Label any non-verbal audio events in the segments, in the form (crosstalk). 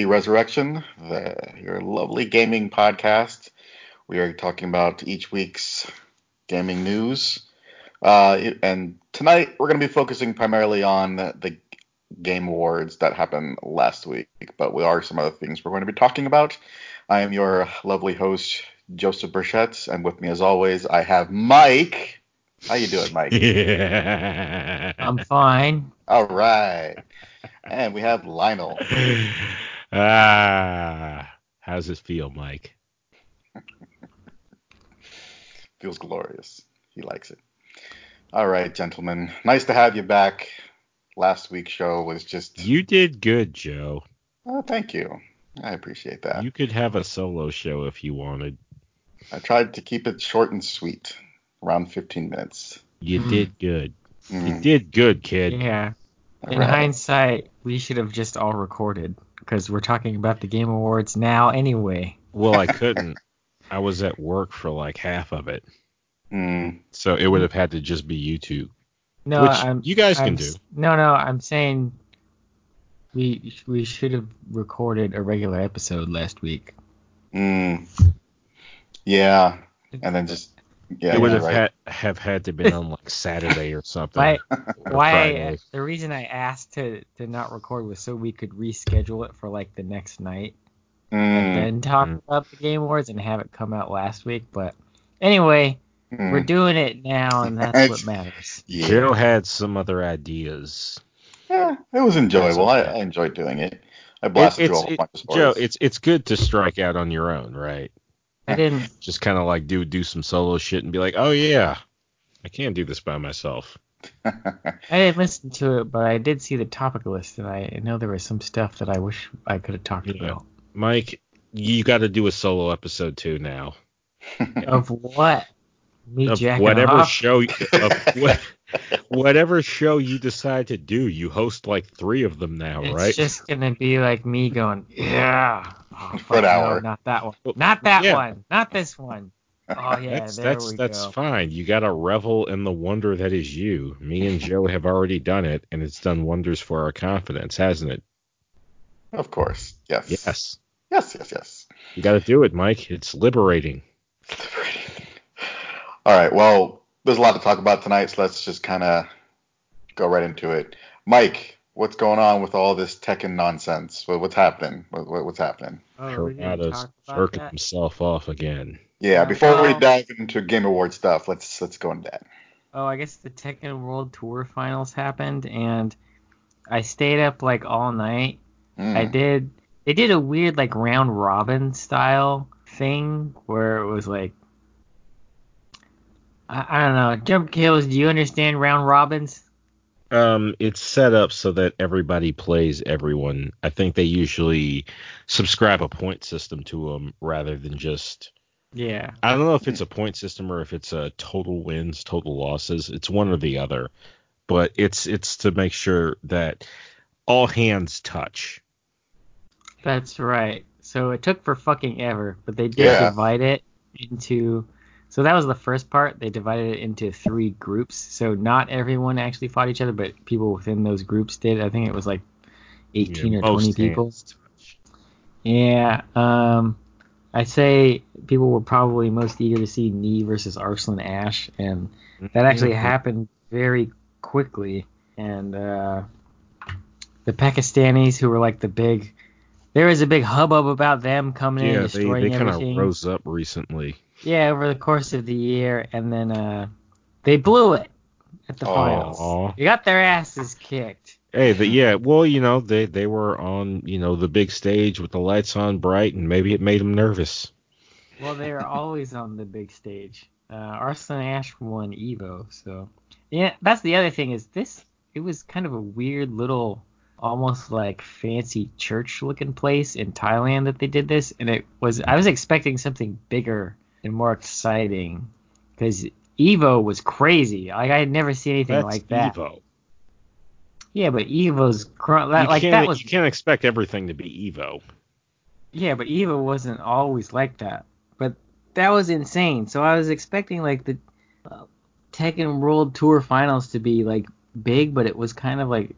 VGP Resurrection, the, your lovely gaming podcast. We are talking about each week's gaming news. Uh, and tonight we're going to be focusing primarily on the Game Awards that happened last week, but we are some other things we're going to be talking about. I am your lovely host, Joseph Burchett, and with me as always, I have Mike. How you doing, Mike? Yeah. (laughs) I'm fine. All right. And we have Lionel. (laughs) Ah, how's it feel, Mike? Feels glorious. He likes it. All right, gentlemen. Nice to have you back. Last week's show was just. You did good, Joe. Oh, thank you. I appreciate that. You could have a solo show if you wanted. I tried to keep it short and sweet, around 15 minutes. You Mm. did good. Mm. You did good, kid. Yeah. All In right. hindsight, we should have just all recorded because we're talking about the Game Awards now anyway. Well, I (laughs) couldn't. I was at work for like half of it, Mm. so it would have had to just be you two, No, which I'm. you guys I'm can do. No, no, I'm saying we we should have recorded a regular episode last week. Mm. Yeah. And then just. Yeah, it would you're have right. had have had to been on like Saturday or something. Why? (laughs) or Why? Friday. the reason I asked to to not record was so we could reschedule it for like the next night. and Mm. then talk Mm. about the Game Awards and have it come out last week. But anyway, Mm. we're doing it now, and that's what (laughs) matters. Yeah. Joe had some other ideas. Yeah, it was enjoyable. I, okay. I enjoyed doing it. I It- blasted through it's, a whole it- bunch stories. Joe, it's it's good to strike out on your own, right? I didn't. (laughs) Just kind of like do do some solo shit and be like, oh yeah, I can't do this by myself. (laughs) I didn't listen to it, but I did see the topic list, and I know there was some stuff that I wish I could have talked Yeah. about. Mike, you got to do a solo episode too now. (laughs) Of what? Me Of whatever off? show, of what, whatever show you decide to do, you host like three of them now, it's right? It's just gonna be like me going, yeah. Oh, For (laughs) an fuck, no, hour. not that one. Not that yeah. one. Not this one. Oh (laughs) yeah, that's there that's we that's go. fine. You got to revel in the wonder that is you. Me and (laughs) Joe have already done it, and it's done wonders for our confidence, hasn't it? of course. Yes. Yes. Yes, yes, yes. You got to do it, Mike. It's liberating. liberating. All right. Well, there's a lot to talk about tonight, so let's just kind of go right into it. Mike, what's going on with all this Tekken nonsense? What, what's happening? What, what- what's happening? Oh, we didn't Harada's jerking that? himself off again. Yeah. Yeah, Before we dive into Game Award stuff, let's let's go into that. Oh, I guess the Tekken World Tour Finals happened, and I stayed up like all night. Mm. I did. They did a weird like round robin style thing where it was like. I, I don't know. Jump kills. Do you understand round robins? Um, it's set up so that everybody plays everyone. I think they usually subscribe a point system to them rather than just. Yeah. I don't know if it's a point system or if it's a total wins, total losses. It's one or the other, but it's it's to make sure that all hands touch. That's right. So it took for fucking ever, but they did Yeah. divide it into. So that was the first part. They divided it into three groups. So not everyone actually fought each other, but people within those groups did. I think it was like 18 Yeah, or 20 people. Yeah. Um, I'd say people were probably most eager to see Knee versus Arslan Ash, and that actually Mhm. happened very quickly. And uh, the Pakistanis, who were like the big, there was a big hubbub about them coming in Yeah, and they, destroying they kind of rose up recently. Yeah, over the course of the year, and then uh, they blew it at the finals. They got their asses kicked. Hey, the, yeah, well, you know, they they were on, you know, the big stage with the lights on bright, and maybe it made them nervous. Well, they are always on the big stage. Uh, Arslan Ash won Evo, so yeah, that's the other thing is this. It was kind of a weird little, almost like fancy church-looking place in Thailand that they did this, and it was. I was expecting something bigger and more exciting, because Evo was crazy. Like I had never seen anything That's like that. Evo. Yeah, but Evo's cr- that, like that was you can't expect everything to be Evo. Yeah, but Evo wasn't always like that. But that was insane. So I was expecting like the uh, Tekken World Tour Finals to be like big, but it was kind of like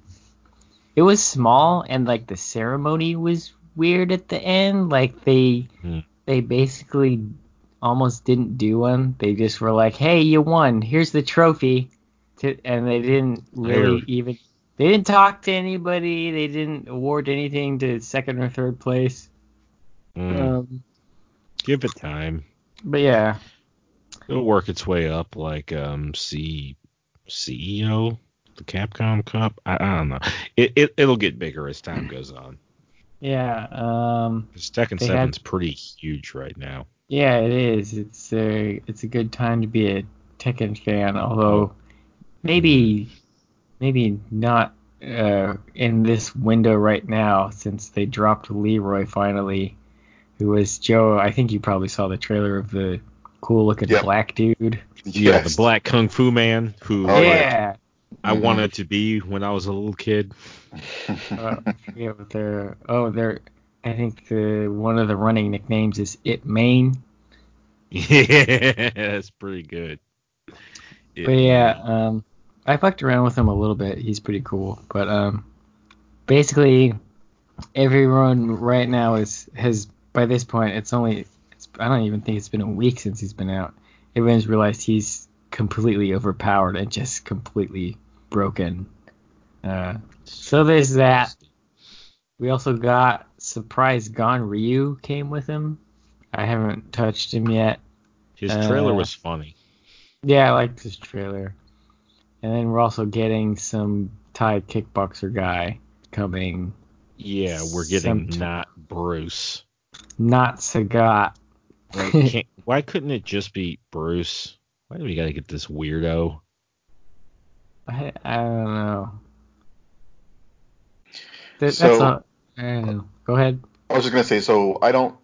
it was small and like the ceremony was weird at the end. Like they Hmm. they basically almost didn't do one. They just were like, "Hey, you won. Here's the trophy," to, and they didn't really even. They didn't talk to anybody. They didn't award anything to second or third place. Mm, Um, give it time. but yeah, It'll work its way up like um C CEO, the Capcom Cup. I, I don't know. It, it it'll get bigger as time goes on. yeah, um, Tekken They 7's pretty huge right now. Yeah. It is. It's a it's a good time to be a Tekken fan. Although maybe maybe not uh, in this window right now since they dropped Leroy finally, who was Joe. I think you probably saw the trailer of the cool looking Yep. black dude. Yeah, the black kung fu man who Oh, yeah. yeah. I Mhm. wanted to be when I was a little kid. uh, yeah, but they're oh they're I think the one of the running nicknames is It Main. Yeah, (laughs) that's pretty good. It- But yeah, um, I fucked around with him a little bit. He's pretty cool. But um, basically, everyone right now is has by this point. It's only it's, I don't even think it's been a week since he's been out. Everyone's realized he's completely overpowered and just completely broken. Uh, so there's that. We also got surprise Ganryu came with him. I haven't touched him yet. His trailer uh, was funny. Yeah, I like his trailer. And then we're also getting some Thai kickboxer guy coming. Yeah, we're getting some- not Bruce. Not Sagat. Like, (laughs) why couldn't it just be Bruce? Why do we gotta get this weirdo? I, I don't know. That, So- that's a, I don't know. Go ahead. I was just gonna say, so I don't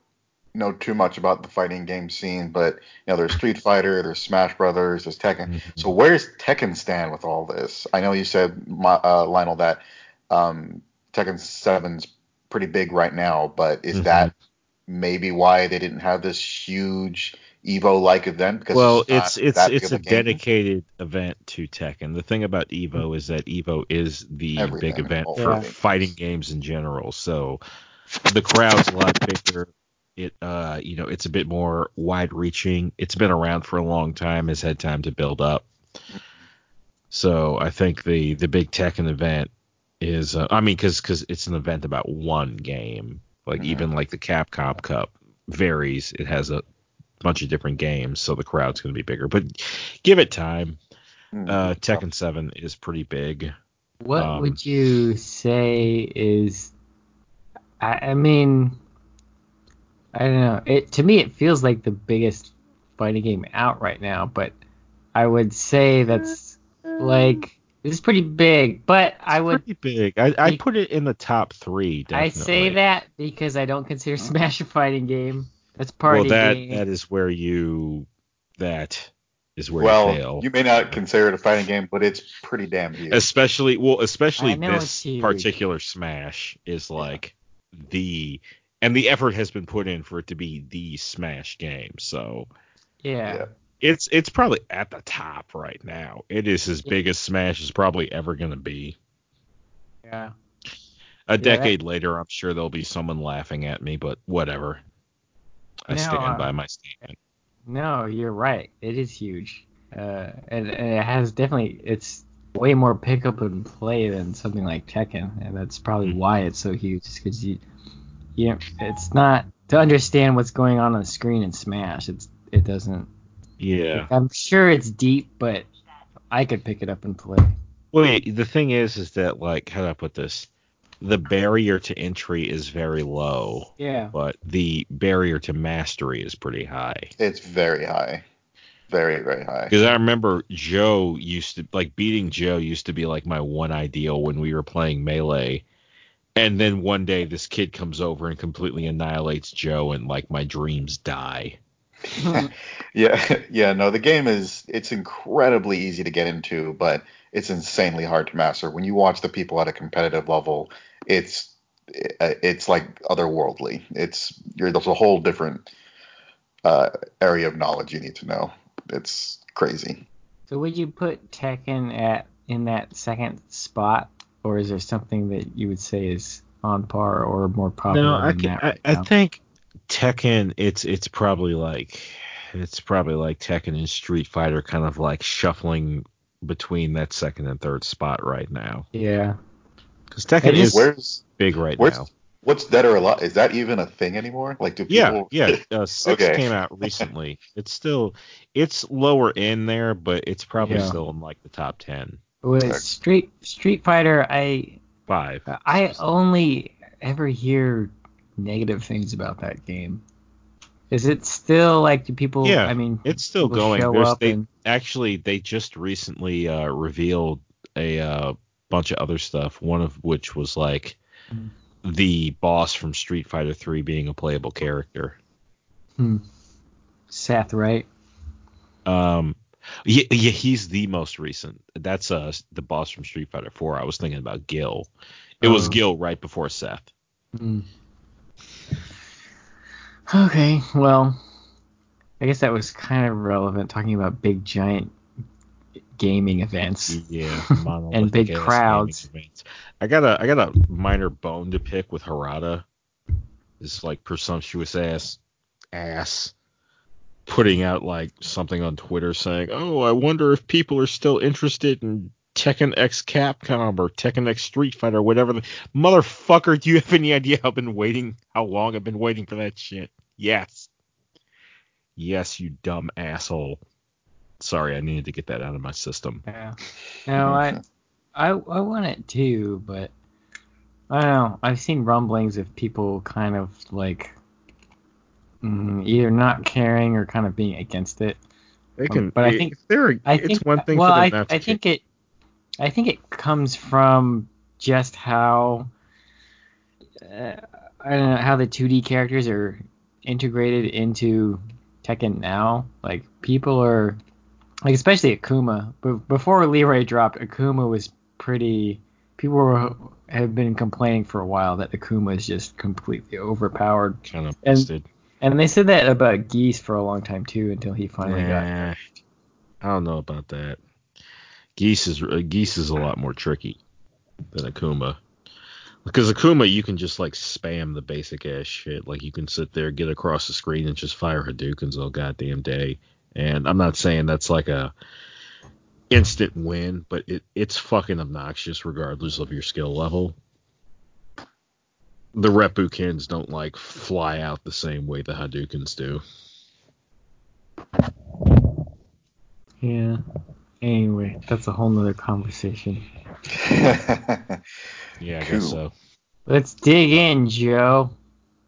know too much about the fighting game scene, but you know, there's Street Fighter, there's Smash Brothers, there's Tekken. Mhm. So where's Tekken stand with all this? I know you said, uh, Lionel, that um, Tekken 7's pretty big right now, but is Mhm. that maybe why they didn't have this huge Evo-like event? Because Well, it's it's it's of a game? dedicated event to Tekken. The thing about Evo is that Evo is the Everything, big event for Yeah. fighting games in general. So the crowd's a lot bigger. It uh you know it's a bit more wide reaching. It's been around for a long time. Has had time to build up. So I think the the big tech Tekken event is uh, I mean because because it's an event about one game. Like Mhm. even like the Capcom Cup varies. It has a bunch of different games, so the crowd's going to be bigger. But give it time. Hmm. Uh, Tekken 7 is pretty big. What Um, would you say is? I, I mean, I don't know. It to me, it feels like the biggest fighting game out right now. But I would say that's like it's pretty big. But I would Pretty big. I, I put it in the top three. Definitely. I say that because I don't consider Smash a fighting game. That's party Well, that game. that is where you that is where well, you fail. you may not consider it a fighting game, but it's pretty damn huge. especially well, especially I know it's this particular Smash is like the and the effort has been put in for it to be the Smash game. So yeah. Yeah. it's it's probably at the top right now. It is as big as Smash is probably ever going to be. yeah. A that- decade later, I'm sure there'll be someone laughing at me, but whatever. I No, stand uh, by my statement. No, you're right. It is huge. Uh, and, and it has definitely it's way more pickup and play than something like Tekken, and that's probably Mhm. why it's so huge. Because you, you, know, it's not to understand what's going on on the screen in Smash. It's it doesn't. Yeah. I'm sure it's deep, but I could pick it up and play. Well, the thing is, is that like, how do I put this? The barrier to entry is very low, Yeah. but the barrier to mastery is pretty high. It's very high. Very, very high. Because I remember Joe used to like beating Joe used to be like my one ideal when we were playing melee. And then one day this kid comes over and completely annihilates Joe and like my dreams die. (laughs) Yeah, yeah, no, the game is it's incredibly easy to get into, but it's insanely hard to master. When you watch the people at a competitive level, it's it's like otherworldly. It's you're there's a whole different uh, area of knowledge you need to know. It's crazy. So would you put Tekken at in that second spot, or is there something that you would say is on par or more popular No, I, than can, that I, right I now. think Tekken. It's it's probably like it's probably like Tekken and Street Fighter, kind of like shuffling between that second and third spot right now. Yeah. Because Tekken It is is- Where's big right where's now. What's dead or alive? Is that even a thing anymore? Like, do people? yeah. (laughs) Uh, six Okay. came out recently. It's still it's lower in there, but it's probably Yeah. still in like the top ten. With Street Street Fighter, I Five. I only ever hear negative things about that game. Is it still like do people? Yeah, I mean, It's still going. show up they and- actually they just recently uh, revealed a uh, bunch of other stuff. One of which was like Mm. The boss from Street Fighter 3 being a playable character. Seth, right? Um, yeah, yeah, he's the most recent. That's uh the boss from Street Fighter 4. I was thinking about Gil. It was Oh. Gil right before Seth. Mm. Okay, well, I guess that was kind of relevant talking about big giant gaming events. Yeah, (laughs) And big crowds. I got a I got a minor bone to pick with Harada. This like presumptuous ass ass putting out like something on Twitter saying, "Oh, I wonder if people are still interested in Tekken X Capcom or Tekken X Street Fighter, or whatever." The, motherfucker, do you have any idea how I've been waiting? How long I've been waiting for that shit? Yes, yes, you dumb asshole. Sorry, I needed to get that out of my system. Yeah. No, I, I, I want it too, but I don't know. I've seen rumblings of people kind of like mm, either not caring or kind of being against it. They Um, can, but I think- they're, I it's one thing well, for them I, I think it, I think it comes from just how uh, I don't know how the 2D characters are integrated into Tekken now. Like people are like especially Akuma. But before Leroy dropped, Akuma was pretty. People were, have been complaining for a while that Akuma is just completely overpowered, kind of and- busted. and they said that about Geese for a long time too, until he finally got. Nah, I don't know about that. Geese is uh, Geese is a lot more tricky than Akuma. Because Akuma, you can just like spam the basic ass shit. Like you can sit there, get across the screen, and just fire Hadoukens all goddamn day. And I'm not saying that's like a instant win, but it, it's fucking obnoxious regardless of your skill level. The Reppukens don't like fly out the same way the Hadoukens do. Yeah. Anyway, that's a whole nother conversation. (laughs) Yeah, I Cool. guess so. Let's dig in, Joe.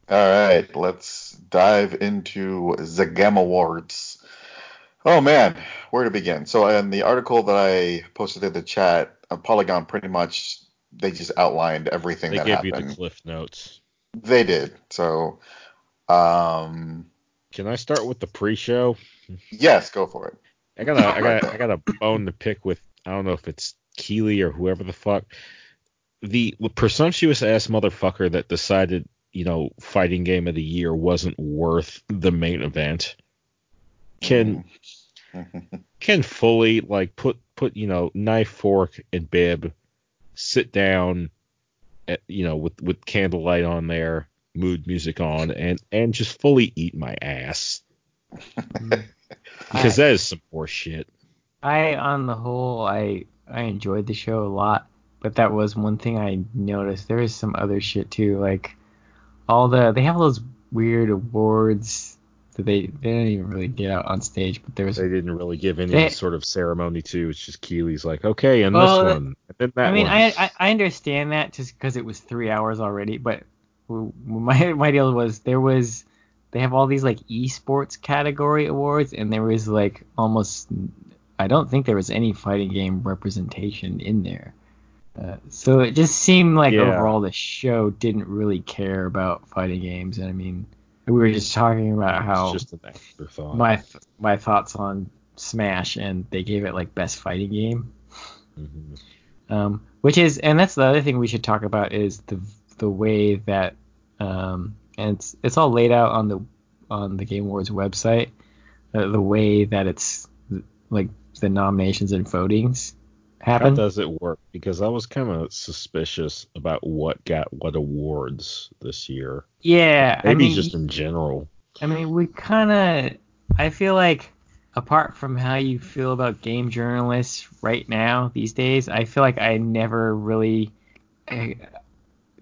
All right, let's dive into the Game Awards. Oh man, where to begin? So in the article that I posted in the chat, uh, Polygon pretty much they just outlined everything They that happened. They gave you the cliff notes. They did. So, um, Can I start with the pre-show? yes, go for it. I got a, I got, a, (laughs) I got a bone to pick with. I don't know if it's Keighley or whoever the fuck. The presumptuous ass motherfucker that decided, you know, fighting game of the year wasn't worth the main event. Can mm-hmm. (laughs) can fully like put put you know knife fork and bib, sit down, at, you know with with candlelight on there, mood music on, and and just fully eat my ass (laughs) because I- that is some horse shit. I, on the whole, I I enjoyed the show a lot, but that was one thing I noticed. There is some other shit too, like all the they have all those weird awards that they they don't even really get out on stage, but there was They didn't really give any They- sort of ceremony to. It's just Keighley's like, okay, and Well, this one, and then that I mean, one. I, I I understand that just because it was three hours already, but my (laughs) my deal was there was they have all these like esports category awards, and there was like almost I don't think there was any fighting game representation in there. Uh, so it just seemed like Yeah. overall the show didn't really care about fighting games, and I mean we were just talking about how it's just an afterthought. my th- my thoughts on Smash, and they gave it like best fighting game. Mhm. um, which is and that's the other thing we should talk about is the the way that um, and it's it's all laid out on the on the Game Awards website uh, the way that it's like the nominations and votings How does it work? Because I was kind of suspicious about what got what awards this year. yeah, Maybe I mean, just in general. I mean, we kind of. I feel like, apart from how you feel about game journalists right now these days, I feel like I never really eh,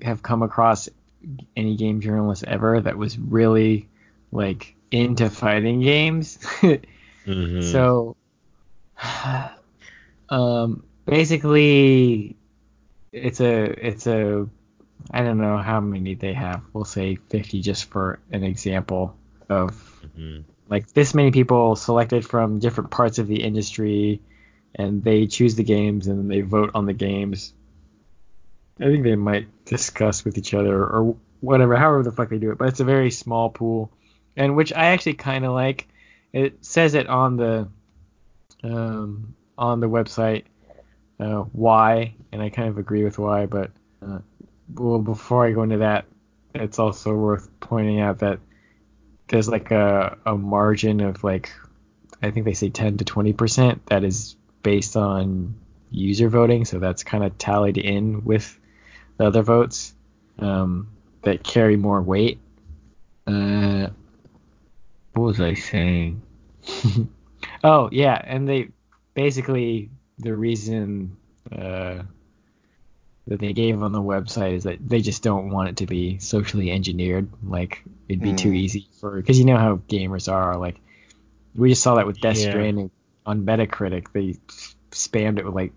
have come across any game journalist ever that was really like into fighting games. (laughs) Mhm. So, (sighs) um, basically, it's a it's a I don't know how many they have. We'll say 50 just for an example of Mhm. like this many people selected from different parts of the industry, and they choose the games and they vote on the games. I think they might discuss with each other or whatever, however the fuck they do it. But it's a very small pool, and which I actually kind of like. It says it on the um, on the website uh, why, and I kind of agree with why. But uh, well, before I go into that, it's also worth pointing out that there's like a, a margin of like I think they say 10 to 20 percent that is based on user voting, so that's kind of tallied in with the other votes um, that carry more weight. Uh, what was I saying? (laughs) oh yeah, and they basically the reason uh, that they gave on the website is that they just don't want it to be socially engineered. Like it'd be too Mm. easy for because you know how gamers are. Like we just saw that with Death Yeah. Stranding on Metacritic. They spammed it with like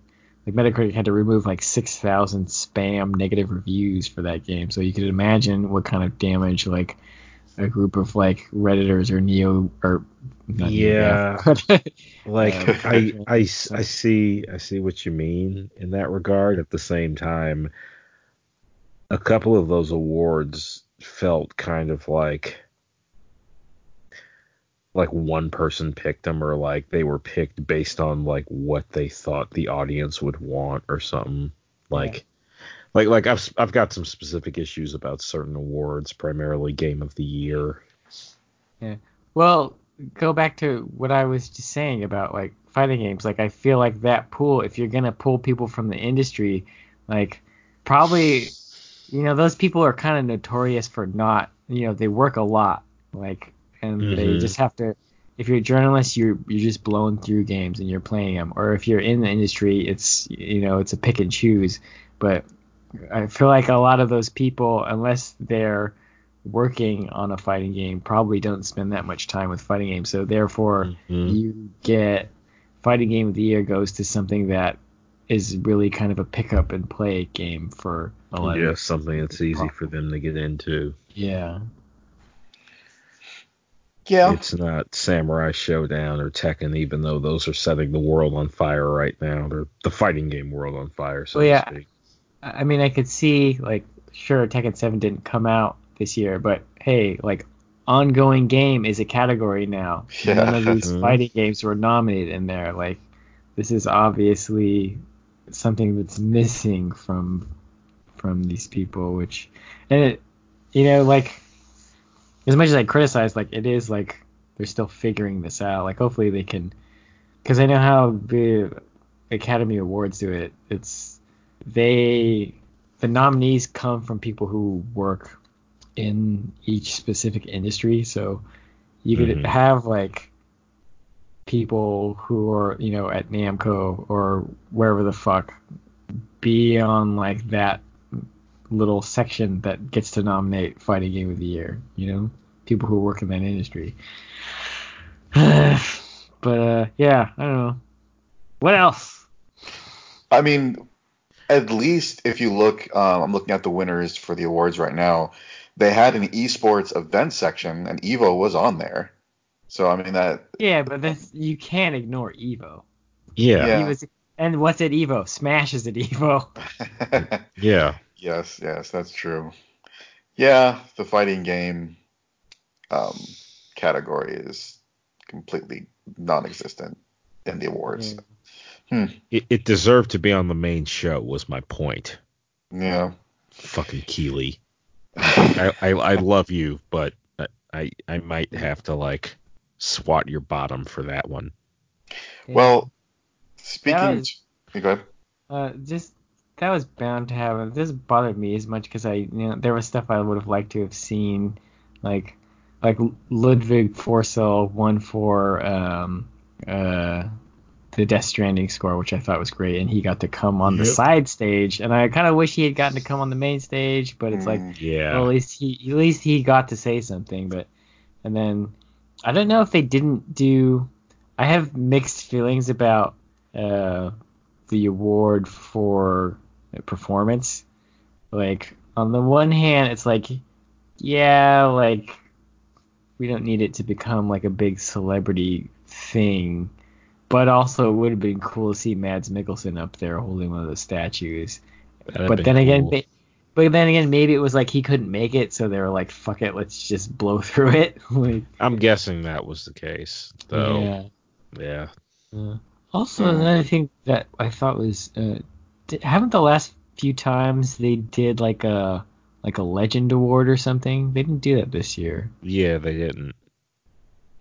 like Metacritic had to remove like six thousand spam negative reviews for that game. So you could imagine what kind of damage like a group of like redditors or neo or Yeah. Neo, (laughs) Like Um, I, I, I see I see what you mean in that regard. At the same time, a couple of those awards felt kind of like like one person picked them or like they were picked based on like what they thought the audience would want or something like like like I've I've got some specific issues about certain awards primarily game of the year Yeah. Well, go back to what I was just saying about like fighting games. Like I feel like that pool, if you're gonna pull people from the industry, like probably, you know, those people are kind of notorious for not, you know, they work a lot, like, and they Mhm. just have to. If you're a journalist, you're you're just blowing through games and you're playing them. Or if you're in the industry, it's you know it's a pick and choose. But I feel like a lot of those people, unless they're working on a fighting game probably don't spend that much time with fighting games. So therefore, Mhm. you get fighting game of the year goes to something that is really kind of a pick up and play game for a lot yeah of something that's easy for them to get into yeah. Yeah. It's not Samurai Shodown or Tekken, even though those are setting the world on fire right now. They're the fighting game world on fire, so Well, yeah. speak. I I mean, I could see like sure Tekken 7 didn't come out this year, but hey, like ongoing game is a category now. Yeah. None of these (laughs) Mhm. fighting games were nominated in there. Like this is obviously something that's missing from from these people, which and it you know like as much as I criticize, like it is like they're still figuring this out. Like hopefully they can, because I know how the Academy Awards do it. It's they the nominees come from people who work in each specific industry. So you could Mhm. have like people who are you know at Namco or wherever the fuck be on like that little section that gets to nominate fighting game of the year. You know, people who work in that industry. (sighs) but uh, yeah, I don't know. What else? I mean, at least if you look, um, I'm looking at the winners for the awards right now. They had an esports event section, and Evo was on there. So I mean that. Yeah, but this you can't ignore Evo. Yeah. Yeah. Evo's, and what's at Evo? Smash is at Evo. (laughs) Yeah. yes, yes, that's true. Yeah, the fighting game um, category is completely non-existent in the awards. It, it deserved to be on the main show, was my point. Yeah. Fucking Keighley. (laughs) I, I, I love you, but I- I, I might have to, like, swat your bottom for that one. Well, That speaking was- You go ahead. Uh, just that was bound to happen. This bothered me as much because I, you know, there was stuff I would have liked to have seen, like, like Ludvig Forssell won for um, uh, the Death Stranding score, which I thought was great, and he got to come on the Yep. side stage, and I kind of wish he had gotten to come on the main stage, but it's like, Mm, Yeah. well, at least he, at least he got to say something, but, and then I don't know if they didn't do. I have mixed feelings about uh, the award for performance. Like on the one hand, it's like, yeah, like we don't need it to become like a big celebrity thing, but also it would have been cool to see Mads Mikkelsen up there holding one of the statues. That'd but then again, cool. ma- but then again, maybe it was like he couldn't make it, so they were like, "Fuck it, let's just blow (laughs) through it." (laughs) like, I'm guessing that was the case, though. yeah. Yeah. Uh, also, another thing that I thought was, uh, di- haven't the last few times they did like a like a legend award or something? They didn't do that this year. Yeah, they didn't.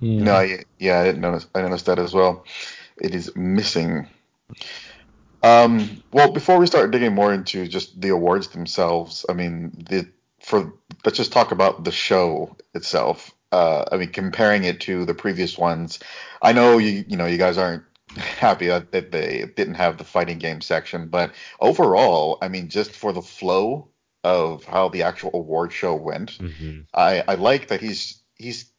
Yeah. No, I, yeah, I didn't notice. I noticed that as well. It is missing. Um, well, before we start digging more into just the awards themselves, I mean, the for let's just talk about the show itself. Uh, I mean, comparing it to the previous ones, I know you you know you guys aren't (laughs) happy that, that they didn't have the fighting game section, but overall, I mean, just for the flow of how the actual award show went, hmm I, I like that he's he's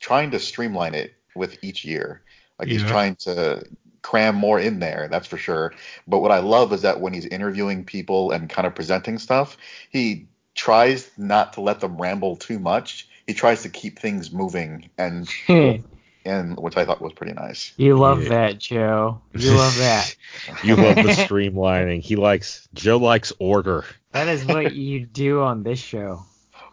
trying to streamline it with each year. Like he's Yeah. trying to cram more in there, that's for sure. But what I love is that when he's interviewing people and kind of presenting stuff, he tries not to let them ramble too much. He tries to keep things moving and hmm. and which I thought was pretty nice. you love Yeah. that, Joe. You love that. (laughs) (laughs) you love the streamlining. He likes Joe likes order. That is what you do on this show.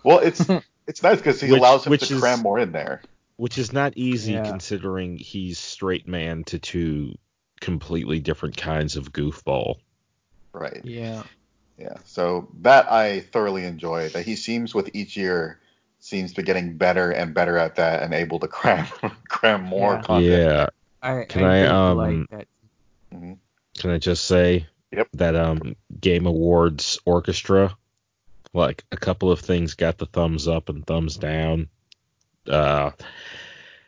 Well, it's it's nice because he Which- allows him to is- cram more in there. Which is not easy Yeah. considering he's straight man to two completely different kinds of goofball. Right. Yeah. Yeah, so that I thoroughly enjoy. That he seems with each year seems to be getting better and better at that and able to (laughs) cram cram more Yeah. content. Yeah. I, Can I, I, um, like that. Mhm. Can I just say Yep. that um Game Awards orchestra, like a couple of things got the thumbs up and thumbs down. Uh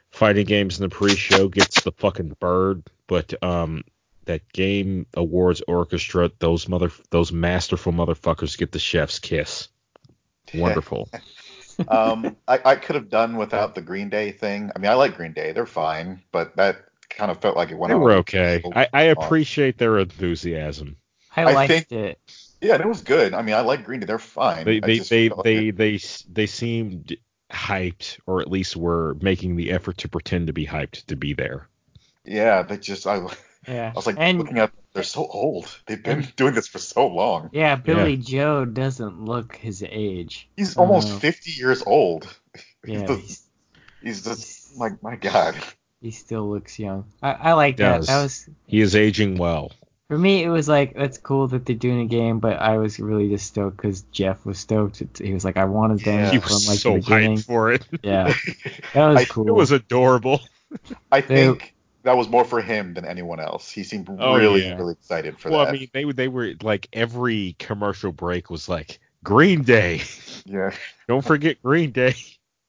Fighting Games in the pre-show gets the fucking bird, but um that Game Awards orchestra, those mother those masterful motherfuckers get the chef's kiss. (laughs) Wonderful. um, I, I could have done without the Green Day thing. I mean, I like Green Day; they're fine, but that kind of felt like it went they on. were okay. I, I appreciate their enthusiasm. I, I liked think- it. Yeah, it was good. I mean, I like Green Day; they're fine. They I they they like they, it- they they seemed hyped, or at least were making the effort to pretend to be hyped to be there. yeah, they just I, yeah. I was like and looking at they're so old. They've been (laughs) doing this for so long. yeah, Billie Joe doesn't look his age. He's almost Uh, 50 years old. (laughs) He's, Yeah, the- he's, he's just like my God. he still looks young. I, I like that. Does. That was He is aging well. For me. It was like that's cool that they're doing a game, but I was really just stoked because Geoff was stoked. He was like, I wanted them Yeah. He from was like so the hyped for it. Yeah, (laughs) that was I- cool. It was adorable. (laughs) I think that was more for him than anyone else. He seemed Oh, really, yeah. really excited for Well, that. Well, I mean, they were they were like every commercial break was like Green Day. yeah. (laughs) Don't forget Green Day.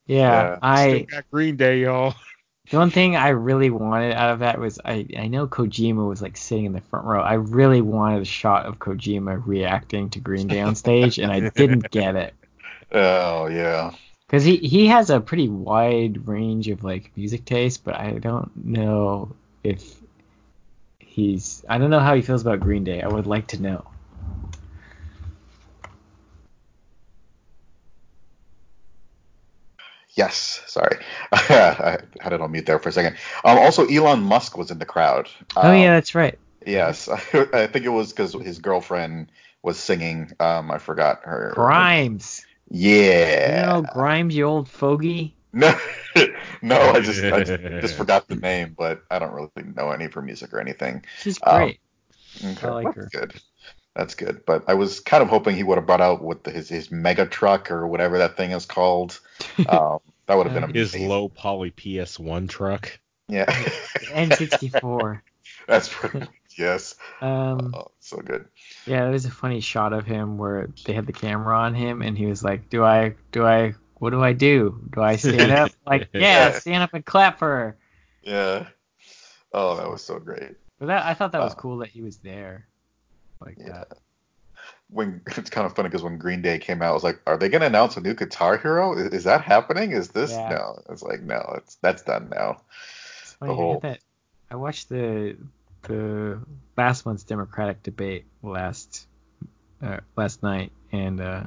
yeah, yeah. I Still got Green Day, y'all. The one thing I really wanted out of that was I I know Kojima was like sitting in the front row. I really wanted a shot of Kojima reacting to Green Day on stage, and I didn't (laughs) get it Oh, yeah. because he he has a pretty wide range of like music taste, but I don't know if he's I don't know how he feels about Green Day. I would like to know. Yes. Sorry. (laughs) I had it on mute there for a second. Um, also, Elon Musk was in the crowd. oh Um, yeah, that's right. Yes. (laughs) I think it was because his girlfriend was singing. Um, I forgot her. Grimes. Yeah. You know Grimes, you old fogey. (laughs) No, no, I just, I just just forgot the name, but I don't really know any of her music or anything. She's Um, great. Okay, I like her. good. That's good. But I was kind of hoping he would have brought out what the, his his mega truck or whatever that thing is called. (laughs) Um, that would have been His low poly PS1 truck. Yeah. (laughs) N64. (laughs) That's pretty yes. Um, Oh, so good. yeah, there's a funny shot of him where they had the camera on him, and he was like, "Do I, do I, what do I do? Do I stand up? Like, yeah, Yeah. stand up and clap for her." Yeah. Oh, that was so great. But that I thought that was Wow. cool that he was there, like Yeah. that. When (laughs) it's kind of funny because when Green Day came out, I was like, "Are they gonna announce a new Guitar Hero? Is, is that happening? Is this Yeah. no?" It's like, no, it's that's done now. Funny, The whole- that. I watched the the last month's Democratic debate last uh, last night, and uh,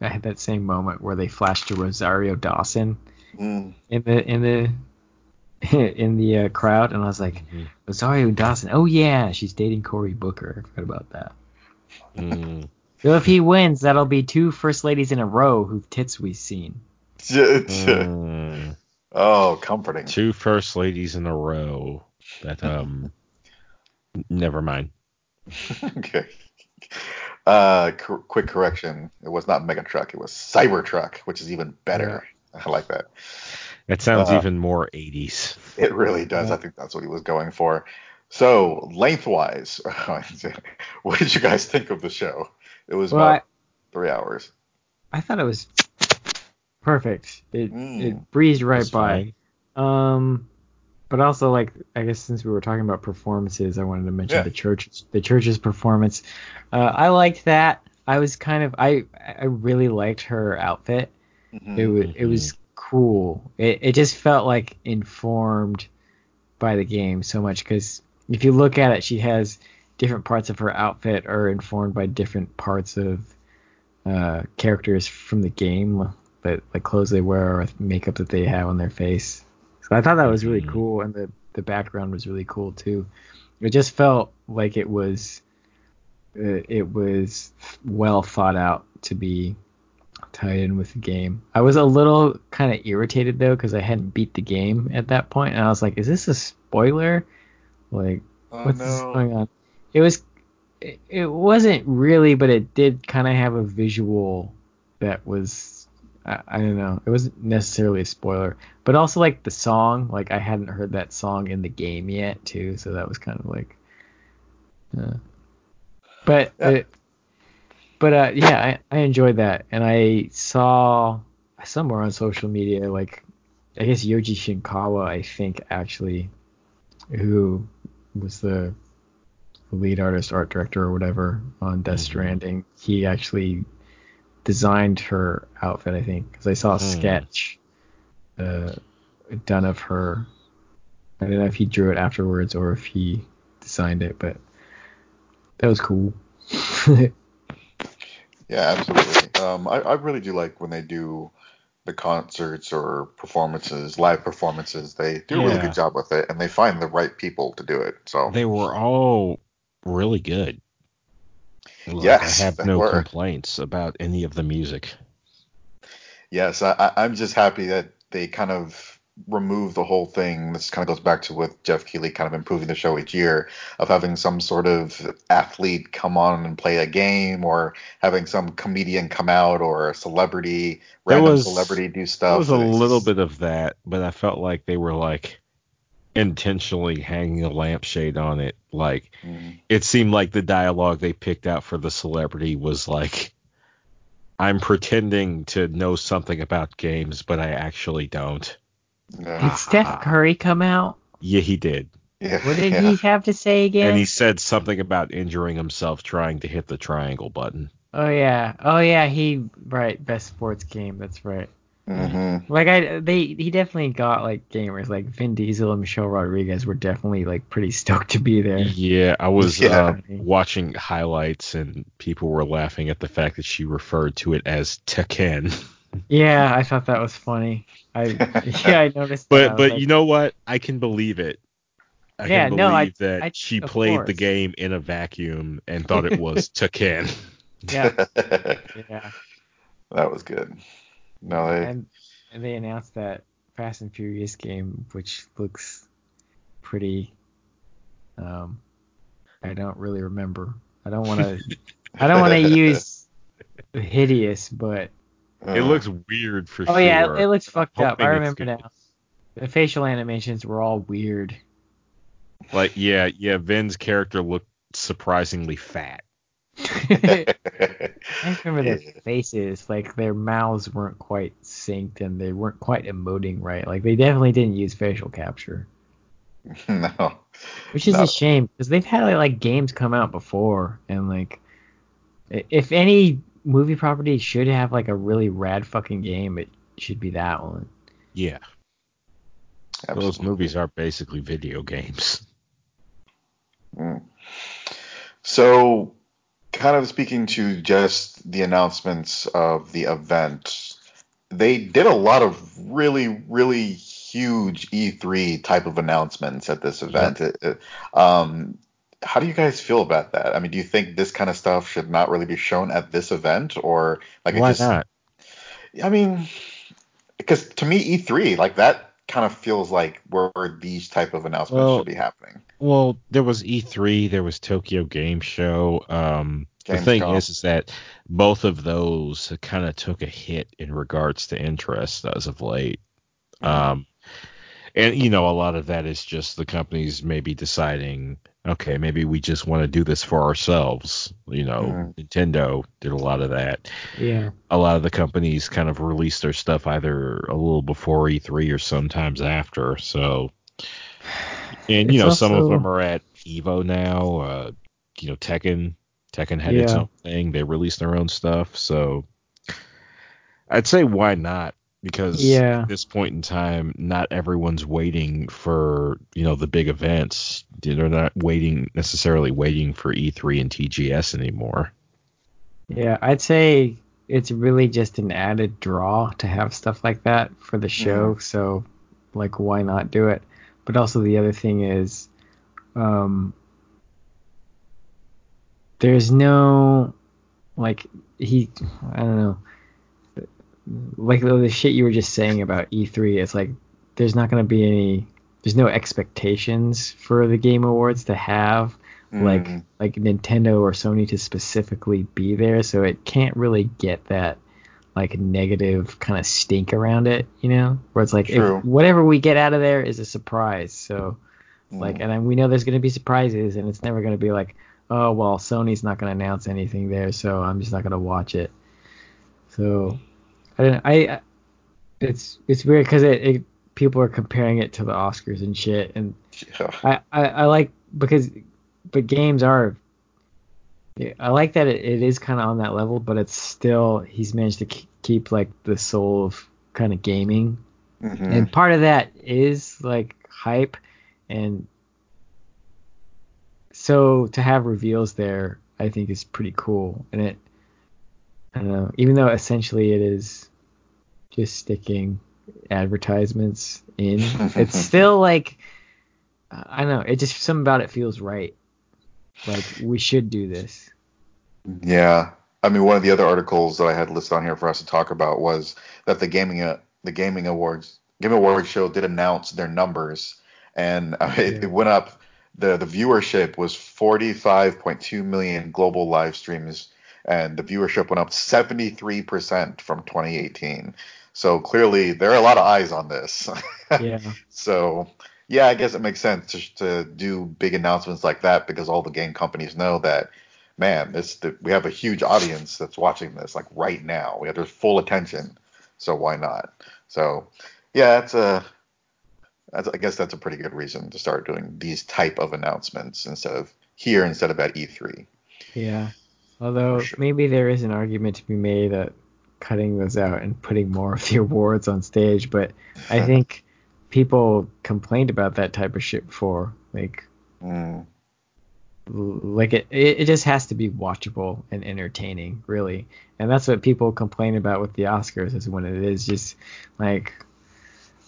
I had that same moment where they flashed to Rosario Dawson Mm. in the in the (laughs) in the uh, crowd, and I was like, Mhm. Rosario Dawson. Oh yeah, she's dating Cory Booker. I forgot about that. Mm. (laughs) So if he wins, that'll be two first ladies in a row whose tits we've seen. Mm. (laughs) oh, comforting. Two first ladies in a row. That um. Never mind. okay. Uh, cor- quick correction. It was not Megatruck. It was Cybertruck, which is even better. I like that. That sounds Uh, even more 80s. It really does. I think that's what he was going for. So, lengthwise, (laughs) what did you guys think of the show? It was Well, about I, three hours. I thought it was perfect. It Mm. it breezed right by. fine. Um, but also like I guess since we were talking about performances, I wanted to mention Yeah. the church the Chvrches' performance. Uh, I liked that. I was kind of I I really liked her outfit. Mhm. It was it was cool. It it just felt like informed by the game so much because if you look at it, she has different parts of her outfit are informed by different parts of uh, characters from the game, that like clothes they wear or makeup that they have on their face. So I thought that was really Mhm. cool, and the the background was really cool too. It just felt like it was uh, it was well thought out to be tied in with the game. I was a little kind of irritated though because I hadn't beat the game at that point, and I was like, "Is this a spoiler? Like, Oh, what's no. going on?" It was, it, it wasn't really, but it did kind of have a visual that was, I, I don't know, it wasn't necessarily a spoiler, but also like the song, like I hadn't heard that song in the game yet too, so that was kind of like, uh, but Yeah. it, but uh, yeah, I, I enjoyed that, and I saw somewhere on social media, like I guess Yoji Shinkawa, I think actually, who was the lead artist, art director, or whatever on Death Mhm. Stranding, he actually designed her outfit, I think, because I saw a Hmm. sketch uh, done of her. I don't know if he drew it afterwards or if he designed it, but that was cool. (laughs) Yeah, absolutely. Um, I, I really do like when they do the concerts or performances, live performances. They do a really Yeah. good job with it, and they find the right people to do it. So They were all really good. Like, Yes, I have they no were. complaints about any of the music. yes, I, I- I'm just happy that they kind of remove the whole thing. This kind of goes back to with Geoff Keighley kind of improving the show each year of having some sort of athlete come on and play a game, or having some comedian come out, or a celebrity, There random was- celebrity do There stuff. was a It's little bit of that, but I felt like they were like intentionally hanging a lampshade on it. Like Mm, it seemed like the dialogue they picked out for the celebrity was like I'm pretending to know something about games, but I actually don't. Yeah, Did Steph Curry come out? Yeah, he did. yeah, What did yeah. he have to say again? And he said something about injuring himself trying to hit the triangle button. Oh yeah, oh yeah, he right best sports game. That's right. Mhm. Like I, they he definitely got like gamers like Vin Diesel and Michelle Rodriguez were definitely like pretty (laughs) stoked to be there. Yeah, I was Yeah. uh, watching highlights and people were laughing at the fact that she referred to it as Tekken. (laughs) Yeah, I thought that was funny. I (laughs) yeah, I noticed. that. I But was but like, you know what? I can believe it. I Yeah, can no, I- believe that I- she of played the game in a vacuum and thought it was (laughs) Tekken. yeah, (laughs) yeah. that was good. No, they, And and they announced that Fast and Furious game, which looks pretty. Um, I don't really remember. I don't want to. I don't want to use hideous, but uh, It looks weird for oh sure. Oh yeah, it looks fucked up. I remember now. The facial animations were all weird. like yeah, yeah, Vin's character looked surprisingly fat. (laughs) I remember their (laughs) faces, like their mouths weren't quite synced and they weren't quite emoting right. Like they definitely didn't use facial capture, (laughs) no. which is No. a shame because they've had like games come out before and like if any movie property should have like a really rad fucking game, it should be that one. Yeah, those movies are basically video games. Mm. So, kind of speaking to just the announcements of the event, they did a lot of really, really huge E3 type of announcements at this event. It- it- um, how do you guys feel about that? I mean, do you think this kind of stuff should not really be shown at this event, or like Why it just? not? I mean, because to me, E3 like that kind of feels like where these type of announcements Well, should be happening. Well, there was E3, there was Tokyo Game Show. Um, the thing Gamescom. is, is that both of those kind of took a hit in regards to interest as of late. Um, and you know, a lot of that is just the companies maybe deciding, okay, maybe we just want to do this for ourselves. You know, Nintendo did a lot of that. Yeah. A lot of the companies kind of release their stuff either a little before E3 or sometimes after. So, and you It's know, some of them are at Evo now. Uh, you know, Tekken, Tekken had its own thing. They released their own stuff. So, I'd say why not? Because Yeah. at this point in time, not everyone's waiting for you know the big events. They're not waiting necessarily waiting for E3 and TGS anymore. Yeah, I'd say it's really just an added draw to have stuff like that for the show. So, like, why not do it? But also, the other thing is, um, there's no, like, he, I don't know, like the, the shit you were just saying about E3. It's like there's not going to be any, there's no expectations for the Game Awards to have like Mm. like Nintendo or Sony to specifically be there, so it can't really get that like negative kind of stink around it, you know, where it's like if whatever we get out of there is a surprise. So like, Mm. and then we know there's going to be surprises, and it's never going to be like, oh well, Sony's not going to announce anything there, so I'm just not going to watch it. So I don't. I I- it's it's weird because it, it people are comparing it to the Oscars and shit, and Yeah. I, I, I like because but games are I like that it, it is kind of on that level, but it's still he's managed to keep like the soul of kind of gaming, Mhm. and part of that is like hype, and so to have reveals there, I think is pretty cool, and it I don't know, even though essentially it is just sticking advertisements in, (laughs) it's still like I don't know, it just something about it feels right. Like we should do this. Yeah. I mean, one of the other articles that I had listed on here for us to talk about was that the gaming uh, the gaming awards Game Awards show did announce their numbers, and uh, it, Yeah. it went up. the The viewership was 45.2 million global live streams, and the viewership went up 73 percent from 2018. So clearly, there are a lot of eyes on this. Yeah. (laughs) So yeah, I guess it makes sense to, to do big announcements like that because all the game companies know that, man, this the, we have a huge audience that's watching this like right now. We have their full attention, so why not? So yeah, that's a that's, I guess that's a pretty good reason to start doing these type of announcements instead of here instead of at E E3. Yeah. Although sure. maybe there is an argument to be made at cutting those out and putting more of the (laughs) awards on stage, but I think people complained about that type of shit before. Like Mm, like it, it it just has to be watchable and entertaining, really. And that's what people complain about with the Oscars is when it is just like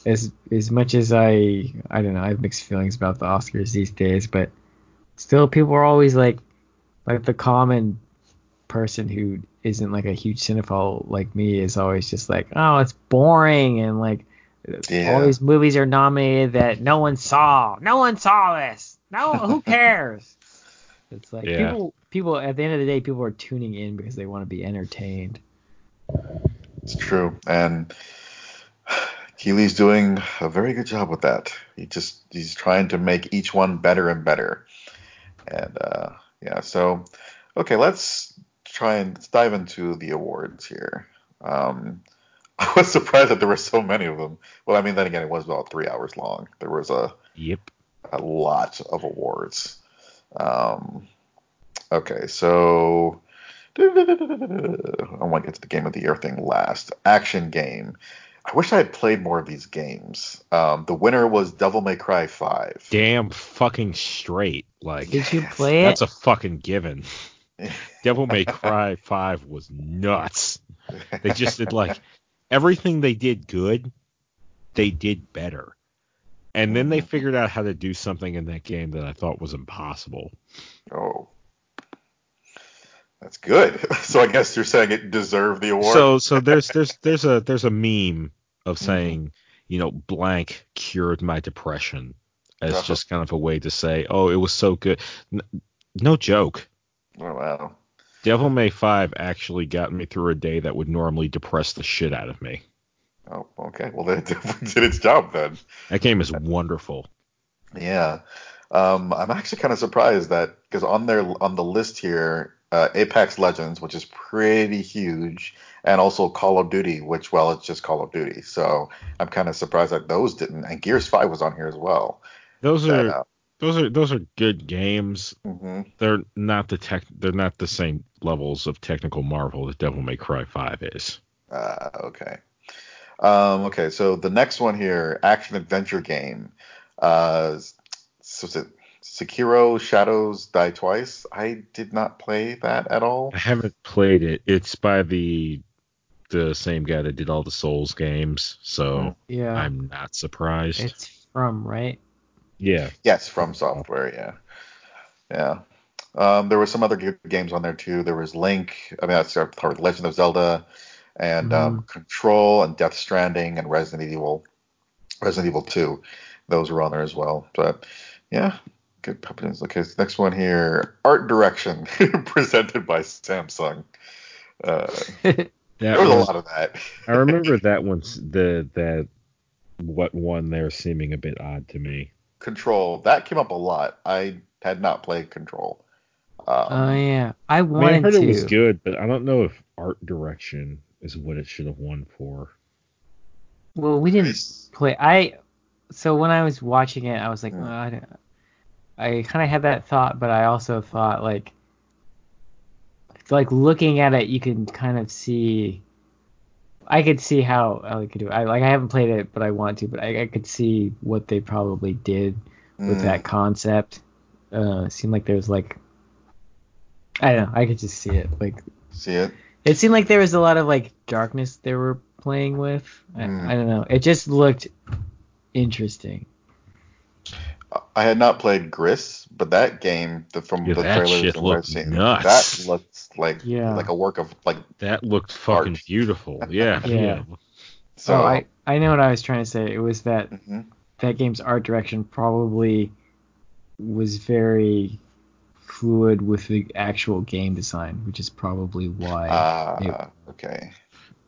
as as much as I I don't know, I have mixed feelings about the Oscars these days, but still people are always like like the common person who isn't like a huge cinephile like me is always just like, oh, it's boring and like Yeah. all these movies are nominated that no one saw. No one saw this. No, who (laughs) cares? It's like Yeah. people people at the end of the day people are tuning in because they want to be entertained. it's true, and Keighley's doing a very good job with that. He just he's trying to make each one better and better. And uh, Yeah. So, okay, let's try and let's dive into the awards here. Um, (laughs) I was surprised that there were so many of them. Well, I mean, then again, it was about three hours long. There was a Yep. a lot of awards. Um, okay, so (laughs) I want to get to the game of the year thing last. Action game. I wish I had played more of these games. Um, the winner was Devil May Cry 5. Damn fucking straight. Like Did you play it? that's a fucking given. Devil May Cry (laughs) 5 was nuts. They just did like everything they did good, they did better. And then they figured out how to do something in that game that I thought was impossible. Oh. That's good. (laughs) So I guess you're saying it deserved the award. So so there's there's (laughs) there's a there's a meme of saying, you know, blank cured my depression as Uh-huh. just kind of a way to say, oh, it was so good. N- no joke. Oh, wow. Devil May 5 actually got me through a day that would normally depress the shit out of me. Oh, okay. Well, (laughs) definitely did its job then. That game is wonderful. Yeah. Um, I'm actually kind of surprised that because on their on the list here, uh, Apex Legends, which is pretty huge, and also Call of Duty, which well, it's just Call of Duty. So I'm kind of surprised that those didn't. And Gears 5 was on here as well. Those That, are uh, those are those are good games. mhm. They're not the tech they're not the same levels of technical marvel that Devil May Cry 5 is. Uh, okay. Um, okay, so the next one here, action adventure game. Uh, so is it Sekiro Shadows Die Twice? I did not play that at all. I haven't played it. It's by the the same guy that did all the Souls games, so Yeah. I'm not surprised. It's from right. Yeah. Yes, from software, yeah. Yeah. Um, there were some other games on there too. There was Link, I mean, that's uh, Legend of Zelda, and um, Control, and Death Stranding, and Resident Evil, Resident Evil 2. Those were on there as well. But yeah, good puppets. Okay, so next one here, art direction, (laughs) presented by Samsung. Uh, (laughs) there was a lot of that. I remember (laughs) that one's the that what one there seeming a bit odd to me. Control that came up a lot. I had not played Control. Um, Oh yeah, I I mean, I heard to. it was good, but I don't know if art direction is what it should have won for. Well, we didn't play. I so when I was watching it, I was like, Hmm. "Oh, I, don't- I kind of had that thought, but I also thought like, like looking at it, you can kind of see. I could see how I could do. It. I like I haven't played it, but I want to. But I, I could see what they probably did with mm, that concept. Uh, it seemed like there was like, I don't know. I could just see it. Like See it? it seemed like there was a lot of like darkness they were playing with. I, Hmm. I don't know. It just looked interesting. I had not played Gris, but that game, the, from Yeah, the that trailers shit and what I've seen, nuts. that looks like Yeah. like a work of like. That looked fucking Art. beautiful. (laughs) Yeah. Yeah. So oh, I I know what I was trying to say. It was that Mhm. that game's art direction probably was very fluid with the actual game design, which is probably why. Ah, it- okay.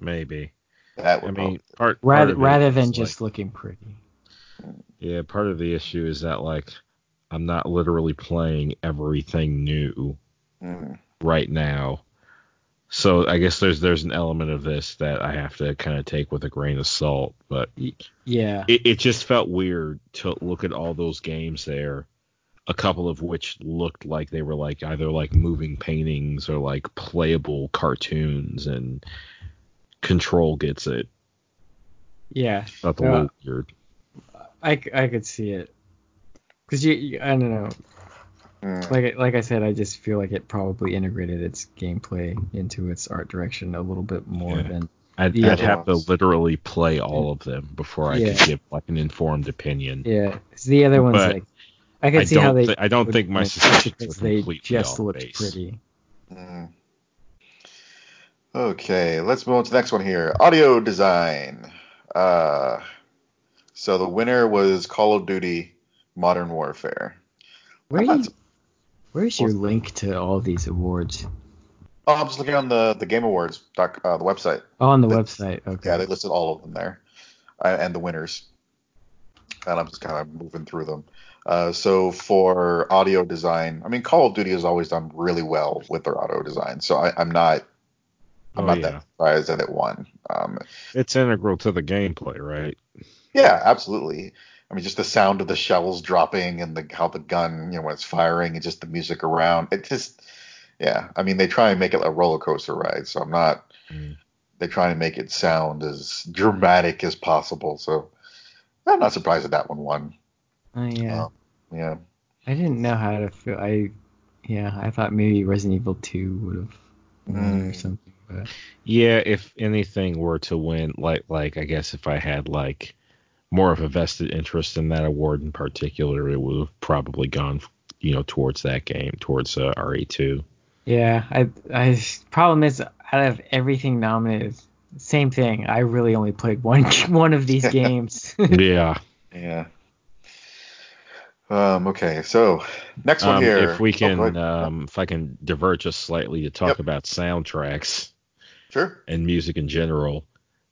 Maybe. That would I mean, part, part rather of rather is, than like- just looking pretty. Yeah, part of the issue is that like I'm not literally playing everything new. Mm, right now. So I guess there's there's an element of this that I have to kind of take with a grain of salt, but Yeah. it, it just felt weird to look at all those games there, a couple of which looked like they were like either like moving paintings or like playable cartoons, and Control gets it. Yeah. Felt a Yeah. little weird. I, c- I could see it. Cause you, you I don't know. mm. Like like I said, I just feel like it probably integrated its gameplay into its art direction a little bit more Yeah. than I'd, The I'd other have to literally play all of them before I Yeah. could give like an informed opinion. Yeah, the other ones But like I could I see how they. thi- I don't would think my win suspicions they completely just off looked base. pretty. Mm. Okay, let's move on to the next one here. Audio design. Uh, so the winner was Call of Duty Modern Warfare. Where I'm you, not- where's your link to all these awards? Oh, I'm just looking on the the Game Awards doc, uh, the website. Oh, on the They- website. Okay. Yeah, they listed all of them there, uh, and the winners. and I'm just kind of moving through them. Uh, so for audio design, I mean, Call of Duty has always done really well with their audio design. So I, I'm not, I'm Oh, not yeah. that surprised that it won. Um, It's integral to the gameplay, right? Yeah, absolutely. I mean, just the sound of the shells dropping and the how the gun, you know, when it's firing and just the music around. It just, yeah. I mean, they try and make it a roller coaster ride. So I'm not. Mm. They try and make it sound as dramatic as possible. So I'm not surprised that that one won. Oh yeah. Um, Yeah. I didn't know how to feel. I yeah, I thought maybe Resident Evil 2 would have won or Mm. something, but Yeah, if anything were to win, like like I guess if I had like more of a vested interest in that award in particular, it would have probably gone, you know, towards that game, towards uh, RE2. yeah, I I problem is out of everything nominated, same thing. I really only played one (laughs) one of these (laughs) games. yeah. Yeah. Um, okay, so next one Um, here. if we Oh, can, go ahead. um, if I can divert just slightly to talk Yep. about soundtracks sure. and music in general,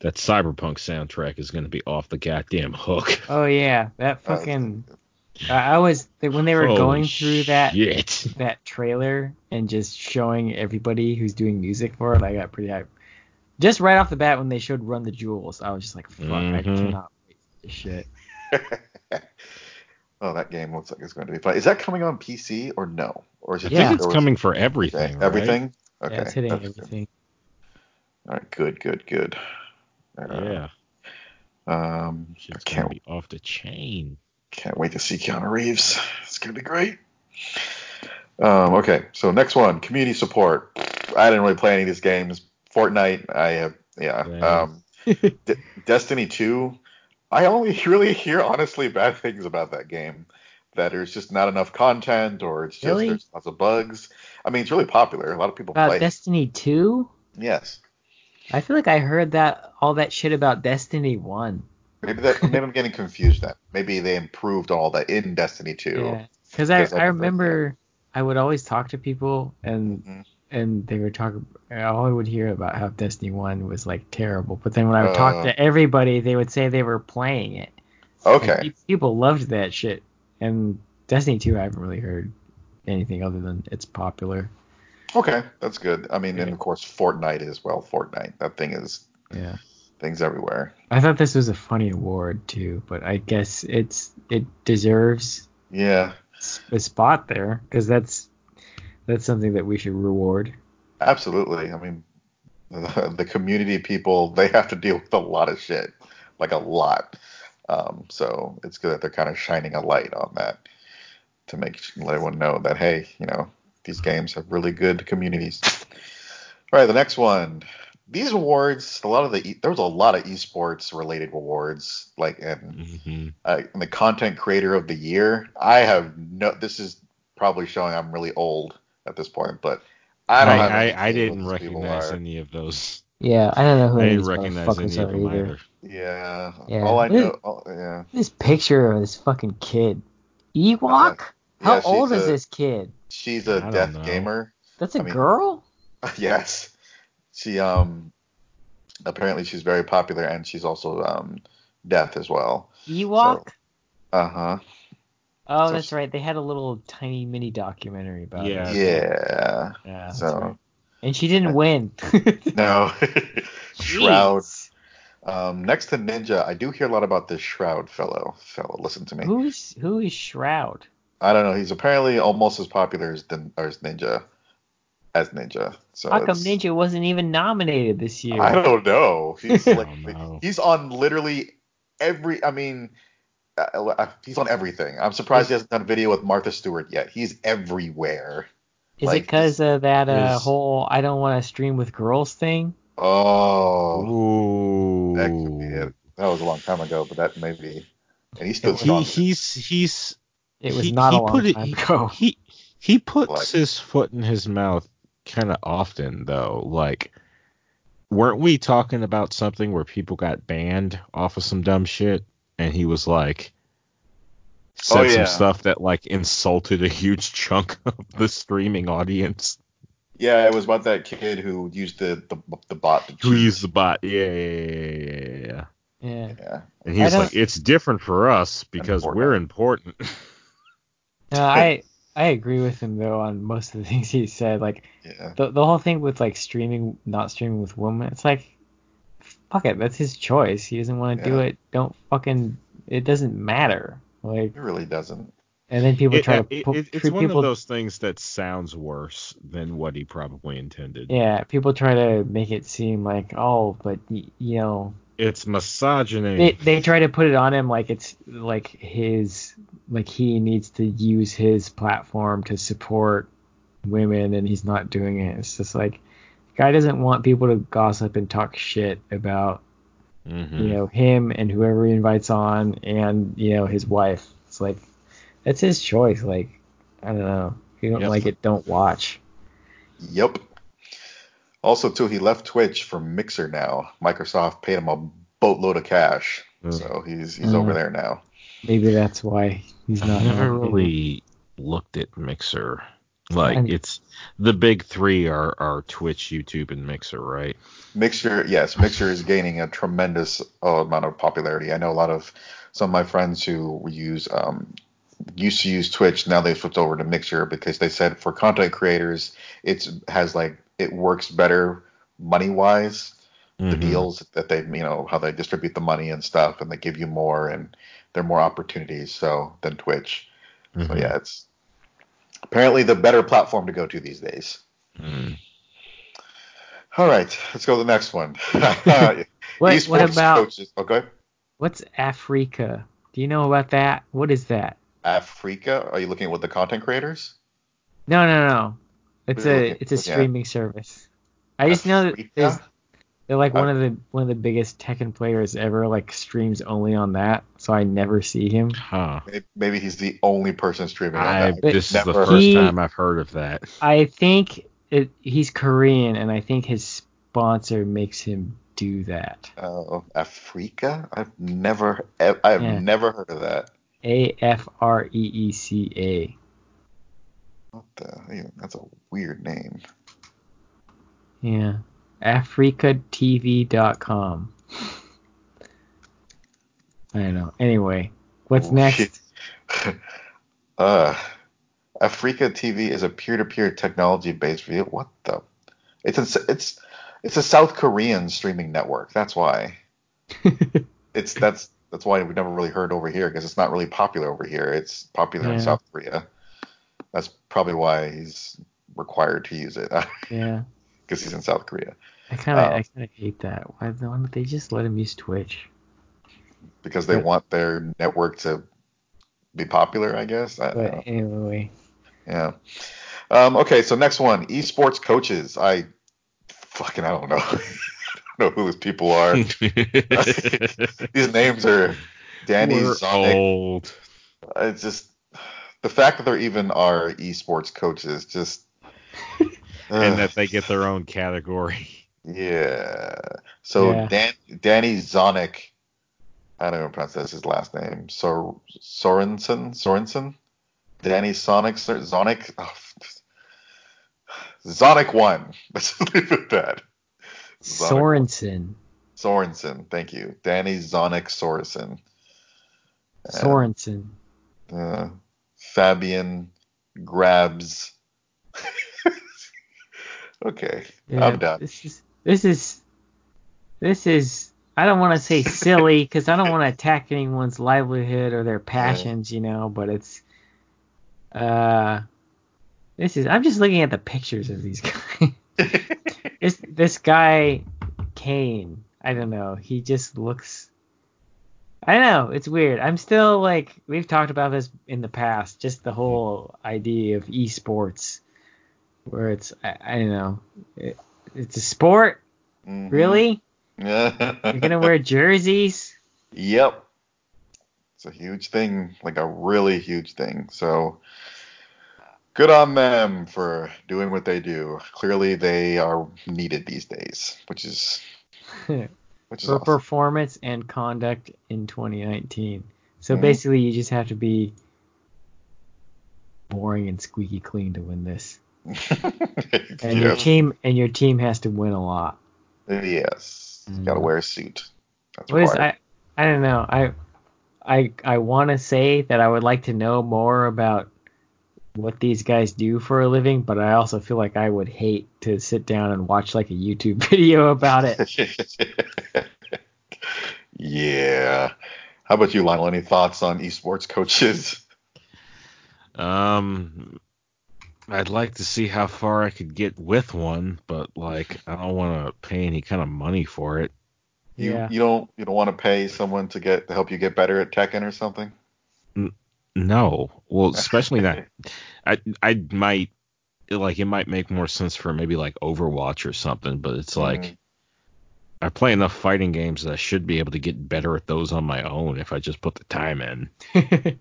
that Cyberpunk soundtrack is going to be off the goddamn hook. (laughs) oh yeah, that Uh, fucking. I I was when they were going through that shit. (laughs) that trailer and just showing everybody who's doing music for it, I got pretty hyped. Just right off the bat when they showed Run the Jewels, I was just like, fuck, I Mhm. cannot wait for this shit. (laughs) oh, that game looks like it's going to be fun. Is that coming on PC or no? Or is it I Yeah. think just it's or was- coming for okay, everything. right? everything? Okay. yeah, it's hitting that's good. everything. All right, good, good, good. Uh, Yeah. Um, I can't be off the chain. Can't wait to see Keanu Reeves. It's gonna be great. Um, okay, so next one, community support. I didn't really play any of these games. Fortnite, I have, yeah. Yeah. Um, (laughs) D- Destiny 2, I only (laughs) really hear honestly bad things about that game. That there's just not enough content, or it's just Really? there's lots of bugs. I mean, it's really popular. A lot of people play. Destiny 2? Yes, I feel like I heard that all that shit about Destiny 1. maybe that. maybe I'm getting confused. Then maybe they improved all that in Destiny 2. Yeah. Because I I remember I would always talk to people and Mhm. and they would talk all I would hear about how Destiny 1 was like terrible. But then when I would talk Uh. to everybody, they would say they were playing it. Okay. Pe- people loved that shit. And Destiny 2, I haven't really heard anything other than it's popular. Okay, that's good. I mean, and of course, Fortnite is well. Fortnite, that thing is Yeah. things everywhere. I thought this was a funny award too, but I guess it's it deserves Yeah, a spot there because that's that's something that we should reward. absolutely. I mean, the, (laughs) the community people they have to deal with a lot of shit, like a lot. Um, so it's good that they're kind of shining a light on that to make let everyone know that hey, you know, these games have really good communities. All right, the next one. These awards, a lot of the e- there was a lot of esports related awards, like and hmm uh, in the content creator of the year. I have no. This is probably showing I'm really old at this point, but I I, don't have. I, I didn't recognize any of those. Yeah, I don't know who I didn't recognize any of them either. either. Yeah. Yeah. All I This- know. Oh, yeah. This picture of this fucking kid, Ewok. How Yeah, she's old is this kid? She's a don't death know. gamer. That's a I mean- girl. (laughs) yes. She um. Apparently she's very popular and she's also um deaf as well. Ewok. Uh huh. oh, so that's she- right. They had a little tiny mini documentary about Yeah. it. Yeah. Yeah. So- right. And she didn't win. (laughs) No. (laughs) Shroud. Um, next to Ninja, I do hear a lot about this Shroud fellow. Fellow, listen to me. Who's who is Shroud? I don't know. He's apparently almost as popular as, Din- or as Ninja. As Ninja. So How come Ninja wasn't even nominated this year? I don't know. He's (laughs) like, don't know. he's on literally every. I mean, uh, uh, he's on everything. I'm surprised he hasn't done a video with Martha Stewart yet. He's everywhere. Is like, it because of that uh, is- whole I don't want to stream with girls thing? Oh, Ooh. that could be it. That was a long time ago, but that may be. And he's still was- He, he's he's It was he, not he a long put it, time he, ago. He he puts Like- his foot in his mouth kind of often though. Like, weren't we talking about something where people got banned off of some dumb shit, and he was like said Oh, yeah. some stuff that like insulted a huge chunk (laughs) of the streaming audience Yeah, it was about that kid who used the the, the bot to who used the bot. Yeah, yeah, yeah, yeah, yeah, yeah. Yeah. Yeah. And he's like, it's different for us because Important. we're important. (laughs) No, (laughs) I I agree with him though on most of the (laughs) things he said. Like Yeah. the the whole thing with like streaming, not streaming with women. It's like, fuck it, that's his choice. He doesn't want to do it. Don't fucking. It doesn't matter. Like, It really doesn't. and then people It- try to it- put it- it's treat one people. of those things that sounds worse than what he probably intended. Yeah, people try to make it seem like, oh, but y- you know, It's misogyny. they they try to put it on him like it's like his like he needs to use his platform to support women and he's not doing it. It's just like guy doesn't want people to gossip and talk shit about Mhm. you know him and whoever he invites on and you know his wife. It's like that's his choice. Like I don't know. If you don't Yep. like it, don't watch. Yep. Also, too, he left Twitch for Mixer now. Microsoft paid him a boatload of cash, Mm. so he's he's Mm. over there now. Maybe that's why he's not. I never really looked at Mixer. Like I'm- it's the big three are are Twitch, YouTube, and Mixer, right? Mixer, yes, Mixer is gaining a tremendous uh, amount of popularity. I know a lot of some of my friends who use um, used to use Twitch, now they've switched over to Mixer because they said for content creators, it's has like it works better money wise. The Mhm. deals that they, you know, how they distribute the money and stuff, and they give you more, and there are more opportunities. So than Twitch. So Mhm. yeah, it's apparently the better platform to go to these days. Mhm. All right, let's go to the next one. (laughs) What, what about coaches? Okay. what's Afreeca? Do you know about that? What is that? Afreeca? Are you looking at what the content creators? No, no, no. It's Really? a it's a Yeah. streaming service. I just know that there's, they're like one of the one of the biggest Tekken players ever. Like streams only on that, so I never see him. Huh. Maybe- Maybe he's the only person streaming on I, that. This is the first He- time I've heard of that. I think it, he's Korean, and I think his sponsor makes him do that. Oh, Afreeca? I've never, ev- I've Yeah. never heard of that. A F R E E C A. What the? That's a weird name. Yeah. AfreecaTV.com. I don't know. Anyway, what's Oh, next? (laughs) uh, Afreeca TV is a peer-to-peer technology-based video. What the? It's a, it's it's a South Korean streaming network. That's why. (laughs) It's that's that's why we never really heard over here because it's not really popular over here. It's popular in South Korea. That's probably why he's required to use it (laughs) yeah. because he's in South Korea. I kind of Oh. I kind of hate that. Why don't they just let him use Twitch? Because they But- want their network to be popular, I guess. I, I don't know. But anyway, Yeah. Um, okay, so next one, esports coaches. I fucking I don't know. (laughs) I don't know who these people are. (laughs) These names are Danny We're Zonic. old. It's just the fact that there even are esports coaches just (laughs) and that they get their own category. yeah. So Yeah. Dan Danny Zonic, I don't know how to pronounce this, his last name. Sor Sorensen? Sorensen? Danny Sonic Zonic? Oh, Zonic one. (laughs) Let's leave it at that. Zonic Sorensen. Sorensen, thank you. Danny Zonic Sorensen. Uh, Sorensen. Uh, Fabian Grabbz. (laughs) okay, Yeah, I'm done. This is this is this is I don't want to say (laughs) silly because I don't want to attack anyone's livelihood or their passions, you know. But it's uh, this is I'm just looking at the pictures of these (laughs) guys. this this guy Kane, I don't know. He just looks. I know. It's weird. I'm still like we've talked about this in the past. Just the whole idea of esports, where it's I, I don't know. It, it's a sport, Mhm. really. Yeah. (laughs) You're gonna wear jerseys. Yep. It's a huge thing, like a really huge thing. So good on them for doing what they do. Clearly they are needed these days, which is (laughs) which is for awesome. performance and conduct in 2019. So Mhm. basically, you just have to be boring and squeaky clean to win this, (laughs) and your team and your team has to win a lot. yes. You Mm. gotta wear a suit. That's What is. I I don't know. I I I want to say that I would like to know more about what these guys do for a living, but I also feel like I would hate to sit down and watch like a YouTube (laughs) video about it. (laughs) yeah. How about you, Lionel? Any thoughts on esports coaches? Um, I'd like to see how far I could get with one, but like I don't want to pay any kind of money for it. You Yeah. you don't you don't want to pay someone to get to help you get better at Tekken or something? No, well, (laughs) especially that. I I might like it might make more sense for maybe like Overwatch or something, but it's like Mhm. I play enough fighting games that I should be able to get better at those on my own if I just put the time in. (laughs)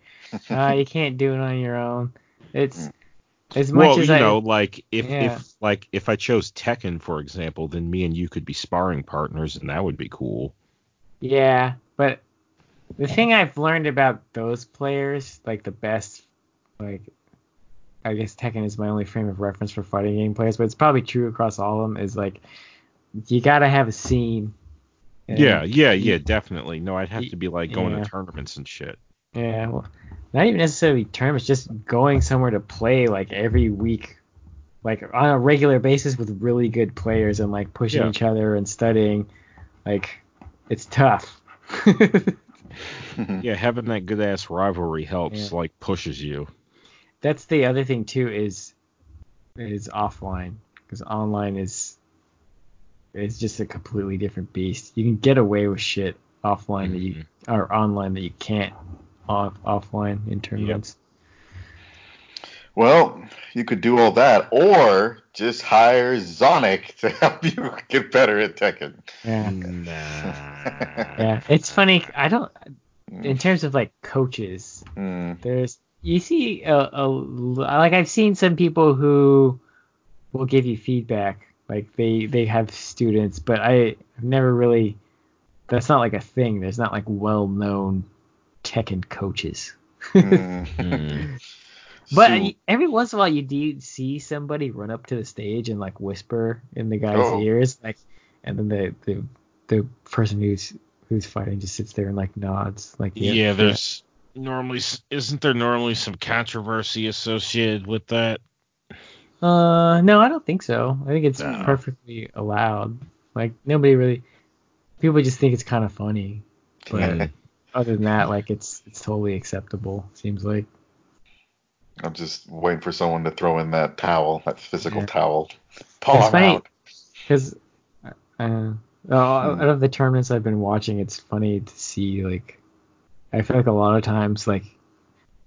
uh, you can't do it on your own. It's as much well, as you I know, like if Yeah. if like if I chose Tekken for example, then me and you could be sparring partners, and that would be cool. Yeah, but the thing I've learned about those players, like the best, like I guess Tekken is my only frame of reference for fighting game players, but it's probably true across all of them. Is like you gotta have a scene. And- yeah, yeah, yeah, definitely. No, I'd have to be like going Yeah. to tournaments and shit. Yeah, well, not even necessarily tournaments, just going somewhere to play like every week, like on a regular basis with really good players and like pushing Yeah. each other and studying. Like, it's tough. (laughs) Yeah, having that good ass rivalry helps, Yeah. like pushes you. That's the other thing too is is offline because online is is just a completely different beast. You can get away with shit offline that you or online that you can't off offline in tournaments. Well, you could do all that, or just hire Zonic to help you (laughs) get better at Tekken. Yeah. Nah. Yeah, it's funny. I don't. In terms of like coaches, Mm, there's you see a, a like I've seen some people who will give you feedback. Like they they have students, but I have never really. That's not like a thing. There's not like well known Tekken coaches. mm. (laughs) But So- every once in a while, you do see somebody run up to the stage and like whisper in the guy's Oh. ears, like, and then the the the person who's who's fighting just sits there and like nods, like Yeah, there's normally isn't there normally some controversy associated with that? Uh, no, I don't think so. I think it's No. perfectly allowed. Like nobody really, people just think it's kind of funny. But other than that, like it's it's totally acceptable. Seems like. I'm just waiting for someone to throw in that towel, that physical Yeah. towel. Him funny. out. Because uh, uh, out of the tournaments I've been watching, it's funny to see like I feel like a lot of times like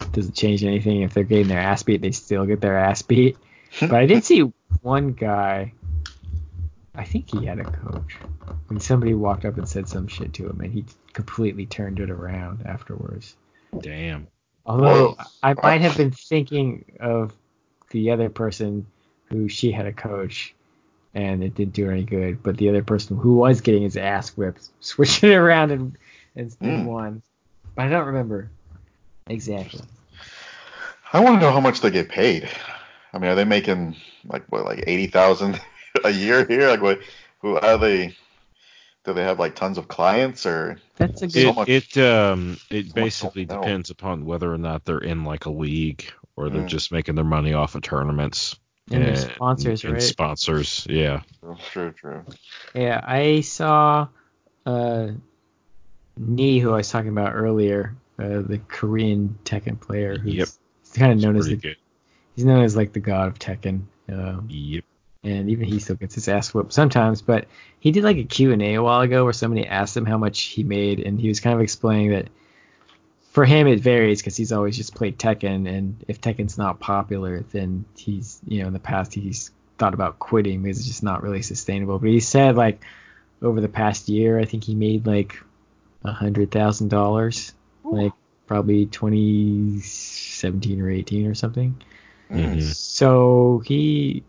it doesn't change anything if they're getting their ass beat, they still get their ass beat. But I did see one guy. I think he had a coach. When somebody walked up and said some shit to him, and he completely turned it around afterwards. Damn. Although I might have been thinking of the other person who she had a coach and it didn't do her any good, but the other person who was getting his ass whipped (laughs) switched it around and, and, and Hmm. won. But I don't remember exactly. I want to know how much they get paid. I mean, are they making like what, like eighty thousand (laughs) a year here? Like, what? Who are they? Do they have like tons of clients or? That's a good. It much- it um it so basically don't depends upon whether or not they're in like a league or they're Mm. just making their money off of tournaments. And their sponsors, and right? sponsors, yeah. True, true. Yeah, I saw uh, Knee, who I was talking about earlier, uh, the Korean Tekken player, who's Yep. kind of known as the good. He's known as like the god of Tekken. Um, Yep. and even he still gets his ass whooped sometimes. But he did like a Q&A a while ago where somebody asked him how much he made, and he was kind of explaining that for him it varies because he's always just played Tekken, and if Tekken's not popular, then he's you know in the past he's thought about quitting because it's just not really sustainable. But he said like over the past year, I think he made like a hundred thousand dollars, like probably 2017 or 18 or something. Mhm. So he,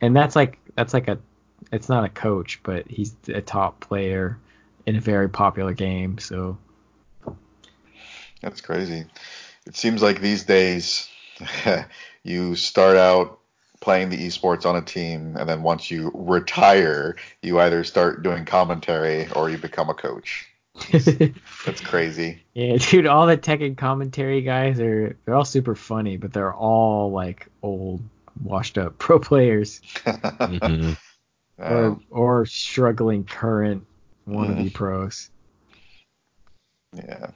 and that's like that's like a, it's not a coach, but he's a top player in a very popular game. So That's crazy. It seems like these days (laughs) you start out playing the esports on a team, and then once you retire, you either start doing commentary or you become a coach. (laughs) That's crazy. Yeah, dude, all the Tekken commentary guys are they're all super funny, but they're all like old, washed up (laughs) pro players Mhm. (laughs) or Um, or struggling current wannabe pros. yeah.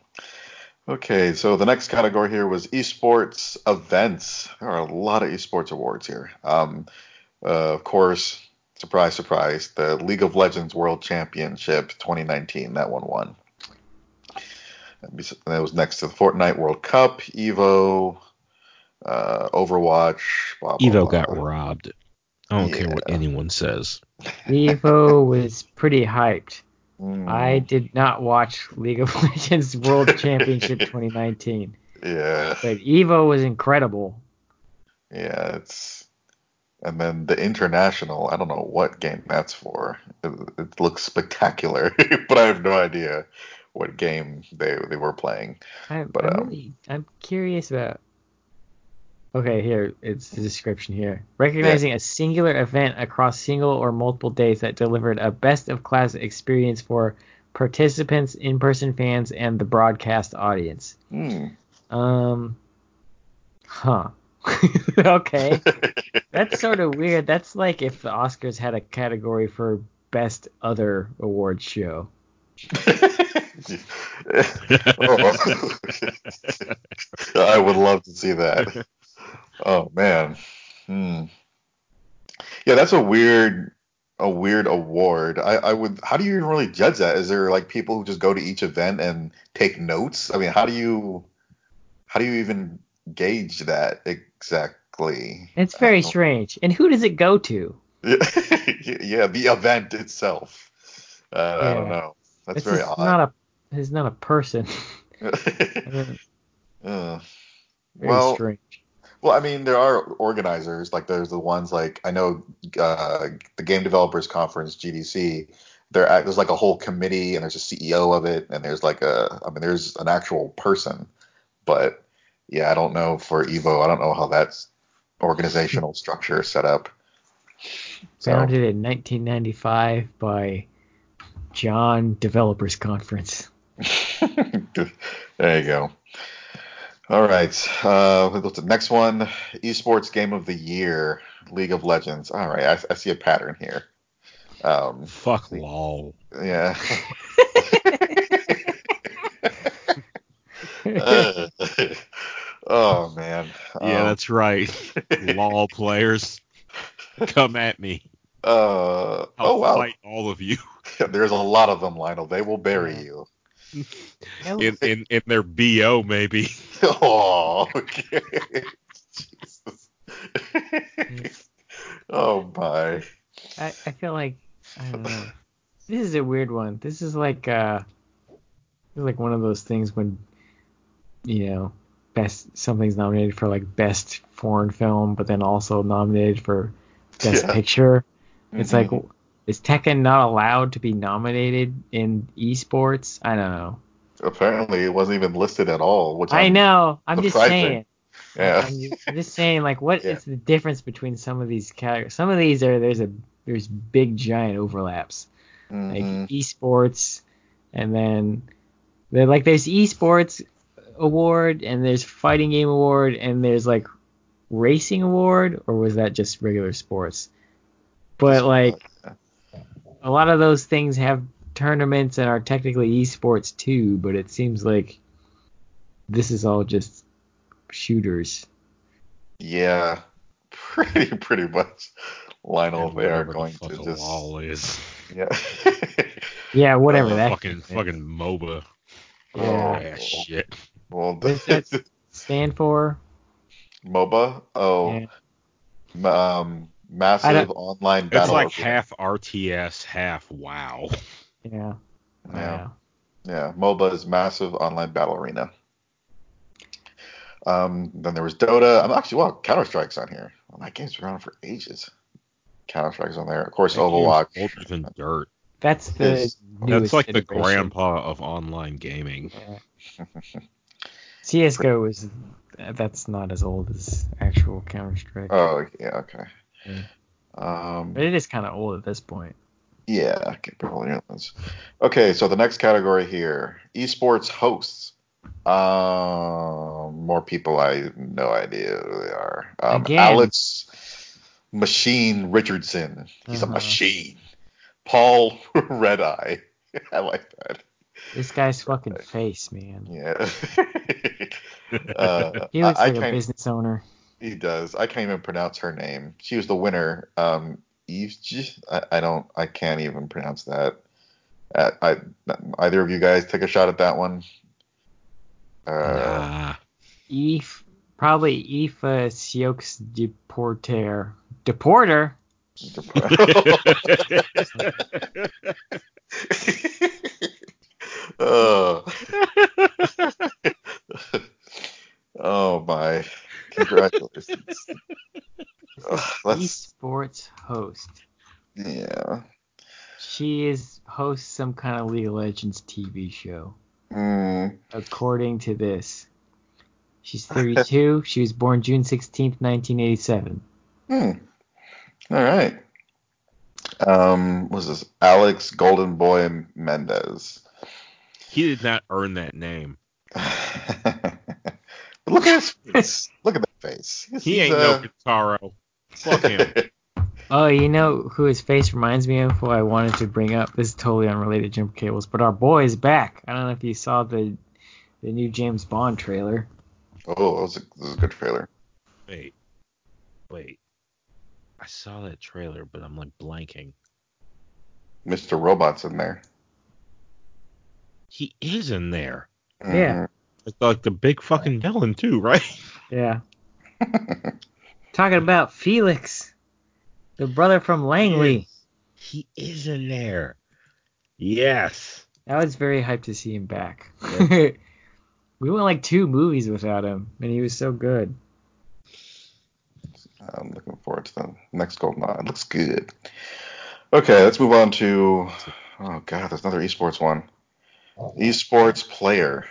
Okay, so the next category here was esports events. There are a lot of esports awards here. Um, uh, of course, surprise, surprise, the League of Legends World Championship 2019. That one won. And that was next to the Fortnite World Cup, Evo, uh, Overwatch. Blah, blah, Evo blah. got robbed. I don't care what anyone says. (laughs) Evo was pretty hyped. Mm, I did not watch League of (laughs) Legends World Championship (laughs) 2019, yeah. but Evo was incredible. Yeah, it's and then the international. I don't know what game that's for. It, it looks spectacular, (laughs) but I have no idea what game they they were playing. I, But, I'm um, really, I'm curious about. Okay, here it's the description here. Recognizing a singular event across single or multiple days that delivered a best of class experience for participants, in-person fans, and the broadcast audience. Hmm. Um, huh. (laughs) okay, (laughs) that's sort of weird. That's like if the Oscars had a category for best other award show. Oh. (laughs) I would love to see that. Oh man. Hmm. Yeah, that's a weird a weird award. I, I would how do you even really judge that? Is there like people who just go to each event and take notes? I mean, how do you how do you even gauge that exactly? It's very strange. And who does it go to? (laughs) yeah, the event itself. Uh, I don't know. That's This very odd. not a. Is not a person. (laughs) very Uh, well, strange. Well, I mean, there are organizers. Like, there's the ones like I know uh, the Game Developers Conference (GDC). There, there's like a whole committee, and there's a CEO of it, and there's like a, I mean, there's an actual person. But yeah, I don't know for Evo. I don't know how that's organizational (laughs) structure is set up. So Founded in 1995 by John Developers Conference. (laughs) there you go. All right. Uh, let's go to the next one. Esports Game of the Year, League of Legends. All right. I, I see a pattern here. Um, Fuck lol. yeah. (laughs) Uh, (laughs) oh man. Yeah, Um, that's right. (laughs) lol players, come at me. Uh, I'll oh wow. fight all of you (laughs) There's a lot of them, Lionel. They will bury you. in in in their bo maybe. Oh, okay. Jesus. oh my. I, I feel like I don't know. This is a weird one. This is like uh this like one of those things when you know best something's nominated for like best foreign film, but then also nominated for best Yeah. picture. It's Mhm. like is Tekken not allowed to be nominated in esports? I don't know. apparently it wasn't even listed at all. Which I I'm- know. I'm just saying. Yeah. I'm just, saying, like, what is Yeah. the difference between some of these categories? Some of these are there's a there's big giant overlaps, like Mhm. esports, and then they're like there's esports award and there's fighting game award and there's like racing award or was that just regular sports? But like a lot of those things have tournaments and are technically esports too, but it seems like this is all just shooters. Yeah. (laughs) Pretty pretty much. Lionel, they are whatever the going fuck to a just lol is. (laughs) yeah. Yeah, whatever that fucking is. fucking MOBA. Yeah. Yeah, shit. Well, What does that (laughs) stand for? MOBA. Oh, Yeah. um, massive don't- online It's battle. like arena. half RTS, half WoW. Yeah. Yeah. Yeah, MOBA is massive online battle arena. Um, then there was Dota. I'm actually well, Counter Strike's on here. Well, that game's been around for ages. Counter Strike's on there. Of course, That game's Overwatch. Older than dirt. That's the Is- That's like the grandpa of online gaming. Yeah. (laughs) CS:GO is that's not as old as actual Counter Strike, Oh, yeah, okay. Yeah. Um, but it is kind of old at this point. Yeah, Gabriel Airlines. Okay, so the next category here, esports hosts. Um, more people I have no idea who they are. Um, Again. Alex Machine Richardson. He's a Uh-huh. machine. Paul (laughs) Red Eye. (laughs) I like that. This guy's fucking face, man. Yeah. (laughs) uh, He looks I, I like a business owner. He does. I can't even pronounce her name. She was the winner. Um, Eve. I, I don't. I can't even pronounce that. Uh, I, either of you guys take a shot at that one. Uh, Nah. Eve, probably Eefje Sjokz Depoortere. Deporter? (laughs) (laughs) oh. (laughs) oh my! Congratulations. (laughs) That's Esports host. yeah. She is hosts some kind of League of Legends TV show, Mm, according to this. She's 32. (laughs) she was born June 16th, 1987. hmm. All right. Um, was this Alex Golden Boy Mendez? He did not earn that name. but (laughs) look at his face. Look at that face. He's- He he's, ain't uh, no Guitaro. Fuck him. (laughs) Oh, you know who his face reminds me of? Who I wanted to bring up. This is totally unrelated, Jim Cables, but our boy is back. I don't know if you saw the the new James Bond trailer. oh, that was a, that was a good trailer. Wait. Wait. I saw that trailer, but I'm like blanking. Mr. Robot's in there. He is in there. Yeah. It's like the big fucking villain too, right? Yeah. Talking about Felix, the brother from Langley. He is in there. Yes. I was very hyped to see him back. (laughs) we went like two movies without him, and he was so good. I'm looking forward to the next GoldenEye. It looks good. Okay, let's move on to. Oh god, there's another esports one. Esports player.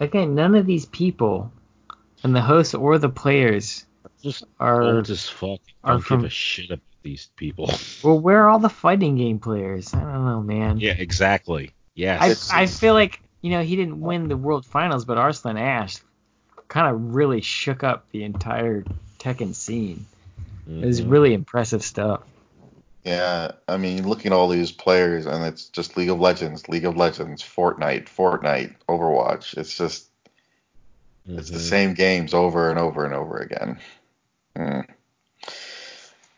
Okay, none of these people, and the hosts or the players, Just are. old as fuck. are Don't from- give a shit about these people. (laughs) Well, where are all the fighting game players? I don't know, man. yeah, exactly. Yes. I I feel like you know he didn't win the world finals, but Arslan Ash kind of really shook up the entire Tekken scene. It was Mhm. really impressive stuff. Yeah, I mean, looking at all these players, and it's just League of Legends, League of Legends, Fortnite, Fortnite, Overwatch. It's just it's the Mhm. same games over and over and over again. Mm.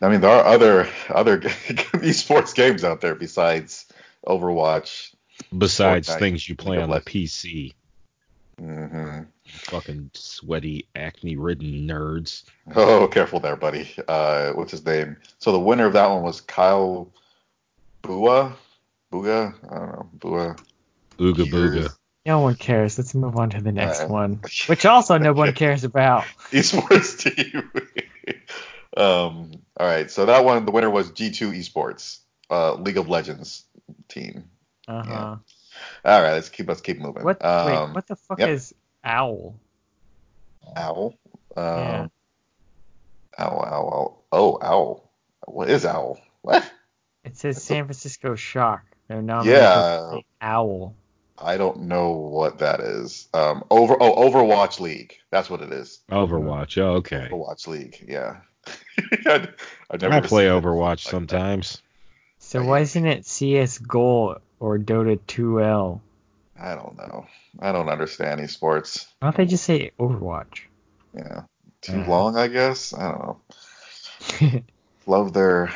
I mean, there are other other (laughs) esports games out there besides Overwatch. Besides Fortnite, things you play on the PC. Hmm Fucking sweaty, acne ridden nerds. Oh, careful there, buddy. Uh, what's his name? So the winner of that one was Kyle Bua. Booga? I don't know. Bua. Ooga Years. booga. No one cares. Let's move on to the next Alright. one, (laughs) which also no one cares about. (laughs) Esports team. (laughs) um, all right. So that one, the winner was G2 Esports, uh, League of Legends team. Uh huh. All right. Let's keep let's keep moving. What? Um, wait, what the fuck yep. is owl? Owl. Um, Yeah. Owl. Owl. Owl. Oh, owl. What is owl? What? (laughs) It says San Francisco Shock. They're nominated Yeah. Owl. I don't know what that is. Um, over oh Overwatch League. That's what it is. Overwatch. Oh, okay. Overwatch League. Yeah. (laughs) I, I've never I play Overwatch like that. sometimes. So Right. why isn't it CS GO or Dota 2L? I don't know. I don't understand esports. Why don't they just say Overwatch? Yeah. Too Uh. long, I guess. I don't know. (laughs) Love their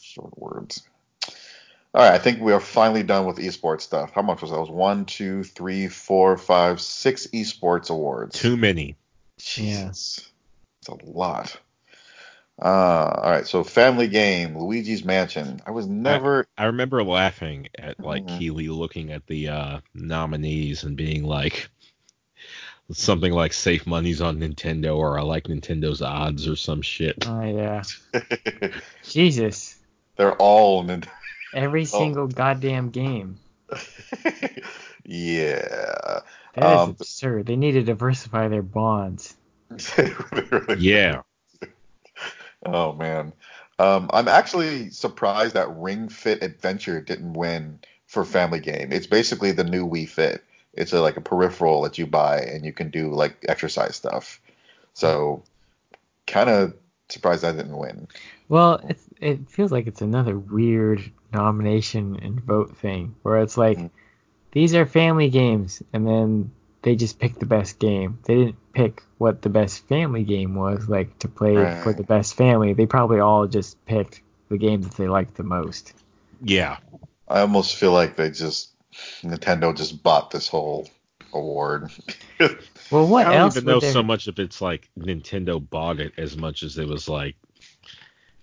short words. All right, I think we are finally done with esports stuff. How much was that? It was one, two, three, four, five, six esports awards. Too many. Jesus. It's a lot. Uh, all right, so Family Game, Luigi's Mansion. I was never. I remember laughing at like Mhm. Keighley looking at the uh, nominees and being like something like safe money's on Nintendo or I like Nintendo's odds or some shit. oh yeah. (laughs) Jesus. They're all. Nin- Every Oh. single goddamn game. (laughs) yeah. That is Um, absurd. They need to diversify their bonds. (laughs) Really- Yeah. Oh man. Um, I'm actually surprised that Ring Fit Adventure didn't win for family game. It's basically the new Wii Fit. It's a, like a peripheral that you buy and you can do like exercise stuff. So kind of surprised that didn't win. Well, it's, it feels like it's another weird nomination and vote thing where it's like Mhm. these are family games and then they just picked the best game. They didn't pick what the best family game was like to play for the best family. They probably all just picked the game that they liked the most. Yeah. I almost feel like they just Nintendo just bought this whole award. (laughs) Well, what I don't else even know there... so much if it's like Nintendo bought it as much as it was like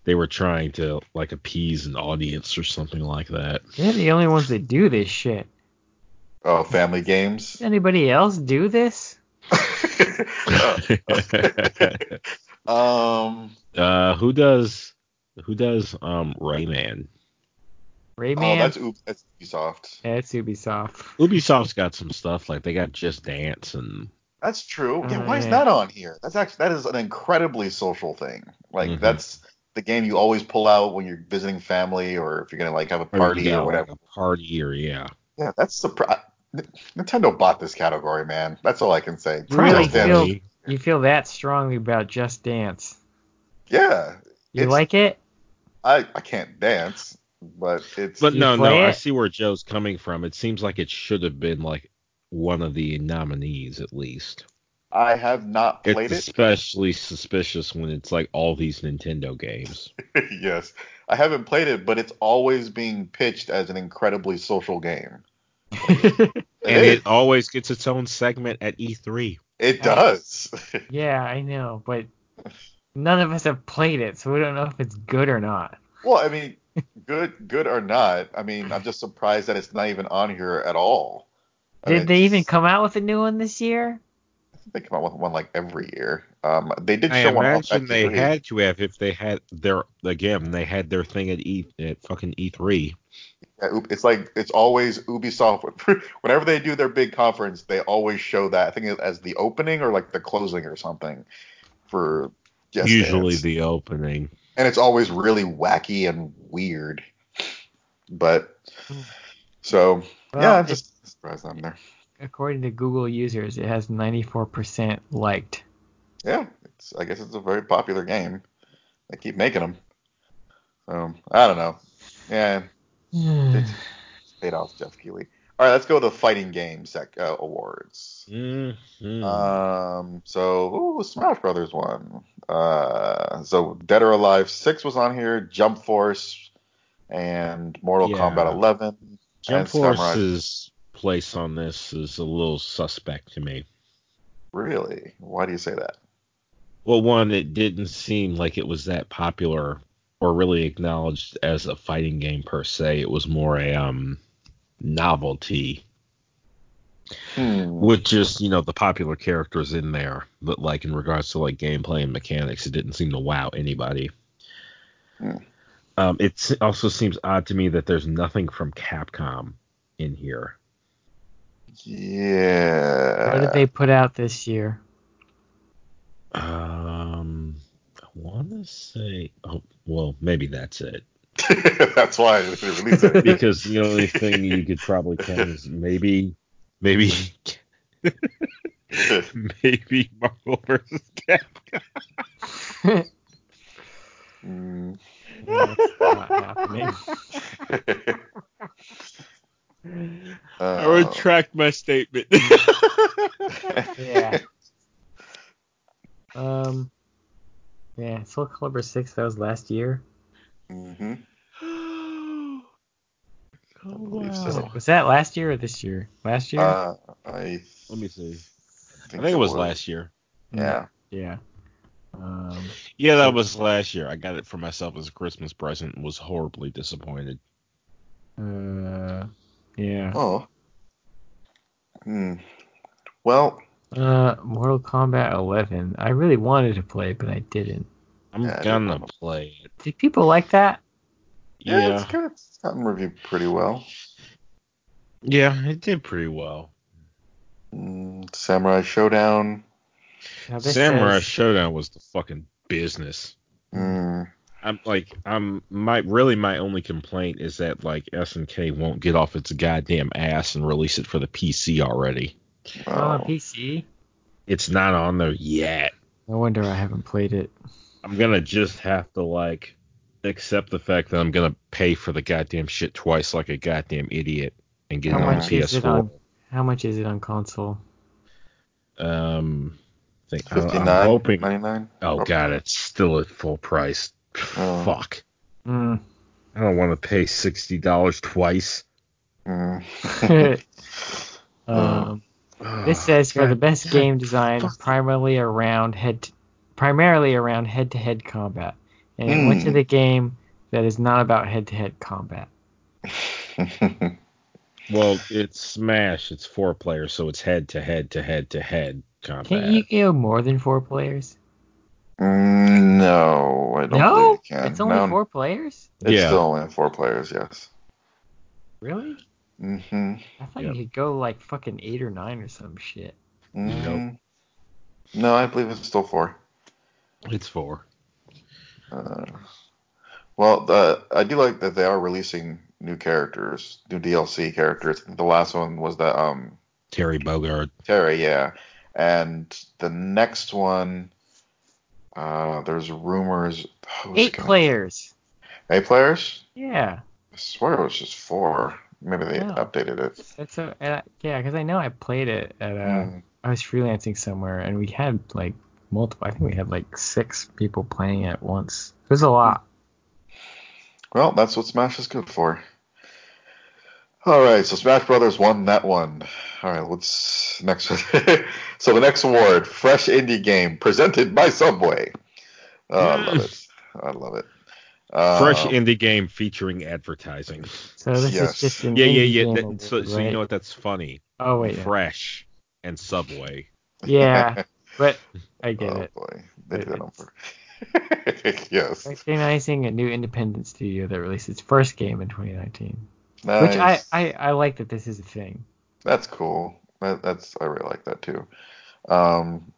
they were trying to like appease an audience or something like that. They're the only ones that do this shit. Oh, family games. Anybody else do this? (laughs) um, uh, who does who does um Rayman? Rayman? oh, that's Ub- that's Ubisoft. yeah, it's Ubisoft. Ubisoft's got some stuff like they got Just Dance and That's true. Yeah, Oh, why is that on here? That's actually that is an incredibly social thing. Like Mhm. that's the game you always pull out when you're visiting family or if you're gonna like have a or you party got, or like, whatever. a party or yeah. Yeah, that's surprise. Nintendo bought this category, man. That's all I can say. Really feel- You feel that strongly about Just Dance. Yeah, You like it? I I can't dance, but it's But no, no, play I see where Joe's coming from. It seems like it should have been like one of the nominees at least. I have not It's played it. especially suspicious when it's like all these Nintendo games. (laughs) yes, I haven't played it, but it's always being pitched as an incredibly social game. (laughs) It and is. it always gets its own segment at E E3. It does. (laughs) yeah, I know, but none of us have played it, so we don't know if it's good or not. well, I mean, good good or not, I mean, I'm just surprised that it's not even on here at all. I Did mean, they even come out with a new one this year? They come out with one like every year. Um, they did I show one off imagine they E3. had to have if they had their again they had their thing at E at fucking E3. Yeah, It's like it's always Ubisoft. (laughs) Whenever they do their big conference, they always show that. I think as the opening or like the closing or something for Just Usually Dance. the opening. and it's always really wacky and weird. But so Well, yeah, I'm just surprised I'm there. According to Google users, it has 94% liked. Yeah, it's I guess it's a very popular game. They keep making them. So I don't know. Yeah, it's paid off Geoff Keighley. All right, let's go to the fighting game sec uh, awards. Mhm. Um, so ooh, Smash Brothers won. Uh, so Dead or Alive Six was on here, Jump Force, and Mortal Yeah. Kombat 11. Jump and Samurai- Force's place on this is a little suspect to me. Really? Why do you say that? Well, one, it didn't seem like it was that popular or really acknowledged as a fighting game per se. It was more a um novelty Hmm. with just you know the popular characters in there, but like in regards to like gameplay and mechanics, it didn't seem to wow anybody. Hmm. Um, it also seems odd to me that there's nothing from Capcom in here. Yeah. What did they put out this year? Um, I want to say, oh, well, maybe that's it. (laughs) That's why they released it. Because the only thing you could probably count is maybe, maybe, (laughs) maybe Marvel versus Capcom. Mm. That's not happening. (laughs) I Uh, retract my statement. (laughs) Yeah. (laughs) Um. Yeah, Soul Calibur 6, that was last year. hmm (gasps) oh, believe Was, so. was that last year or this year? Last year? Uh, I Let me see. I think, think it was last year. Yeah. yeah. Um, Yeah, that was last year. I got it for myself as a Christmas present and was horribly disappointed. uh, yeah. Oh. Hmm. Well, Uh, Mortal Kombat 11. I really wanted to play, but I didn't. I'm Yeah, gonna didn't play it. Did people like that? yeah, Yeah. it's kind of it's gotten reviewed pretty well. Yeah, it did pretty well. Mm, Samurai Shodown. Samurai says- Shodown was the fucking business. Mm, I I'm like I'm my really my only complaint is that like SNK won't get off its goddamn ass and release it for the PC already. It's on Oh. PC. It's not on there yet. No wonder I haven't played it. I'm gonna just have to like accept the fact that I'm gonna pay for the goddamn shit twice like a goddamn idiot and get How it on much is it PS4. on? How much is it on console? Um, I think I- Fifty I'm hoping. ninety nine. Oh god, it's still at full price. Oh. Fuck. Mm. I don't want to pay sixty dollars twice. Mm. (laughs) um, (sighs) this says for the best game design, primarily around head, primarily around head-to-head combat, and it went to Hmm. the game that is not about head-to-head combat. (laughs) Well, it's Smash. It's four players, so it's head to head to head to head combat. Can't you go more than four players? Mm, no, I don't believe No, you can. it's only no, four players. It's Yeah. still only four players. Yes. Really? Mm-hmm. I thought Yep. you could go like fucking eight or nine or some shit. Mm, No, I believe it's still four. It's four. Uh, well, the, I do like that they are releasing new characters, new DLC characters. The last one was that um Terry Bogard. Terry, yeah, and the next one, uh, there's rumors. Eight gonna- players. Eight players? Yeah, I swear it was just four. Maybe they No. updated it. a uh, yeah. Because I know I played it at uh, Mm. I was freelancing somewhere and we had like multiple. I think we had like six people playing at once. It was a lot. Well, that's what Smash is good for. All right, so Smash Brothers won that one. All right, what's next? (laughs) so the next award, Fresh Indie Game, presented by Subway. Oh, I love it. I love it. Uh, Fresh indie game featuring advertising. So this Yes. is just an Yeah, yeah, indie yeah. game that- award, so, so you know what? That's funny. Oh wait, yeah. Fresh and Subway. yeah, (laughs) but I get oh it. boy, they It- did that on purpose. yes, Recognizing a new independent studio that released its first game in 2019, nice. which I, I I like that this is a thing. That's cool. That, that's I really like that too. Um,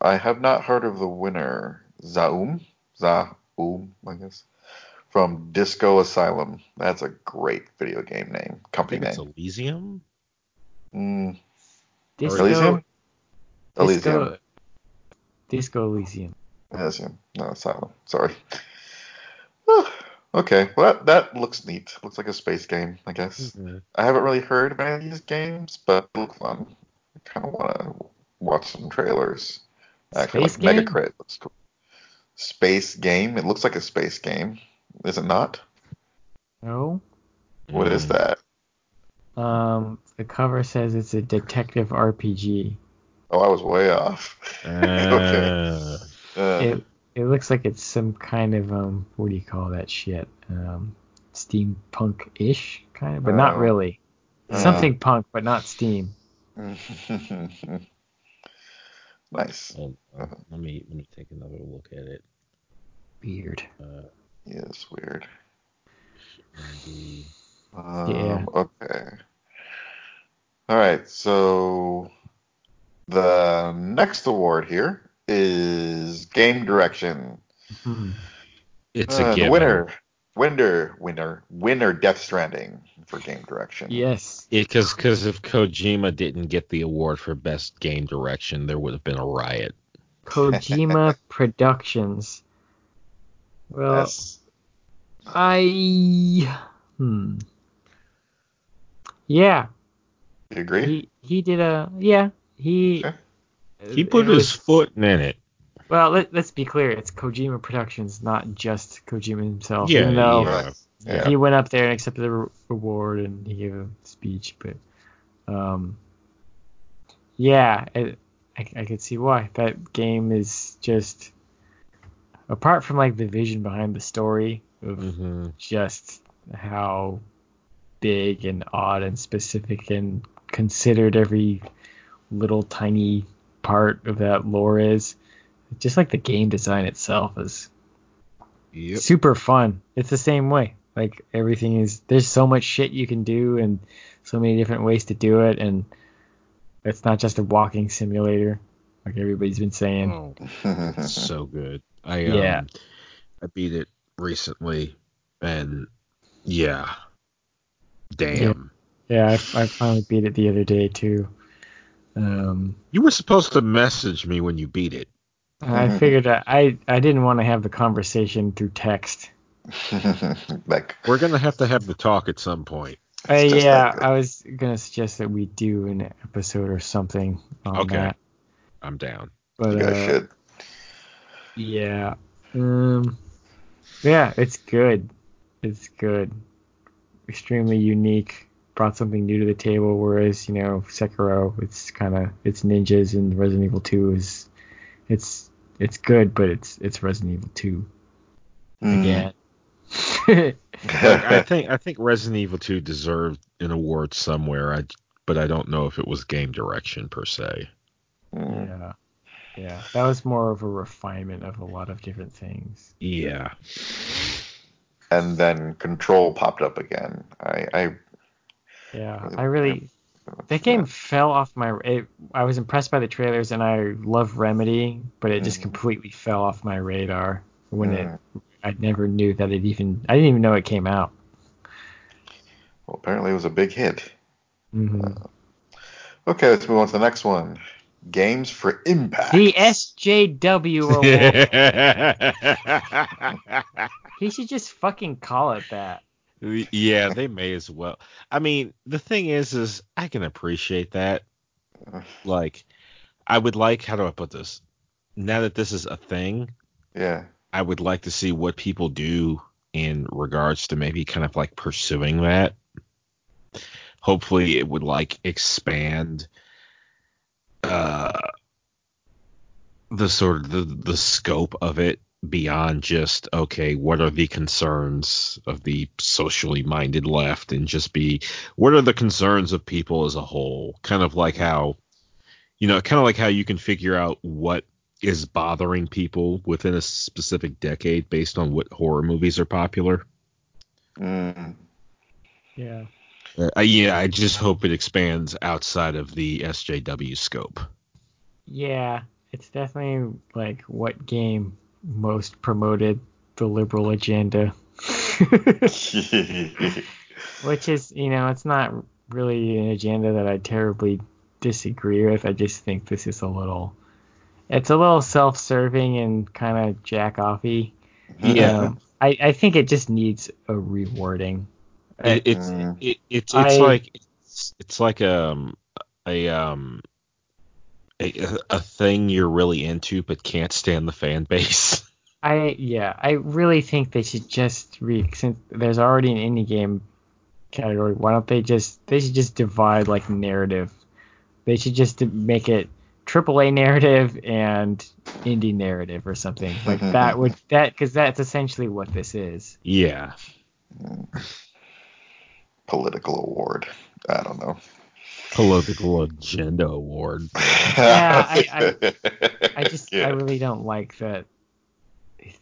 I have not heard of the winner, Zaum, Zaum, I guess, from Disco Asylum. That's a great video game name, I company think it's name. Elysium. Mm, Disco, Elysium? Elysium. Disco, Disco Elysium. Elysium, not Asylum. Sorry. (sighs) (laughs) okay, well that, that looks neat. Looks like a space game, I guess. Mm-hmm. I haven't really heard of any of these games, but they look fun. I kind of want to watch some trailers. Actually, Space like game? Megacrit looks cool. Space game. It looks like a space game. Is it not? No. What is that? Um, the cover says it's a detective RPG. Oh, I was way off. (laughs) Uh, Uh, It it looks like it's some kind of um what do you call that shit? Um steampunk ish kind of, but not Oh. really. Uh. Something punk, but not steam. (laughs) nice. hold on. let me let me take another look at it. Weird. Uh, it's weird. Um, Yeah. Okay. All right. So the next award here is game direction. Hmm. It's Uh, a the given. winner, winner, winner, winner. Death Stranding for game direction. Yes. Because because if Kojima didn't get the award for best game direction, there would have been a riot. (laughs) Kojima Productions. Well, That's- I hmm. Yeah, you agree? he he did a yeah he. Okay. He put it his was- foot in it. Well, let, let's be clear. It's Kojima Productions, not just Kojima himself. Yeah, even though yeah. Yeah. he went up there and accepted the re- award and he gave a speech, but um, yeah, it, I, I could see why that game is just apart from like the vision behind the story of hmm just how big and odd and specific and considered every little tiny part of that lore is. Just like the game design itself is Yep. super fun. It's the same way. Like everything is there's so much shit you can do and so many different ways to do it and it's not just a walking simulator like everybody's been saying. Oh, (laughs) so good. I Yeah. um, I beat it recently, and yeah, damn. Yeah, I, I finally beat it the other day too. Um, You were supposed to message me when you beat it. I figured I, I I didn't want to have the conversation through text. (laughs) like We're gonna have to have the talk at some point. Uh, yeah, that good. I was gonna suggest that we do an episode or something on Okay. that. I'm down. But you guys uh, should. yeah, um, yeah, it's good. It's good. Extremely unique. Brought something new to the table. Whereas you know Sekiro, it's kind of it's ninjas, and Resident Evil 2 is it's it's good, but it's it's Resident Evil 2 Mm. again. (laughs) Like, I think I think Resident Evil 2 deserved an award somewhere. I but I don't know if it was game direction per se. Mm. yeah, yeah, that was more of a refinement of a lot of different things. Yeah. And then Control popped up again. I, I Yeah, I really that game fell off my. It, I was impressed by the trailers, and I love Remedy, but it just Mhm. completely fell off my radar when Mm. it. I never knew that it even. I didn't even know it came out. well, apparently it was a big hit. hmm Okay, let's move on to the next one. Games for Impact. The SJW (laughs) award. he should just fucking call it that. Yeah, they may as well. I mean, the thing is, is I can appreciate that. Like, I would like, how do I put this? Now that this is a thing, Yeah. I would like to see what people do in regards to maybe kind of like pursuing that. Hopefully, it would like expand uh, the sort of the, the scope of it beyond just okay, what are the concerns of the socially minded left, and just be what are the concerns of people as a whole? Kind of like how you know, kind of like how you can figure out what is bothering people within a specific decade based on what horror movies are popular. Mm. Yeah. Uh, yeah, I just hope it expands outside of the SJW scope. Yeah, it's definitely like what game most promoted the liberal agenda. (laughs) Which is, you know, it's not really an agenda that I terribly disagree with. I just think this is a little, it's a little self-serving and kind of jack-offy. Yeah. Um, I, I think it just needs a rewarding. It, it's Mm. it, it's it's I- like it's, it's like um a um a, a thing you're really into but can't stand the fan base. (laughs) I yeah, I really think they should just re since there's already an indie game category. Why don't they just they should just divide like narrative. They should just make it AAA narrative and indie narrative or something (laughs) like that. Would that because that's essentially what this is. yeah. Hmm. Political award. I don't know. Political agenda award. (laughs) Yeah, I- I (laughs) just Yeah. I really don't like that.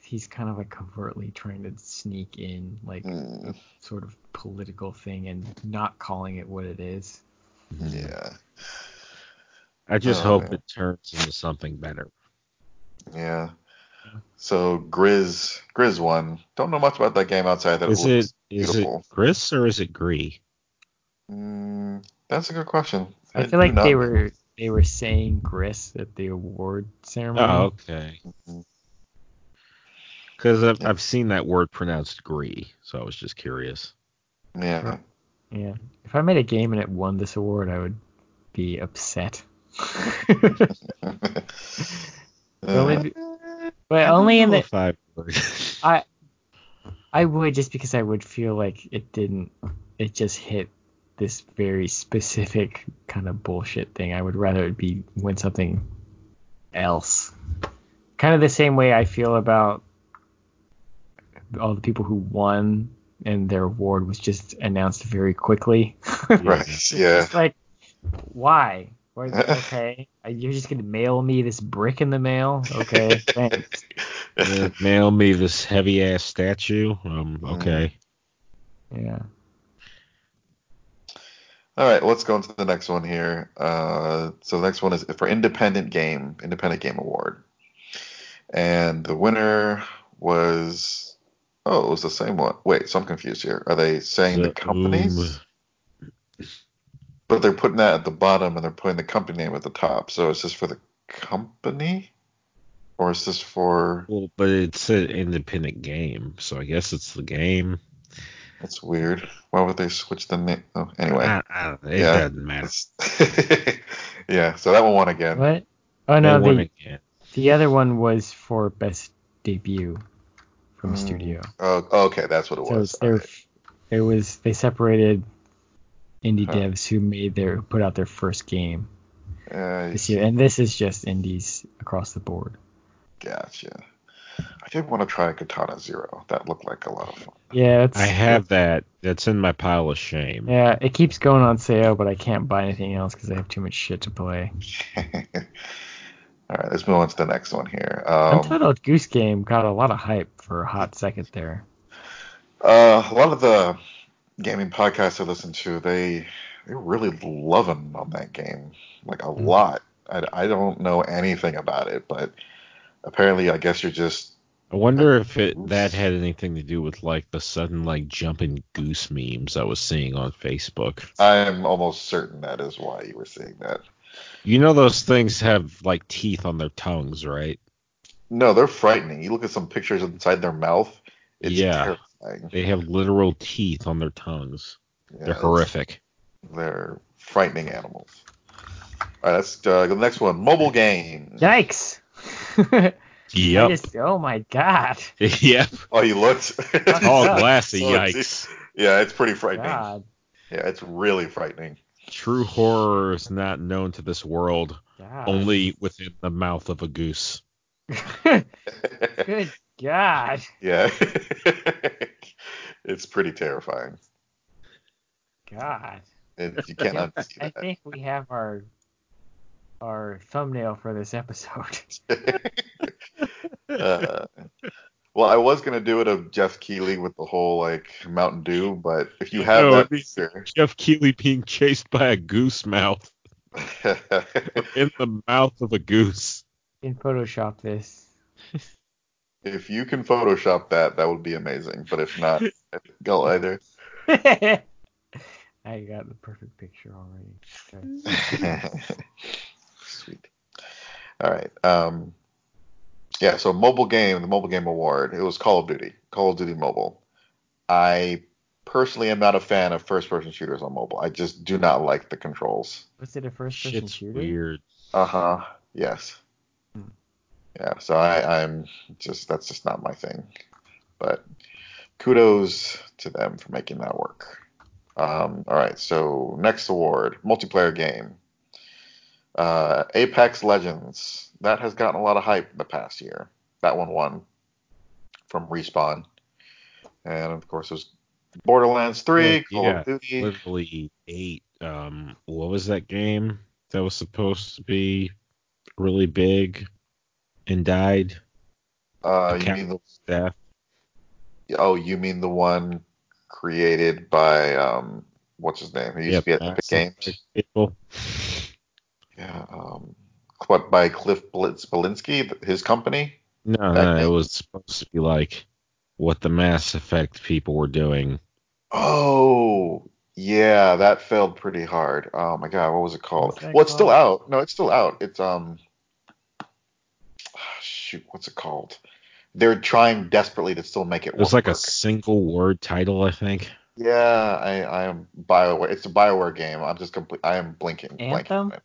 He's kind of like covertly trying to sneak in like Mm, sort of political thing and not calling it what it is. yeah. I just Oh, hope man. it turns into something better. Yeah. So Grizz Grizz won. Don't know much about that game outside that Is it it looks is it beautiful. Gris or is it Gree? Mm, that's a good question. I do feel like they were they were saying Gris at the award ceremony. Oh, okay. Mm-hmm. Because I've, I've seen that word pronounced Gree, so I was just curious. Yeah. Yeah. If I made a game and it won this award, I would be upset. Only- (laughs) but only uh, in the If I. I I would just because I would feel like it didn't it just hit this very specific kind of bullshit thing. I would rather it be win something else. Kind of the same way I feel about all the people who won and their award was just announced very quickly. right. (laughs) Yeah. Like why? Why- Okay, you're just gonna mail me this brick in the mail? Okay, (laughs) thanks. Mail me this heavy ass statue. Um, okay. Yeah. All right, let's go into the next one here. Uh, so the next one is for independent game, independent game award, and the winner was Oh, it was the same one. Wait, so I'm confused here. Are they saying the companies? But they're putting that at the bottom and they're putting the company name at the top. So is this for the company? Or is this for. Well, but it's an independent game, so I guess it's the game. That's weird. Why would they switch the name? Oh, anyway. I, I, it Yeah. doesn't matter. (laughs) Yeah, so that one won again. What? Oh They no, won the again. the other one was for best debut from a Hmm. studio. Oh, okay, that's what it So was. it's their, Okay. it was they separated indie Huh. devs who made their put out their first game Uh, this year, and this is just indies across the board. gotcha. I did want to try Katana Zero. That looked like a lot of fun. Yeah, it's I have that. That's in my pile of shame. Yeah, it keeps going on sale, but I can't buy anything else because I have too much shit to play. (laughs) All right, let's move on to the next one here. Um, Untitled Goose Game got a lot of hype for a hot second there. uh, a lot of the gaming podcasts I listen to, they they're really loving on that game, like a Mhm. lot. I, I don't know anything about it, but apparently, I guess you're just I wonder if it that had anything to do with like the sudden like jumping goose memes I was seeing on Facebook. I'm almost certain that is why you were seeing that. You know those things have like teeth on their tongues, right? No, they're frightening. You look at some pictures inside their mouth. It's Yeah. terrifying. They have literal teeth on their tongues. Yeah, They're horrific. They're frightening animals. All right, let's uh, go to the next one. Mobile game. Yikes! (laughs) I Yep. just, oh my god. (laughs) yep. Oh, you looked. (laughs) Tall glass of oh, So it's- yikes. Yeah, it's pretty frightening. God. Yeah, it's really frightening. True horror is not known to this world, God. only within the mouth of a goose. Good God. yeah. it's pretty terrifying. God. And you can't Yeah, unsee I think we have our our thumbnail for this episode. (laughs) uh, well, I was gonna do it of Geoff Keighley with the whole like Mountain Dew, but if you have No, that picture, Geoff Keighley being chased by a goose mouth (laughs) in the mouth of a goose. In Photoshop this. if you can Photoshop that, that would be amazing. But if not, (laughs) go either. I got the perfect picture already. Okay. Sweet. All right. Um, yeah. So mobile game, the mobile game award. It was Call of Duty. Call of Duty Mobile. I personally am not a fan of first-person shooters on mobile. I just do not like the controls. Was it a first person Shit's shooter? weird. Uh huh. Yes. Hmm. Yeah. So I, I'm just that's just not my thing. But kudos to them for making that work. Um, all right. So next award, multiplayer game. Uh, Apex Legends. That has gotten a lot of hype in the past year. That one won from Respawn, and of course it was Borderlands 3, Yeah, Call yeah. of Duty. Literally eight. Um, what was that game that was supposed to be really big and died? Uh, you mean the Death. Oh, you mean the one created by um what's his name? He used to be at Epic Games. People. Yeah, um by Cliff Bleszinski, his company? No, That no, it was supposed to be like what the Mass Effect people were doing. Oh, yeah, that failed pretty hard. Oh my god, what was it called? Well, it's still out. No, it's still out. It's um shoot, what's it called? They're trying desperately to still make it It was work. like a single word title, I think. Yeah, I I am Bioware. It's a Bioware game. I'm just complete. I am blinking. Anthem? on it.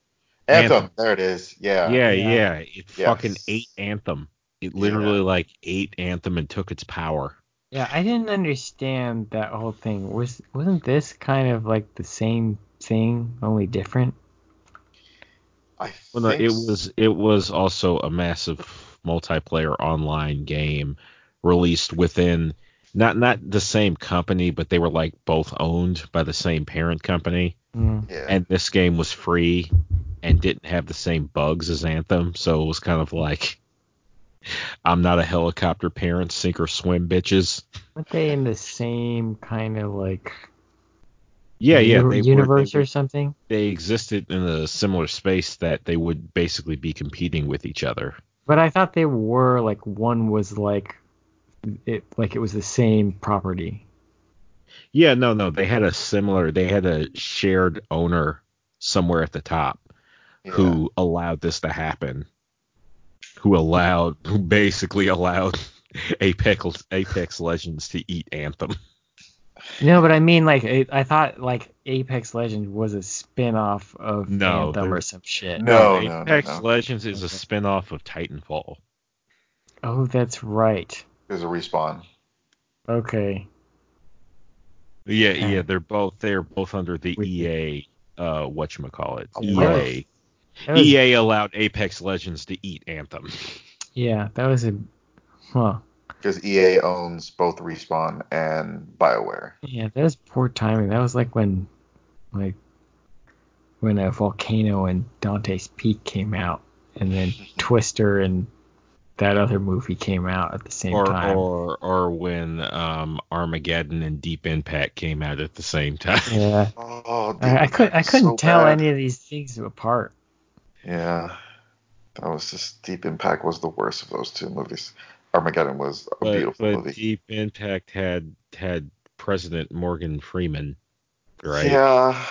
Anthem. Anthem. There it is. Yeah. yeah, Yeah. yeah. It Yes. fucking ate Anthem. It literally like ate Anthem and took its power. Yeah, I didn't understand that whole thing. Was wasn't this kind of like the same thing, only different? I Well, no, it s- was it was also a massive multiplayer online game released within not not the same company, but they were like both owned by the same parent company. Mm. Yeah. And this game was free and didn't have the same bugs as Anthem, so it was kind of like I'm not a helicopter parent, sink or swim, bitches. Weren't they in the same kind of like Yeah, yeah. uni- They were- universe they, or something? they existed in a similar space that they would basically be competing with each other. But I thought they were like one was like it like it was the same property. Yeah, no, no. They had a similar. They had a shared owner somewhere at the top Yeah. who allowed this to happen. Who allowed, who basically allowed (laughs) Apex Apex Legends to eat Anthem. No, but I mean like I, I thought like Apex Legends was a spin-off of No, Anthem or some shit. No, no, no, Apex no. Legends is a spin-off of Titanfall. Oh, that's right. There's a respawn. Okay. Yeah, Okay. yeah, they're both they're both under the With the- EA uh whatchamacallit. Oh, EA. wow. That was, EA allowed Apex Legends to eat Anthem. Yeah, that was a huh. Because EA owns both Respawn and BioWare. Yeah, that was poor timing. That was like when like when a volcano and Dante's Peak came out and then (laughs) Twister and that other movie came out at the same or time. or or when um Armageddon and Deep Impact came out at the same time. (laughs) yeah. Oh, dude, I, I could I couldn't so tell bad. any of these things apart. Yeah, that was just Deep Impact was the worst of those two movies. Armageddon was a But, beautiful but movie. Deep Impact had had President Morgan Freeman, right? Yeah,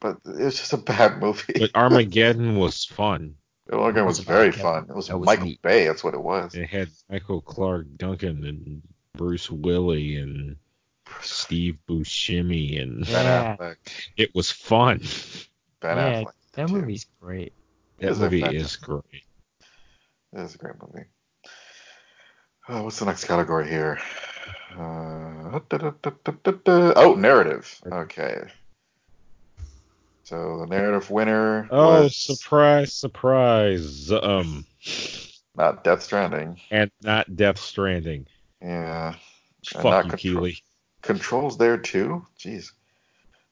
but it was just a bad movie. But Armageddon was fun. Armageddon was It was very about fun. It was That was Michael neat. Bay. That's what it was. It had Michael Clarke Duncan and Bruce Willis and Steve Buscemi, and Ben Yeah. Affleck. it was fun. Ben yeah, Affleck. that too. movie's great. That Is movie is great. It is a great movie. Uh, what's the next category here? Uh, da-da-da-da-da-da. oh, narrative. Okay. So the narrative winner Oh, was surprise, surprise. Um, not Death Stranding. and not Death Stranding. Yeah. Fuck you, Control- Keighley. Controls there too. Jeez.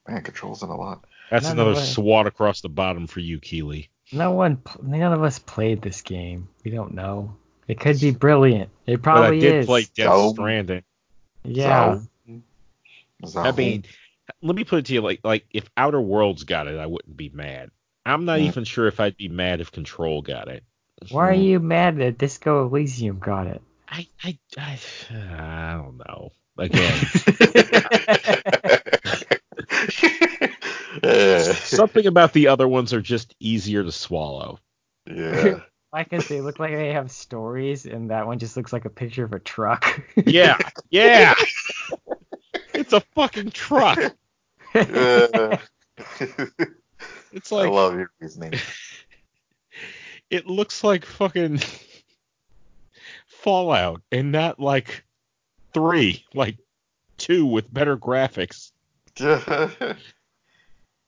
Man, controls in a lot. That's None another swat across the bottom for you, Keighley. No one, none of us played this game. We don't know. It could be brilliant. It probably But I probably did is. play Death So- Stranding. yeah. So, I mean, let me put it to you like like if Outer Worlds got it, I wouldn't be mad. I'm not Mm. even sure if I'd be mad if Control got it. Why are Hmm. you mad that Disco Elysium got it? I I I, I don't know. Again, (laughs) (laughs) something about the other ones are just easier to swallow. yeah. (laughs) Why? Because they look like they have stories, and that one just looks like a picture of a truck. Yeah, yeah. A fucking truck. (laughs) (laughs) It's I love your reasoning. (laughs) it looks like fucking Fallout and not like three, like two with better graphics.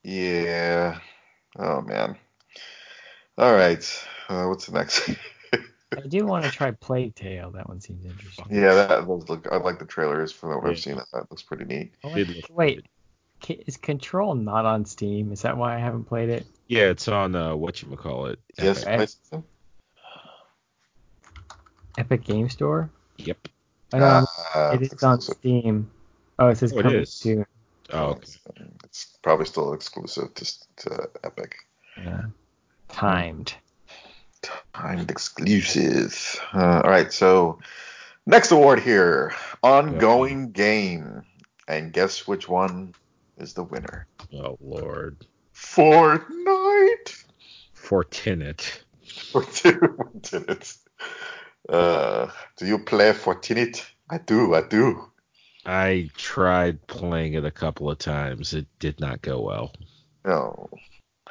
yeah. Oh man. All right. Uh, what's the next? I do want to try Plague Tale. That one seems interesting. yeah, that those look. I like the trailers for what Yeah. I've seen. That looks pretty neat. I Did wonder- look Wait, is Control not on Steam? Is that why I haven't played it? Yeah, it's on uh what you call it. Yes. Okay. PlayStation? Epic Game Store? Yep. I know Uh, it's is on. Steam. Oh, it says Oh, coming is. soon. Oh, okay. It's probably still exclusive to, to Epic. Yeah. Timed. Timed exclusive. Uh, all right, so next award here, ongoing game, and guess which one is the winner? Oh lord. Fortnite. Fortinet. Fortnite. Uh, do you play Fortnite? I do. I do. I tried playing it a couple of times. It did not go well. No.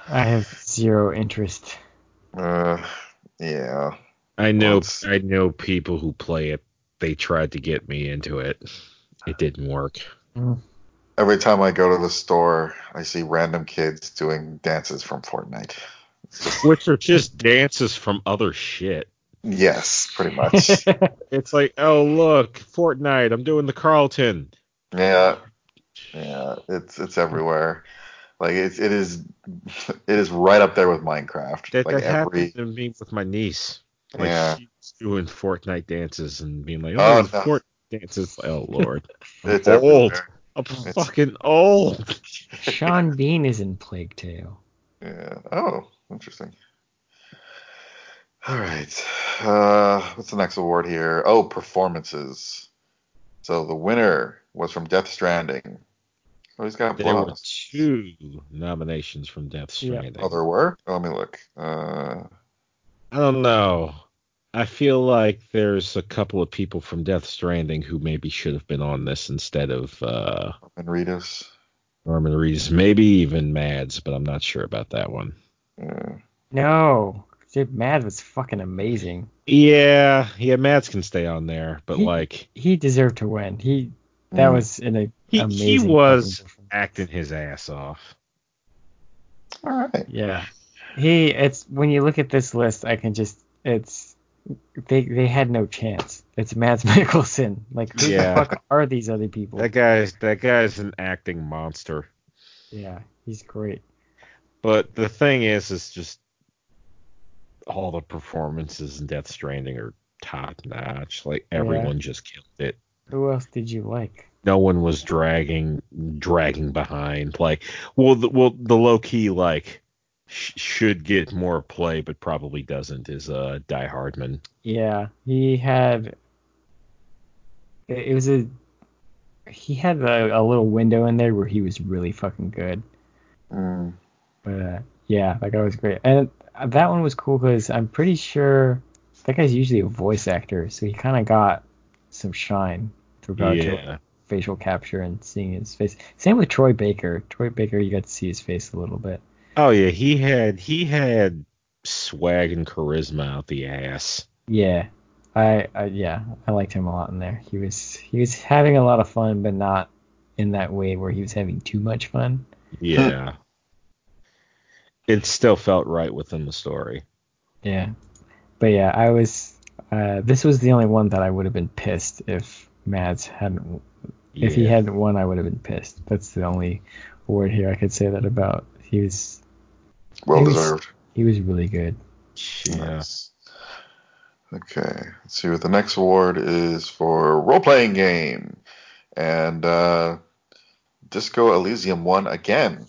I have zero interest. Uh, yeah. I know Once. I know people who play it. They tried to get me into it. It didn't work. Every time I go to the store, I see random kids doing dances from Fortnite. Just, Which are just dances from other shit. yes, pretty much. (laughs) It's like, oh look, Fortnite, I'm doing the Carlton. Yeah, yeah, it's it's everywhere. Like it's it is (laughs) it is right up there with Minecraft. That, like that every happened to me with my niece. Like Yeah. she's doing Fortnite dances and being like, Oh, oh, no. Fortnite dances. Oh lord, (laughs) it's old. everywhere. I'm It's- fucking old. (laughs) Sean Bean is in Plague Tale. Yeah. Oh, interesting. All right. Uh, what's the next award here? Oh, performances. So the winner was from Death Stranding. Oh, he's got There were two nominations from Death Yeah. Stranding. Oh, there were? Let me look. Uh, I don't know. I feel like there's a couple of people from Death Stranding who maybe should have been on this instead of uh, and Reedus. Norman Reedus, maybe even Mads, but I'm not sure about that one. Yeah. No, Dude, Mad was fucking amazing. Yeah, yeah, Mads can stay on there, but He- like He deserved to win. He that Mm. was an a, he, amazing. he was acting his ass off. All right. Yeah. He it's when you look at this list, I can just it's they they had no chance. It's Mads (laughs) Mikkelsen. Like who Yeah. the fuck are these other people? That guy's that guy's an acting monster. yeah, he's great. But the thing is, is just all the performances in Death Stranding are top notch. Like Yeah. everyone just killed it. Who else did you like? No one was dragging dragging behind. Like, well, the, well, the low key like sh- should get more play, but probably doesn't. Is uh Die Hardman. Yeah, he had. It it was a. He had a, a little window in there where he was really fucking good. Mm. But uh, yeah, that guy was great, and that one was cool because I'm pretty sure that guy's usually a voice actor, so he kind of got some shine with regard to facial capture and seeing his face. Same with Troy Baker. Troy Baker, you got to see his face a little bit. Oh yeah, he had he had swag and charisma out the ass. Yeah, I, I yeah, I liked him a lot in there. He was he was having a lot of fun, but not in that way where he was having too much fun. Yeah. it still felt right within the story. Yeah, but yeah, I was. Uh, this was the only one that I would have been pissed if Mads hadn't. If he hadn't won, I would have been pissed. That's the only word here I could say that about. He was Well He was- deserved. he was really good. Yeah. Okay, let's see what the next award is for role playing game. And uh, Disco Elysium won again.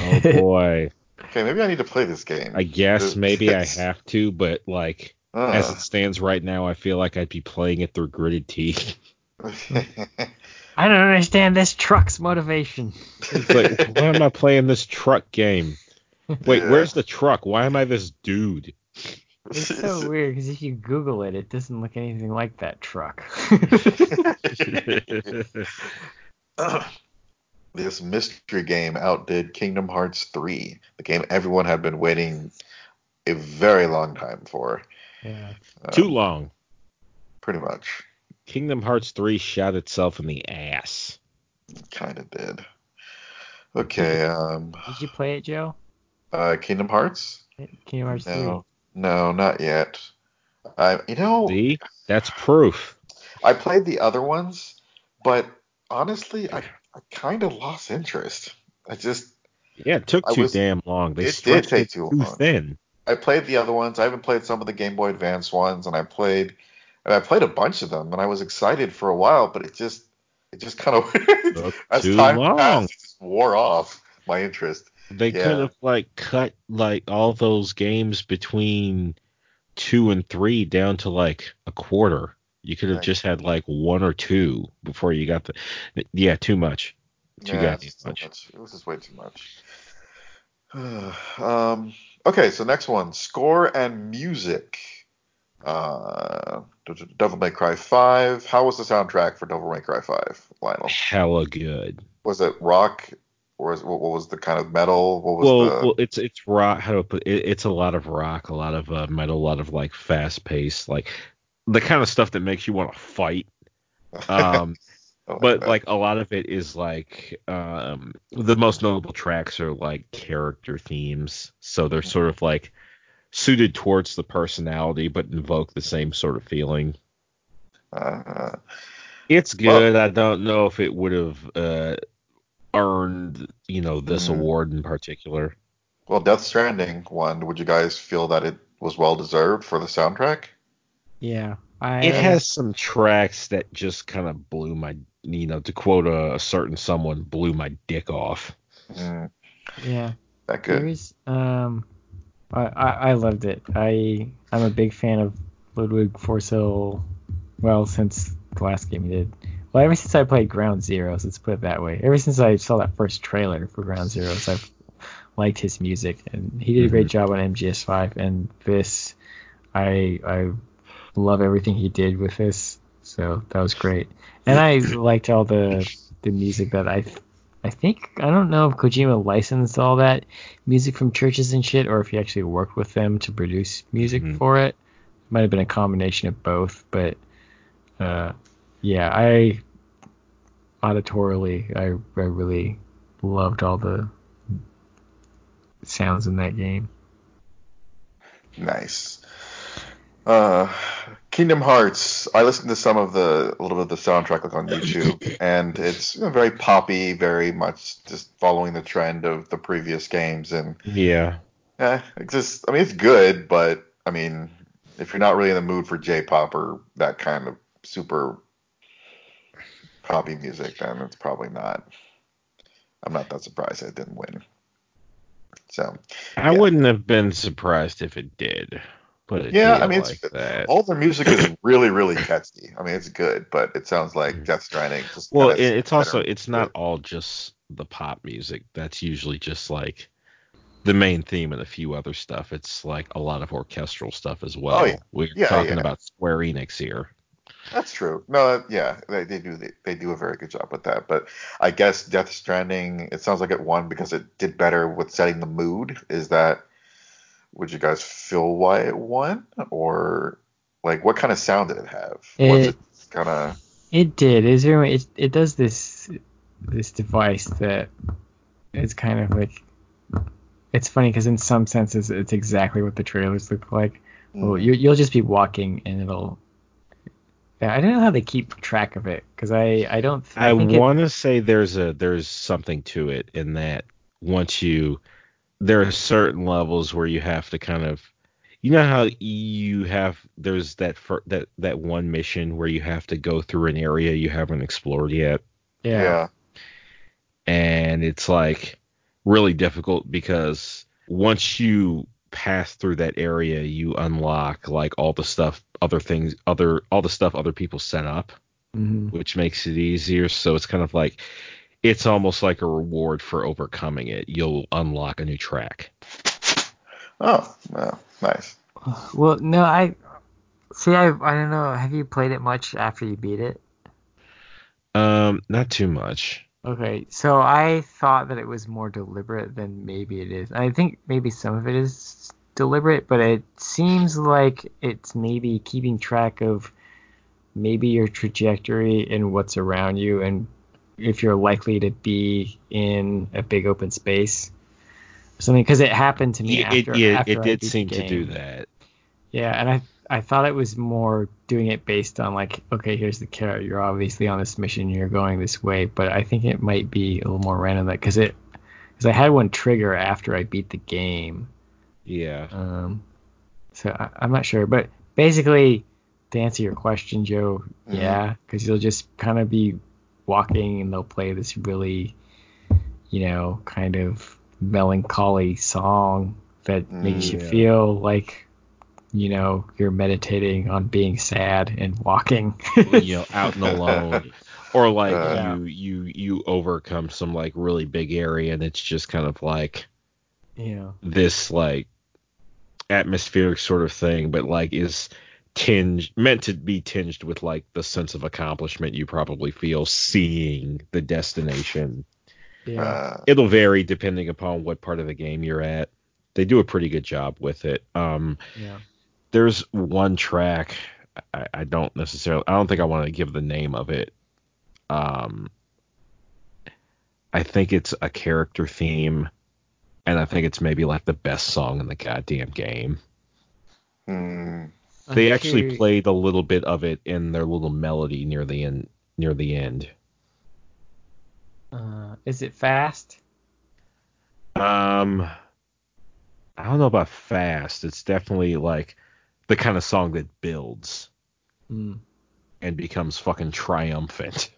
Oh boy. (laughs) Okay, maybe I need to play this game. I guess maybe I (laughs) have to, but like Uh, as it stands right now, I feel like I'd be playing it through gritted teeth. (laughs) I don't understand this truck's motivation. It's like, why am I playing this truck game? Wait, Yeah. where's the truck? Why am I this dude? It's so (laughs) weird because if you Google it, it doesn't look anything like that truck. (laughs) this mystery game outdid Kingdom Hearts 3, the game everyone had been waiting a very long time for. Yeah. Uh, Too long. Pretty much. Kingdom Hearts 3 shot itself in the ass. Kind of did. Okay, um, Did you play it, Joe? uh, Kingdom Hearts? Kingdom Hearts 3. No, no, not yet. I, you know, See? That's proof. I played the other ones, but honestly, I, I kind of lost interest. I just, Yeah, it took too was- damn long. They it did stretched take it too too long. thin. I played the other ones. I haven't played some of the Game Boy Advance ones, and I played, and I played a bunch of them, and I was excited for a while, but it just, it just kind (laughs) of, as time long. passed, it just wore off my interest. They Yeah. could have like cut like all those games between two and three down to like a quarter. You could have Right. just had like one or two before you got the. Yeah, too much. Too yeah, goddamn too much. much. It was just way too much. (sighs) um, okay, so next one, score and music. Uh, Devil May Cry 5. How was the soundtrack for Devil May Cry 5, Lionel? Hella good. Was it rock, or was, what what was the kind of metal? What was Well, the? well, it's it's rock. How do I put it? It's a lot of rock, a lot of uh, metal, a lot of like fast paced, like the kind of stuff that makes you want to fight. (laughs) Um, I but that. like a lot of it is like um the most notable tracks are like character themes so they're sort of like suited towards the personality but invoke the same sort of feeling Uh, it's good i don't know if it would have uh earned you know this Mhm. award in particular well, Death Stranding won. Would you guys feel that it was well deserved for the soundtrack? Yeah. I, it has some tracks that just kind of blew my you know to quote a, a certain someone blew my dick off Mm, Yeah. that There good. is um I, I, I loved it. I I'm a big fan of Ludvig Forssell. Well, since the last game he did. Well, ever since I played Ground Zeroes, let's put it that way. Ever since I saw that first trailer for Ground Zeroes, I've liked his music, and he did a great job on MGS5. And this, I I love everything he did with this, so that was great. And I (laughs) liked all the the music that I I think I don't know if Kojima licensed all that music from Chvrches and shit, or if he actually worked with them to produce music Mhm. for it. Might have been a combination of both, but uh, yeah, I auditorily I I really loved all the sounds in that game. Nice. Uh, Kingdom Hearts. I listened to some of the a little bit of the soundtrack like on YouTube, (coughs) and it's you know, very poppy, very much just following the trend of the previous games. And Yeah. eh, it's just, I mean, it's good, but I mean, if you're not really in the mood for J-pop or that kind of super poppy music, then it's probably not. I'm not that surprised it didn't win. So I Yeah. wouldn't have been surprised if it did. Put it Yeah, I mean, like that. all their music is (clears throat) really, really catchy. I mean, it's good, but it sounds like mm. Death Stranding. Just Well, it, it's also it's not all just the pop music. That's usually just like the main theme and a few other stuff. It's like a lot of orchestral stuff as oh, well. Oh, yeah. We're Yeah, talking yeah. about Square Enix here. That's true. No, uh, yeah, they, they do they, they do a very good job with that. But I guess Death Stranding, it sounds like it won because it did better with setting the mood. Is that? Would you guys feel why it won, or like what kind of sound did it have? Was It- it kind of? It did. Is there? It it does this this device that it's kind of like. It's funny because in some senses it's exactly what the trailers look like. Hmm. Well, you you'll just be walking and it'll. Yeah, I don't know how they keep track of it because I I don't. I, think it- want to say there's a there's something to it in that once you there are certain levels where you have to kind of you know how you have there's that fir- that that one mission where you have to go through an area you haven't explored yet yeah. yeah. and it's like really difficult because once you pass through that area you unlock like all the stuff other things other all the stuff other people set up Mhm. which makes it easier. So it's kind of like it's almost like a reward for overcoming it. You'll unlock a new track. Oh, well, nice. Well, no, I see. I I don't know. Have you played it much after you beat it? Um, not too much. Okay, so I thought that it was more deliberate than maybe it is. I think maybe some of it is deliberate, but it seems like it's maybe keeping track of maybe your trajectory and what's around you and if you're likely to be in a big open space. Something because it happened to me It, after, it, yeah, after it did seem to do that. Yeah, and I I thought it was more doing it based on like, okay, here's the carrot. You're obviously on this mission. You're going this way, but I think it might be a little more random that because it because I had one trigger after I beat the game. Yeah. Um, so I, I'm not sure, but basically to answer your question, Joe, Mhm. yeah, because you'll just kind of be walking and they'll play this really, you know, kind of melancholy song that makes you Mm, yeah. feel like, you know, you're meditating on being sad and walking. (laughs) you know, out and alone. Or like Uh, you you you overcome some like really big area and it's just kind of like you know, this like atmospheric sort of thing, but like is tinged meant to be tinged with like the sense of accomplishment you probably feel seeing the destination. yeah, Uh, It'll vary depending upon what part of the game you're at. They do a pretty good job with it. Um, yeah. there's one track I, I don't necessarily I don't think I want to give the name of it. Um, I think it's a character theme, and I think it's maybe like the best song in the goddamn game. hmm. They I'm actually curious- played a little bit of it in their little melody near the end. Near the end. Uh, is it fast? Um, I don't know about fast. It's definitely like the kind of song that builds Hmm. and becomes fucking triumphant.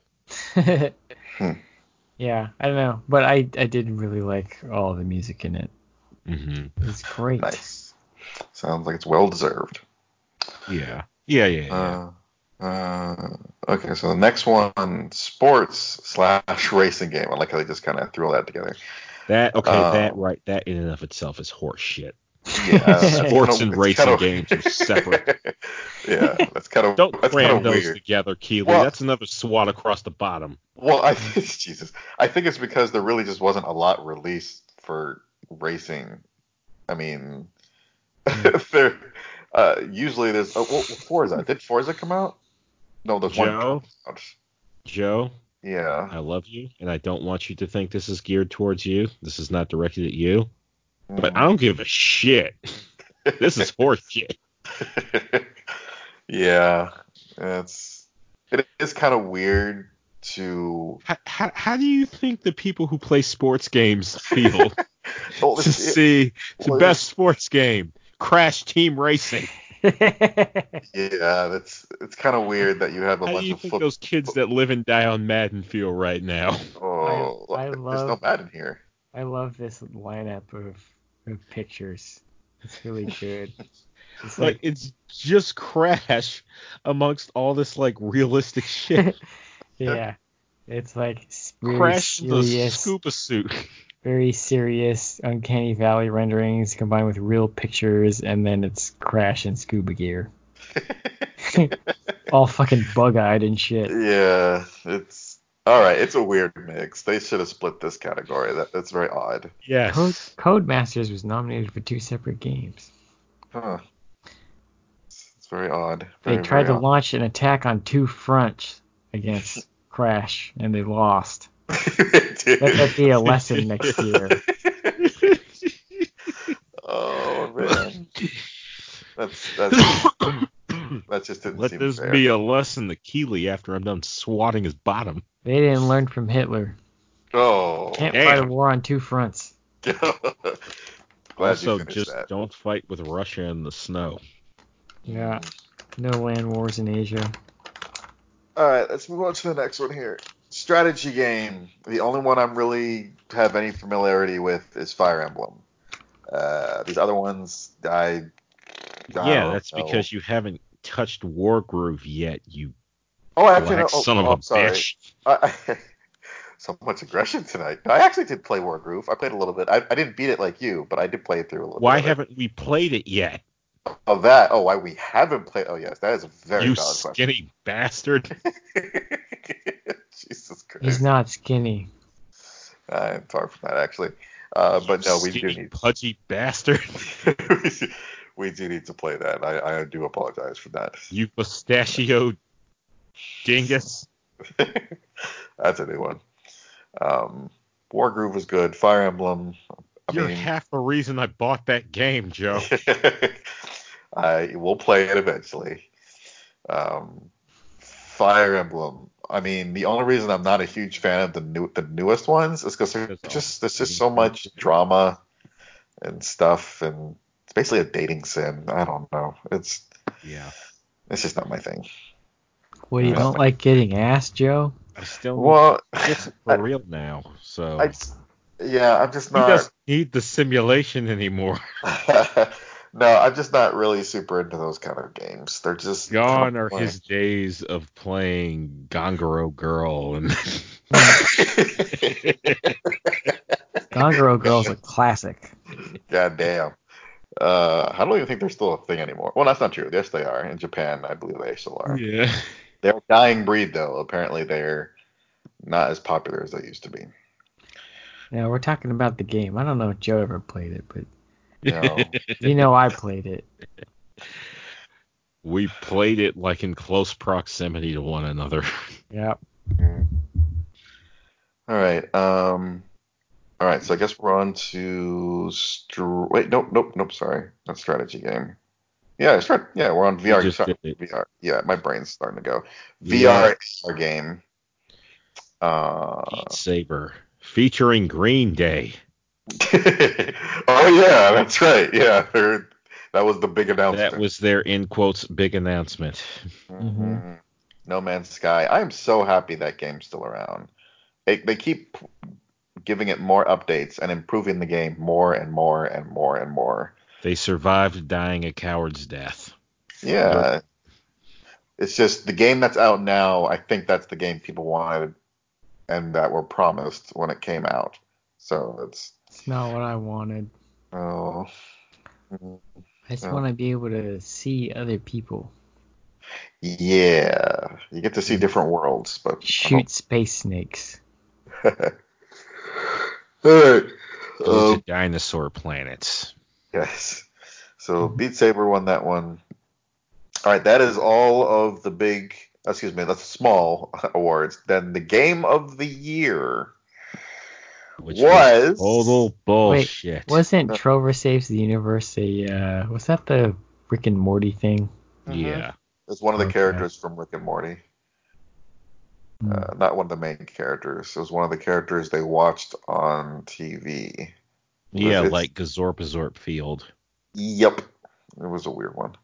(laughs) Hmm. Yeah, I don't know, but I I did really like all the music in it. hmm It's great. Nice. Sounds like it's well deserved. Yeah. Yeah, yeah, yeah. Uh, uh, okay, so the next one, sports slash racing game. I like how they just kind of threw all that together. that okay, that um, right that in and of itself is horse shit. Yeah, (laughs) Sports and racing kinda- games are separate. (laughs) yeah, that's kind of Don't that's cram those weird. together, Keighley. Well- That's another swat across the bottom. Well, I (laughs) Jesus, I think it's because there really just wasn't a lot released for racing. I mean, there uh, usually there's oh, well, Forza. Did Forza come out? No, there's one. Joe? out. Joe, Yeah. I love you, and I don't want you to think this is geared towards you. This is not directed at you. But I don't give a shit. (laughs) This is horse shit. (laughs) yeah, it's it is kind of weird to. How, how, how do you think the people who play sports games feel (laughs) Well, to it- see the best sports game, Crash Team Racing? (laughs) yeah, that's it's kind of weird that you have a How do bunch you of think foot. those kids that live and die on Madden feel right now? (laughs) Oh, I- I there's no love- Madden here. I love this lineup of, of pictures. It's really good. (laughs) It's Like like, it's just Crash amongst all this like realistic shit. yeah, it's like very Crash in the serious, scuba suit. Very serious, uncanny valley renderings combined with real pictures, and then it's Crash and scuba gear, (laughs) all fucking bug-eyed and shit. Yeah, it's all right. It's a weird mix. They should have split this category. That that's very odd. Yes. Code Codemasters was nominated for two separate games. Huh. It's, it's very odd. They tried to very launch an attack on two fronts against (laughs) Crash, and they lost. Odd. Let that be a lesson next year. (laughs) oh man, that's that's that just didn't Let seem this fair. be a lesson to Keighley after I'm done swatting his bottom. They didn't learn from Hitler. oh. Can't Damn. fight a war on two fronts. (laughs) Glad also, you just that. don't fight with Russia in the snow. Yeah. No land wars in Asia. All right, let's move on to the next one here. Strategy game. The only one I'm really have any familiarity with is Fire Emblem. Uh, these other ones, I. I yeah, that's know. because you haven't touched War Wargroove yet, you Oh, actually, black no, oh, son of oh, a bitch. I, I, (laughs) so much aggression tonight. I actually did play War Wargroove. I played a little bit. I, I didn't beat it like you, but I did play it through a little Why bit. it. haven't we played it yet? Of that? Oh, why we haven't played? Oh, yes, that is a very you valid question. skinny bastard. (laughs) (laughs) Jesus Christ. He's not skinny. I'm far from that actually. Uh, but no, we do need pudgy bastard. (laughs) we do need to play that. I, I do apologize for that. You mustachioed dingus. (laughs) That's a new one. Um, Wargroove was good. Fire Emblem. I You're mean, half the reason I bought that game, Joe. I will play it eventually. Um, Fire Emblem. I mean, the only reason I'm not a huge fan of the new the newest ones is because there's Because just there's just so much drama and stuff, and it's basically a dating sim. I don't know. It's Yeah. it's just not my thing. What, you don't like getting ass, Joe? I still Well, it's for real now, so I yeah, I'm just he not. doesn't need the simulation anymore. (laughs) (laughs) no, I'm just not really super into those kind of games. They're just Gone are his days of playing Ganguro Girl and (laughs) Ganguro Girl's a classic. God damn. Uh, I don't even think they're still a thing anymore. Well, that's not true. Yes, they are. In Japan, I believe they still are. yeah. They're a dying breed, though. Apparently, they're not as popular as they used to be. Now we're talking about the game. I don't know if Joe ever played it, but You know, you know I played it. we played it like in close proximity to one another. (laughs) Yep. Mm. All right. Um. All right. So I guess we're on to str- wait. Nope. Nope. Nope. Sorry. That's strategy game. Yeah. Start. Yeah. We're on VR. sorry. VR. Yeah. My brain's starting to go. VR AR game. Uh. Beat Saber featuring Green Day. (laughs) oh yeah. That's right. Yeah. That was the big announcement. That was their in quotes big announcement. Mhm. No Man's Sky. I am so happy that game's still around. They, they keep giving it more updates and improving the game more and more and more and more. They survived dying a coward's death. Yeah. It's just the game that's out now, I think that's the game people wanted and that were promised when it came out. So it's It's not what I wanted. oh I just Yeah. want to be able to see other people yeah. You get to see different worlds, but I shoot space snakes. don't- (laughs) All right. Go Um, dinosaur planets. Yes. So Beat Saber won that one. All right, that is all of the big, excuse me, that's small (laughs) awards. Then the game of the year Which was total bullshit. Wasn't Trover Saves the Universe a uh, was that the Rick and Morty thing? Mhm. yeah. It's one of the Okay. characters from Rick and Morty. Uh, not one of the main characters. It was one of the characters they watched on TV. Yeah, It's- like Gazorp Field. Yep. It was a weird one.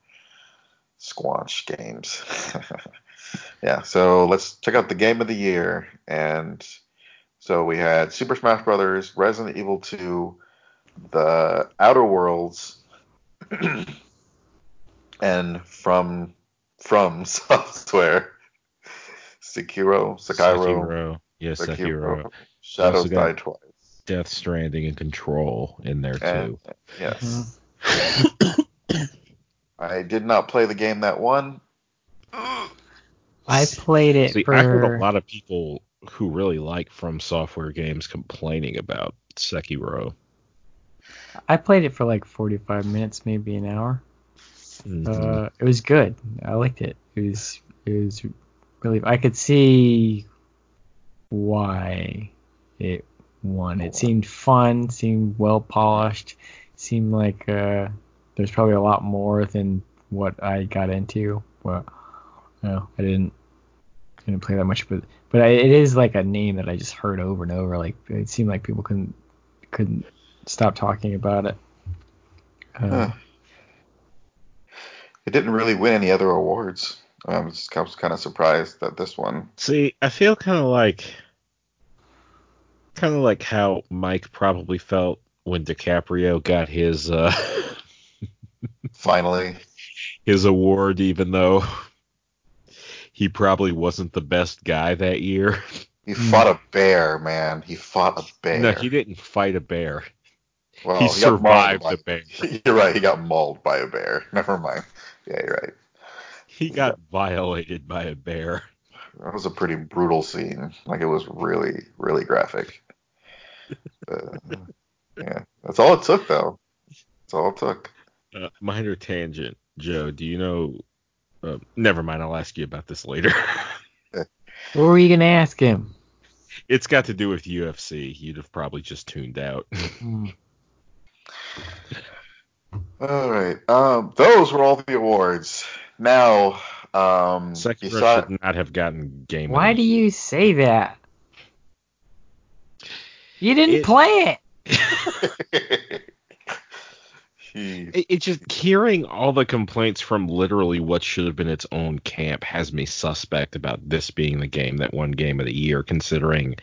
Squanch games. (laughs) yeah, so let's check out the game of the year. And so we had Super Smash Brothers, Resident Evil 2, The Outer Worlds, (clears throat) and from from (laughs) software, Sekiro, Sekiro, Sekiro. Yeah, Sekiro. Shadows also got- Die Twice. Death Stranding and Control in there And, too. yes. Mm-hmm. (coughs) I did not play the game that won. I played it See, for I heard a lot of people who really like From Software games complaining about Sekiro. I played it for like 45 minutes, maybe an hour. Mhm. Uh, it was good. I liked it. It was it was really. I could see why it won. It seemed fun. Seemed well polished. Seemed like uh, there's probably a lot more than what I got into. Well, no, I didn't didn't play that much, but but I, it is like a name that I just heard over and over. Like it seemed like people couldn't couldn't stop talking about it. Uh, Huh. It didn't really win any other awards. I was, I was kind of surprised that this one. See, I feel kind of like, kind of like how Mike probably felt when DiCaprio got his uh, (laughs) Finally, his award, even though he probably wasn't the best guy that year. (laughs) he fought a bear, man. He fought a bear. No, he didn't fight a bear. Well, he got survived mauled the bear. (laughs) You're right. He got mauled by a bear. (laughs) Never mind. Yeah, you're right. He got violated by a bear. That was a pretty brutal scene. Like it was really, really graphic. Uh, yeah, that's all it took, though. That's all it took. Uh, minor tangent, Joe. Do you know? Uh, never mind. I'll ask you about this later. (laughs) what were you gonna ask him? it's got to do with UFC. You'd have probably just tuned out. Hmm. All right. Um, those were all the awards. Now, um, Sekiro beside- should not have gotten game. Why of do you say that? You didn't It- play it. (laughs) (laughs) Jeez. It, it just hearing all the complaints from literally what should have been its own camp has me suspect about this being the game that won game of the year, considering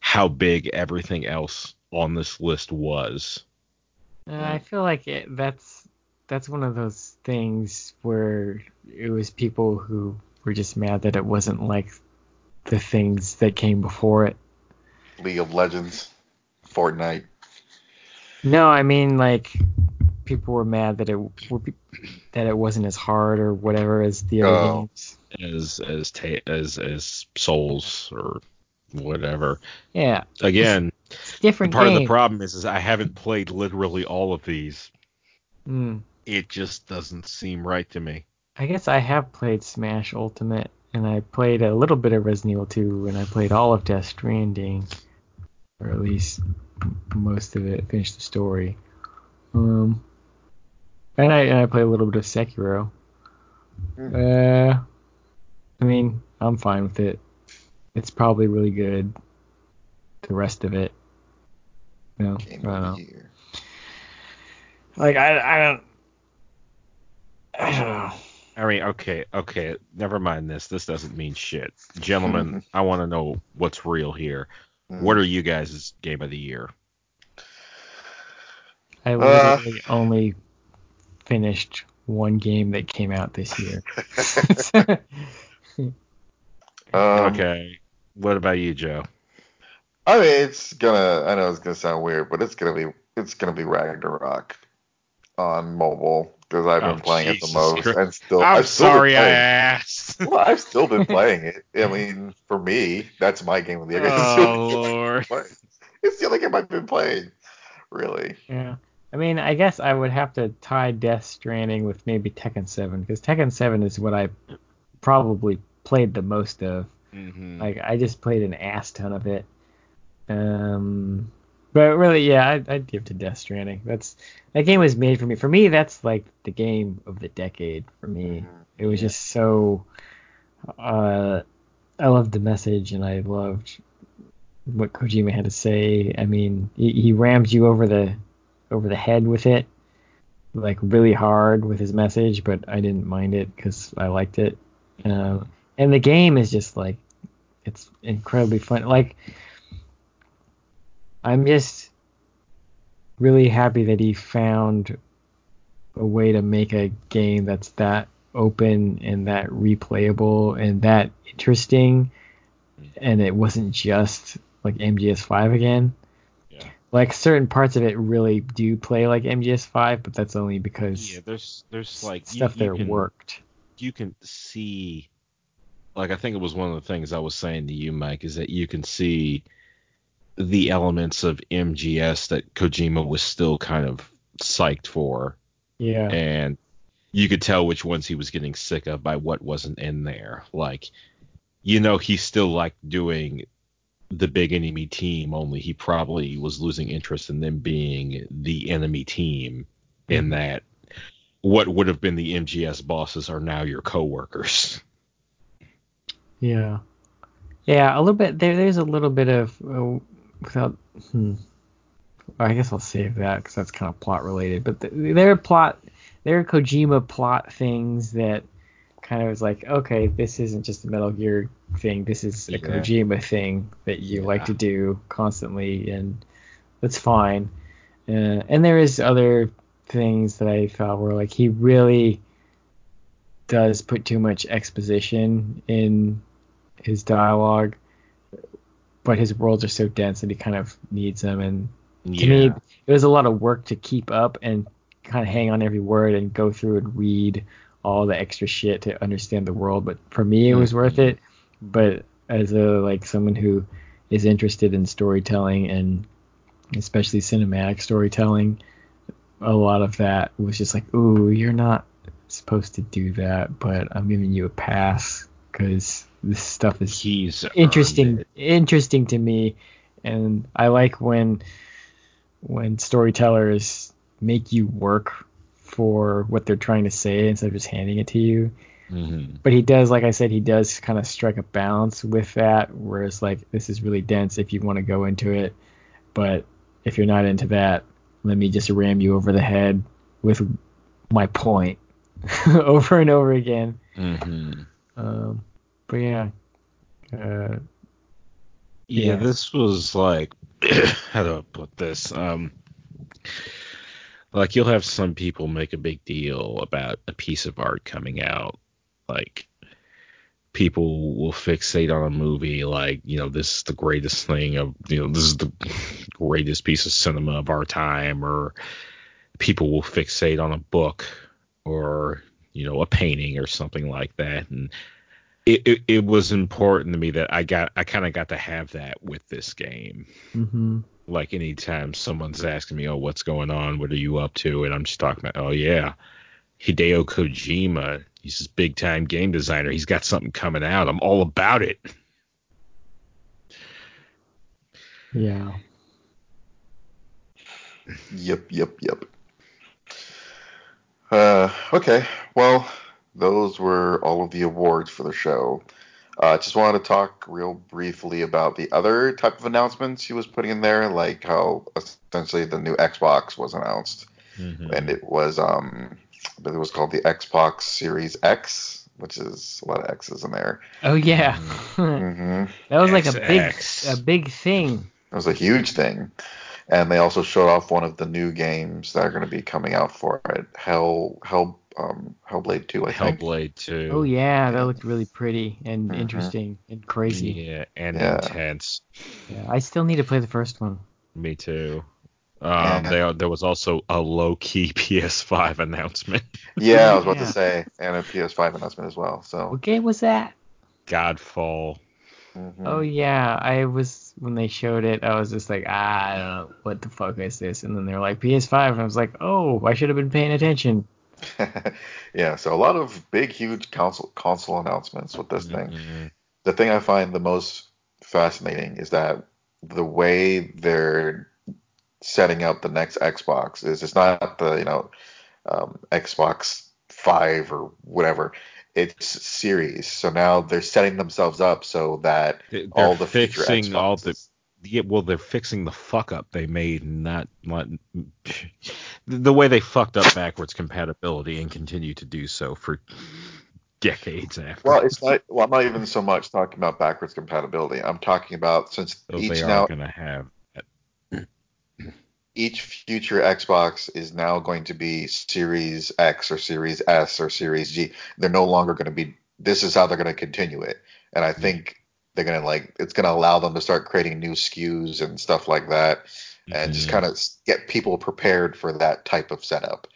how big everything else on this list was. Uh, I feel like it, that's that's one of those things where it was people who were just mad that it wasn't like the things that came before it. League of Legends, Fortnite. No, I mean like people were mad that it were pe- that it wasn't as hard or whatever as the other Oh. games. as as ta- as as souls or whatever. Yeah, Again, it's a different part of the problem is, is I haven't played literally all of these. Mm. It just doesn't seem right to me. I guess I have played Smash Ultimate, and I played a little bit of Resident Evil 2, and I played all of Death Stranding, or at least most of it. Finished the story. Um, and I and I played a little bit of Sekiro. Uh, I mean, I'm fine with it. It's probably really good. The rest of it, no, I Game don't know. the year. Like I, I don't, I don't know. I mean, okay, okay, never mind this. This doesn't mean shit. Gentlemen, (laughs) I want to know what's real here. What are you guys' game of the year? I literally only finished one game that came out this year. (laughs) Um, okay. What about you, Joe? I mean, it's gonna. I know it's gonna sound weird, but it's gonna be. It's gonna be Ragnarok on mobile because I've been Oh, playing it the most, Christ. and still. I'm I've still sorry I asked. (laughs) well, I've still been playing it. I mean, for me, that's my game of the year. (laughs) It's the oh I've lord. It's the only game I've been playing. Really. yeah. I mean, I guess I would have to tie Death Stranding with maybe Tekken 7 because Tekken 7 is what I probably played the most of. Mhm. Like I just played an ass ton of it. Um, but really, yeah, I'd, I'd give to Death Stranding. That's that game was made for me. For me, that's like the game of the decade for me. It was Yeah. just so. Uh, I loved the message and I loved what Kojima had to say. I mean, he, he rammed you over the over the head with it, like really hard with his message, but I didn't mind it because I liked it. Um, and the game is just like it's incredibly fun. Like I'm just really happy that he found a way to make a game that's that open and that replayable and that interesting and it wasn't just like MGS5 again. Like certain parts of it really do play like MGS5, but that's only because Yeah, there's there's like you- stuff you there can- worked. you can see like I think it was one of the things I was saying to you, Mike, is that you can see the elements of MGS that Kojima was still kind of psyched for, Yeah. and you could tell which ones he was getting sick of by what wasn't in there. Like, you know, he still liked doing the big enemy team, only he probably was losing interest in them being the enemy team in Mhm. that what would have been the MGS bosses are now your coworkers. Yeah. Yeah, a little bit there there's a little bit of uh, without hmm. I guess I'll save that cuz that's kind of plot related, but th- there are plot there are Kojima plot things that kind of is like, okay, this isn't just a Metal Gear thing. This is a Yeah. Kojima thing that you like to do constantly and that's fine. Uh, and there is other things that I thought were like he really does put too much exposition in his dialogue, but his worlds are so dense that he kind of needs them. And to me, it was a lot of work to keep up and kind of hang on every word and go through and read all the extra shit to understand the world. But for me, it was worth it. But as a like someone who is interested in storytelling and especially cinematic storytelling, a lot of that was just like, ooh, you're not supposed to do that, but I'm giving you a pass because this stuff is he's interesting interesting to me and I like when when storytellers make you work for what they're trying to say instead of just handing it to you. Mhm. But he does, like I said, he does kind of strike a balance with that, whereas like this is really dense if you want to go into it, but if you're not into that, let me just ram you over the head with my point (laughs) over and over again. Mhm. Um, but yeah, uh, Yeah, Yeah. this was like (clears throat) how do I put this? Um like you'll have some people make a big deal about a piece of art coming out. Like people will fixate on a movie like, you know, this is the greatest thing of you know, this is the (laughs) greatest piece of cinema of our time or people will fixate on a book or, you know, a painting or something like that. And it, it, it was important to me that I got I kind of got to have that with this game. hmm Like anytime someone's asking me, "Oh, what's going on? What are you up to?" and I'm just talking about, "Oh yeah, Hideo Kojima. He's this big time game designer. He's got something coming out. I'm all about it." yeah. Yep, yep, yep. Uh, okay, well, those were all of the awards for the show. Uh, just wanted to talk real briefly about the other type of announcements he was putting in there, like how essentially the new Xbox was announced, and it was um, I believe it was called the Xbox Series X, which is a lot of X's in there. Oh yeah, hmm (laughs) that was like a big XX. a big thing. It was a huge thing. And they also showed off one of the new games that are going to be coming out for it, Hell Hell um, Hellblade 2, I think. Hellblade 2. Oh yeah, that looked really pretty and Mhm. interesting and crazy. Yeah, and Yeah. intense. Yeah, I still need to play the first one. Me too. Um, Yeah. there, there was also a low key (laughs) PS5 announcement. Yeah, I was about Yeah. to say, and a PS5 announcement as well. So, What game was that? Godfall. mhm. Oh yeah, I was when they showed it, I was just like, ah, I don't know what the fuck is this, and then they're like PS5, and I was like, oh, I should have been paying attention. (laughs) yeah, so a lot of big, huge console console announcements with this thing. Mhm. The thing I find the most fascinating is that the way they're setting up the next Xbox is it's not the you know um, Xbox Five or whatever. It's series. So now they're setting themselves up so that They- all They're the future fixing all the yeah, well, they're fixing the fuck up they made, not (laughs) the way they fucked up backwards compatibility and continue to do so for decades after. Well, it's not. Well, I'm not even so much talking about backwards compatibility. I'm talking about since so each they are now going to have. Each future Xbox is now going to be Series X or Series S or Series G. They're no longer going to be. This is how they're going to continue it, and I think they're going to like. It's going to allow them to start creating new SKUs and stuff like that, and just Mhm. kind of get people prepared for that type of setup.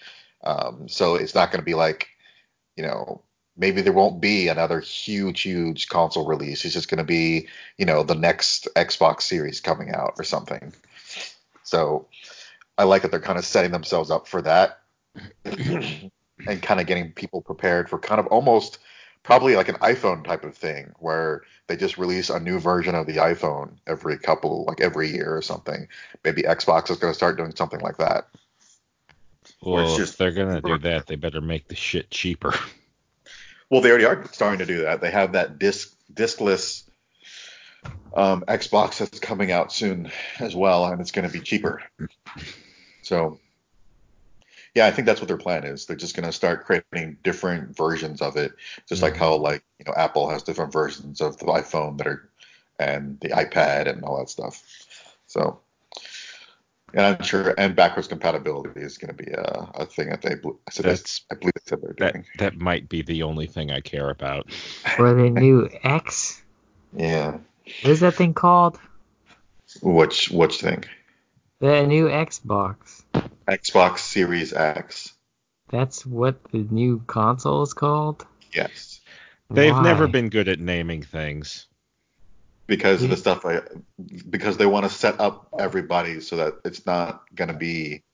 Um, so it's not going to be like, you know, maybe there won't be another huge, huge console release. It's just going to be, you know, the next Xbox Series coming out or something. So I like that they're kind of setting themselves up for that (clears throat) and kind of getting people prepared for kind of almost probably like an iPhone type of thing where they just release a new version of the iPhone every couple, like every year or something. Maybe Xbox is going to start doing something like that. Or it's Well, just- if they're going to do that, they better make the shit cheaper. (laughs) Well, they already are starting to do that. They have that disc discless um, Xbox that's coming out soon as well, and it's going to be cheaper. So, yeah, I think that's what their plan is. They're just going to start creating different versions of it, just like mm-hmm. how like you know Apple has different versions of the iPhone that are and the iPad and all that stuff. So. And I'm sure, and backwards compatibility is going to be a, a thing that they. I said That's- I believe they said they're That doing. that might be the only thing I care about. For the new X, Yeah. what is that thing called? Which which thing? The new Xbox. Xbox Series X. That's what the new console is called. Yes. They've Why? never been good at naming things. Because of the stuff I because they want to set up everybody so that it's not gonna be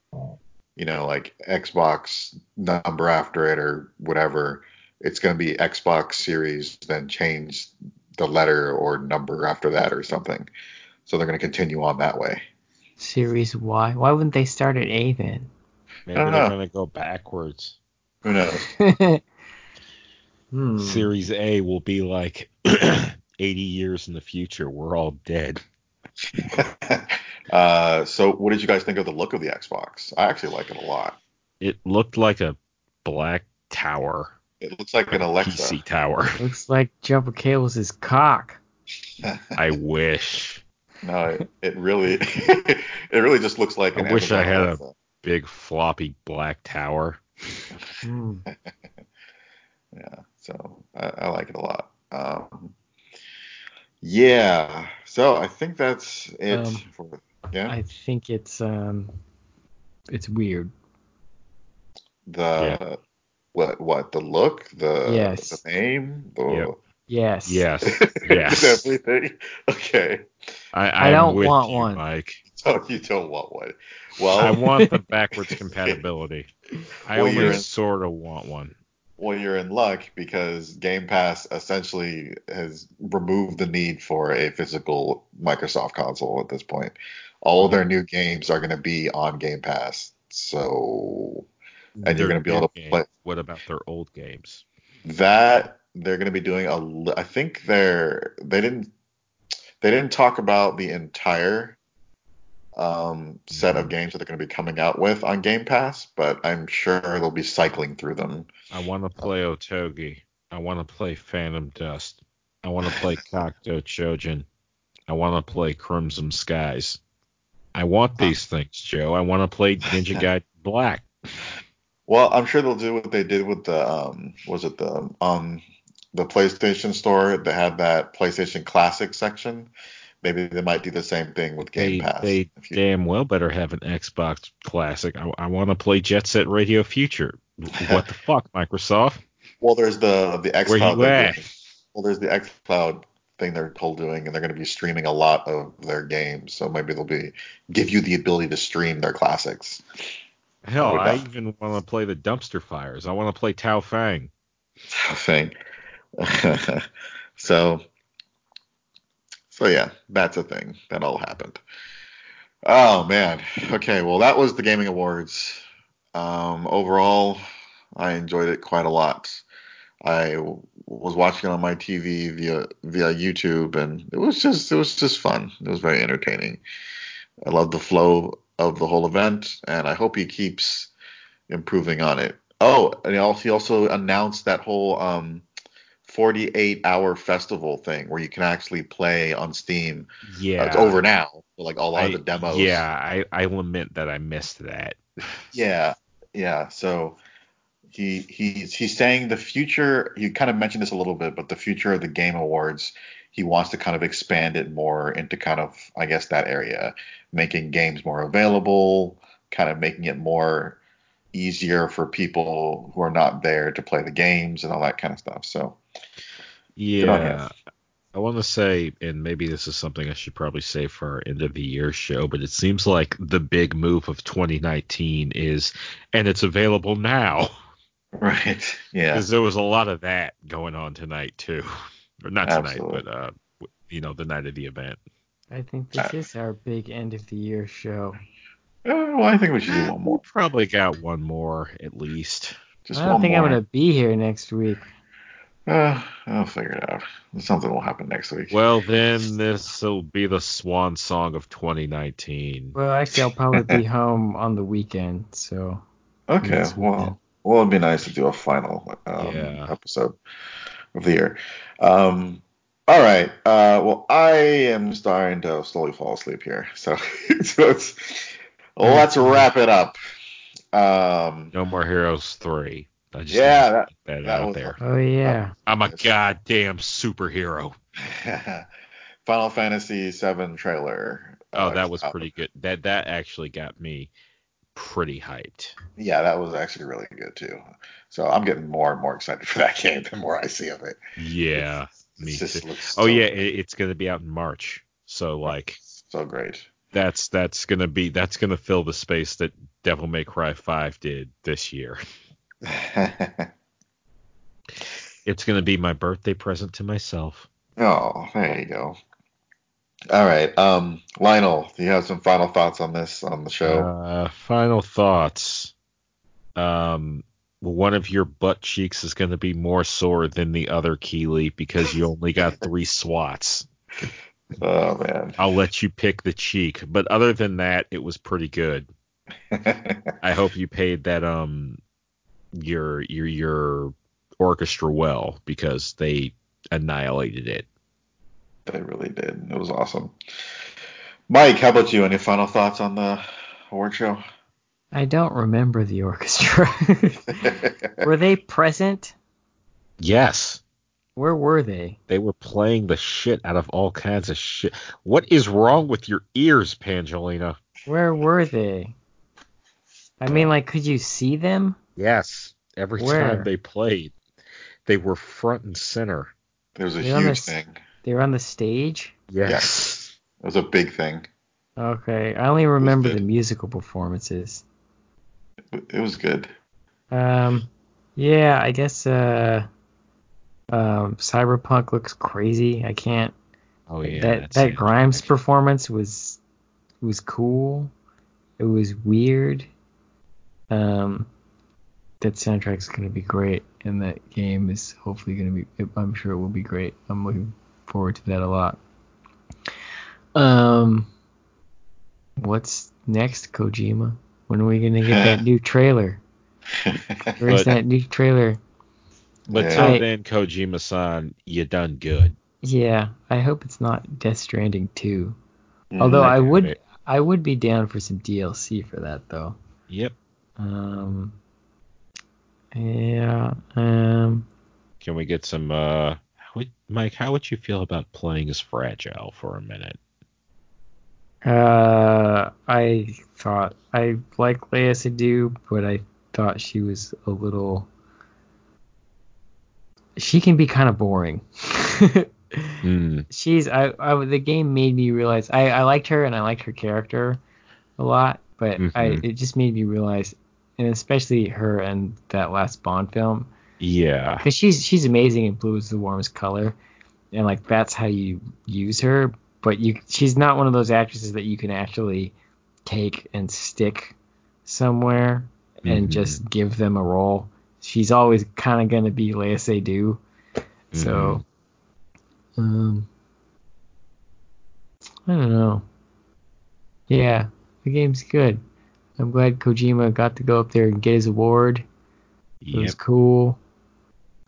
you know, like Xbox number after it or whatever. It's gonna be Xbox Series, then change the letter or number after that or something. So they're gonna continue on that way. Series Y. Why wouldn't they start at A then? Maybe they're know. going to go backwards. Who knows? (laughs) hmm. Series A will be like (clears throat) 80 years in the future. We're all dead. (laughs) uh, so what did you guys think of the look of the Xbox? I actually like it a lot. It looked like a black tower, It looks like an Alexa. PC tower. Looks like Jumper Cables' cock. (laughs) I wish. No, it, it really, (laughs) it really just looks like. I an wish I had a- Alexa. Big floppy black tower. Hmm. (laughs) Yeah, so I, I like it a lot. Um, yeah, so I think that's it. Um, for, yeah, I think it's um, it's weird. the what what the look, the Yes. the name, the Yep. Yes. Yes. (laughs) Yes. everything. Okay, I, I I'm don't want you, one. Mike. so you don't want one. Well, I want the (laughs) backwards compatibility. I Well, only in- sort of want one. well, you're in luck because Game Pass essentially has removed the need for a physical Microsoft console at this point. All of their mm-hmm. new games are going to be on Game Pass. So And you're gonna be able to game. play- What about their old games? that they're going to be doing a I think they're they didn't they didn't talk about the entire um, set of games that they're going to be coming out with on Game Pass, but I'm sure they'll be cycling through them. I want to play Otogi. I I want to play Phantom Dust. I want to play (laughs) Kakuto Chojin. I want to play Crimson Skies. I want these things, Joe. I want to play Ninja (laughs) Gaiden Black. Well, I'm sure they'll do what they did with the um was it the um the PlayStation store that had that PlayStation Classic section. Maybe they might do the same thing with Game They, Pass. they you- damn well better have an Xbox Classic. I, I want to play Jet Set Radio Future. What the (laughs) fuck, Microsoft? well, there's the the Where XCloud. you at? Well, there's the XCloud thing they're whole doing, and they're going to be streaming a lot of their games. So maybe they'll be give you the ability to stream their classics. Hell, I even want to play the Dumpster Fires. I want to play Tao Feng. thing. (laughs) so, so yeah, that's a thing that all happened. Oh man. Okay, well that was the gaming awards. Um, overall, I enjoyed it quite a lot. I w- was watching it on my TV via via YouTube, and it was just it was just fun. It was very entertaining. I love the flow of the whole event, and I hope he keeps improving on it. Oh, and he also, he also announced that whole um, 48 hour festival thing where you can actually play on Steam. Yeah, Uh, it's over now. Like a lot I- of the demos. Yeah, I, I lament that I missed that. Yeah, yeah. So he he's he's saying the future. He kind of mentioned this a little bit, but the future of the Game Awards, he wants to kind of expand it more into kind of I guess that area, making games more available, kind of making it more easier for people who are not there to play the games and all that kind of stuff. So Yeah. I want to say, and maybe this is something I should probably say for our end of the year show, but it seems like the big move of 2019 is, and it's available now. (laughs) right, yeah, Because there was a lot of that going on tonight, too. Or not tonight, but, uh, you know, the night of the event. I think this is our big end of the year show. Uh, well, I think we should do one We more. probably got one more at least. Just I don't one think more. I'm gonna be here next week. Uh, I'll figure it out. Something will happen next week. Well, then this will be the swan song of 2019. Well, actually, I'll probably be (laughs) home on the weekend, so Okay, next weekend. well, well, it'd be nice to do a final um, Yeah. episode of the year. Um, all right. Uh, well, I am starting to slowly fall asleep here, (laughs) so, so it's, let's wrap it up. Um, No More Heroes 3. I just yeah, wanna that, that, that out was there. oh yeah. I'm a goddamn superhero. (laughs) Final Fantasy VII trailer. Oh, uh, that was out. pretty good. That that actually got me pretty hyped. Yeah, that was actually really good too. So I'm getting more and more excited (laughs) for that game the more I see of it. Yeah, It me just too. Oh so, yeah, it, it's gonna be out in March. So like so great. that's that's gonna be that's gonna fill the space that Devil May Cry 5 did this year. (laughs) (laughs) It's gonna be my birthday present to myself. oh, there you go. All right, um, Lionel, do you have some final thoughts on this on the show? Uh, final thoughts. Um, one of your butt cheeks is going to be more sore than the other Keely because you only got (laughs) three swats. oh man. I'll let you pick the cheek, but other than that, it was pretty good. (laughs) I hope you paid that um your your your orchestra well because they annihilated it. they really did. It was awesome. Mike, how about you? Any final thoughts on the award show? I don't remember the orchestra. (laughs) were they present? Yes. Where were they? They were playing the shit out of all kinds of shit. What is wrong with your ears, Pangelina? Where were they? I mean, like, could you see them? Yes. Every Where? time they played, they were front and center. It was a They're huge this- thing. They were on the stage. Yes. It was a big thing. Okay, I only remember the musical performances. It was good. Um, yeah, I guess uh, um, Cyberpunk looks crazy. I can't. Oh yeah. that that it. Grimes performance was was cool. It was weird. Um, that soundtrack's gonna be great, and that game is hopefully gonna be. I'm sure it will be great. I'm looking forward to that a lot. Um, what's next, Kojima? When are we gonna get that (laughs) new trailer? Where's that new trailer? But Yeah. till I- then, Kojima-san, you done good. Yeah, I hope it's not Death Stranding 2. Mhm. Although I I would it. I would be down for some DLC for that though. Yep. Um Yeah, um Can we get some? uh would- Mike, how would you feel about playing as Fragile for a minute? uh I thought I like Lea Seydoux, but I thought she was a little she can be kind of boring. Hmm. (laughs) she's I, I the game made me realize I, I liked her and I liked her character a lot, but I Mhm. it just made me realize, and especially her and that last Bond film, Yeah. because she's she's amazing and blue is the warmest color, and like that's how you use her. But you she's not one of those actresses that you can actually take and stick somewhere and Mhm. just give them a role. She's always kind of gonna be Lea Seydoux. So, um, I don't know. Yeah, the game's good. I'm glad Kojima got to go up there and get his award. It Yep. was cool.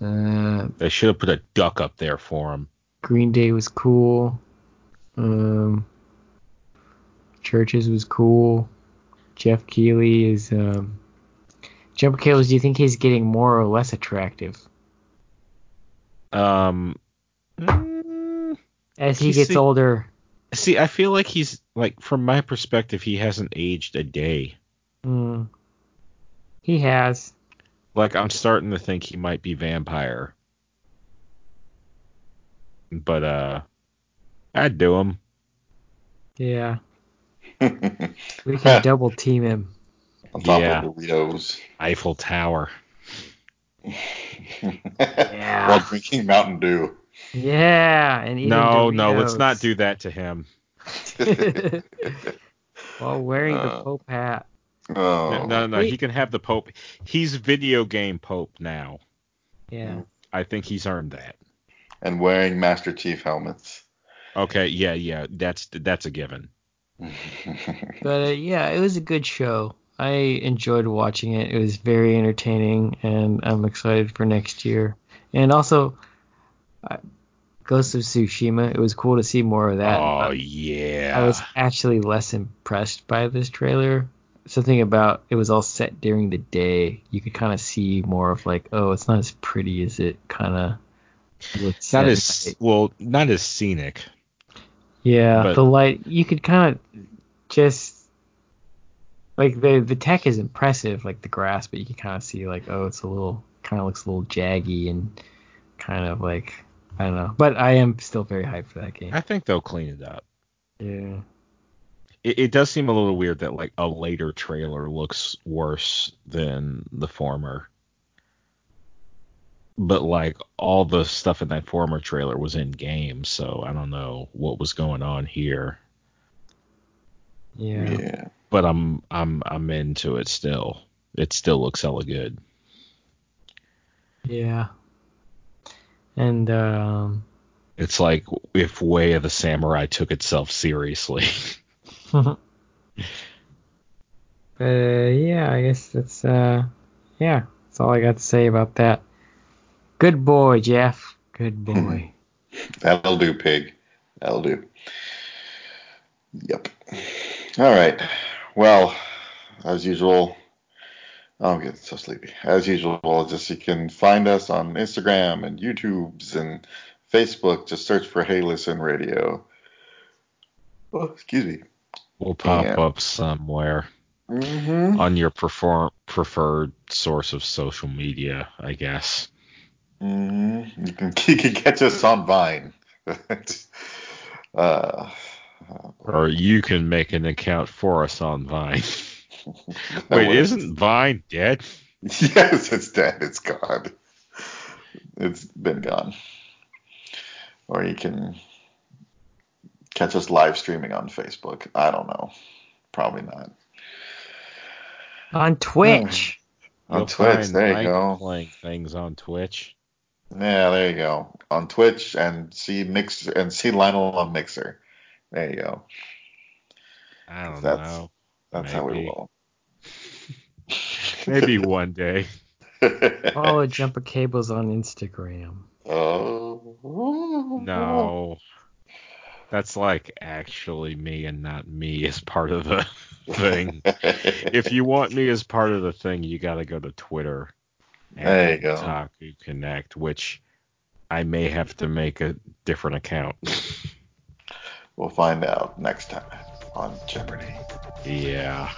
Uh, They should have put a duck up there for him. Green Day was cool. Um, Chvrches was cool. Geoff Keighley is. Um, Geoff Keighley, do you think he's getting more or less attractive Um. as he gets the- older? See, I feel like he's like from my perspective, he hasn't aged a day. Mm. He has. Like I'm starting to think he might be vampire. But uh I'd do him. Yeah. (laughs) We can double team him. On top Yeah. of Doritos. Eiffel Tower. (laughs) While drinking Mountain Dew. Yeah, and eating No, no, let's not do that to him. (laughs) (laughs) While wearing the Uh, Pope hat. Oh. No, no, no, Wait. he can have the Pope. He's video game Pope now. Yeah. I think he's earned that. And wearing Master Chief helmets. Okay, yeah, yeah, that's that's a given. (laughs) But uh, yeah, it was a good show. I enjoyed watching it. It was very entertaining, and I'm excited for next year. And also, Ghost of Tsushima. It was cool to see more of that. oh um, yeah. I was actually less impressed by this trailer. Something about it was all set during the day. You could kind of see more of like, oh, it's not as pretty as it kind of looks. not as night. well, not as scenic. Yeah, but- the light. You could kind of just like the the tech is impressive, like the grass, but you can kind of see like, oh, it's a little kind of looks a little jaggy and kind of like I don't know. But I am still very hyped for that game. I think they'll clean it up. Yeah. It, it does seem a little weird that like a later trailer looks worse than the former. But like all the stuff in that former trailer was in game, so I don't know what was going on here. Yeah. yeah. But I'm I'm I'm into it still. It still looks hella good. Yeah. And um It's like if Way of the Samurai took itself seriously. (laughs) uh yeah, I guess that's uh yeah, that's all I got to say about that. Good boy, Geoff. Good boy. (laughs) That'll do, pig. That'll do. Yep. All right. Well, as usual, I'm getting so sleepy. As usual, just you can find us on Instagram and YouTube's and Facebook. Just search for Hey Listen Radio. Oh, excuse me. We'll pop Yeah. up somewhere Mm-hmm. on your prefer- preferred source of social media, I guess. Mm-hmm. You can (laughs) you can catch us on Vine. (laughs) uh, Or you can make an account for us on Vine. (laughs) that Wait, was- isn't Vine dead? (laughs) Yes, it's dead. It's gone. It's been gone. Or you can catch us live streaming on Facebook. I don't know. Probably not. On Twitch. Hmm. On You'll Twitch, find there you go. Playing things on Twitch. Yeah, there you go. On Twitch and see Mix and see Lionel on Mixer. There you go. I don't That's- know. That's how we Maybe. roll. Maybe one day. (laughs) Oh, Follow Jumper Cables on Instagram. Oh. No. That's like actually me and not me as part of the (laughs) thing. if you want me as part of the thing, you got to go to Twitter. and There you go. Taku Connect, which I may have to make a different account. We'll find out next time on Jeopardy. yeah.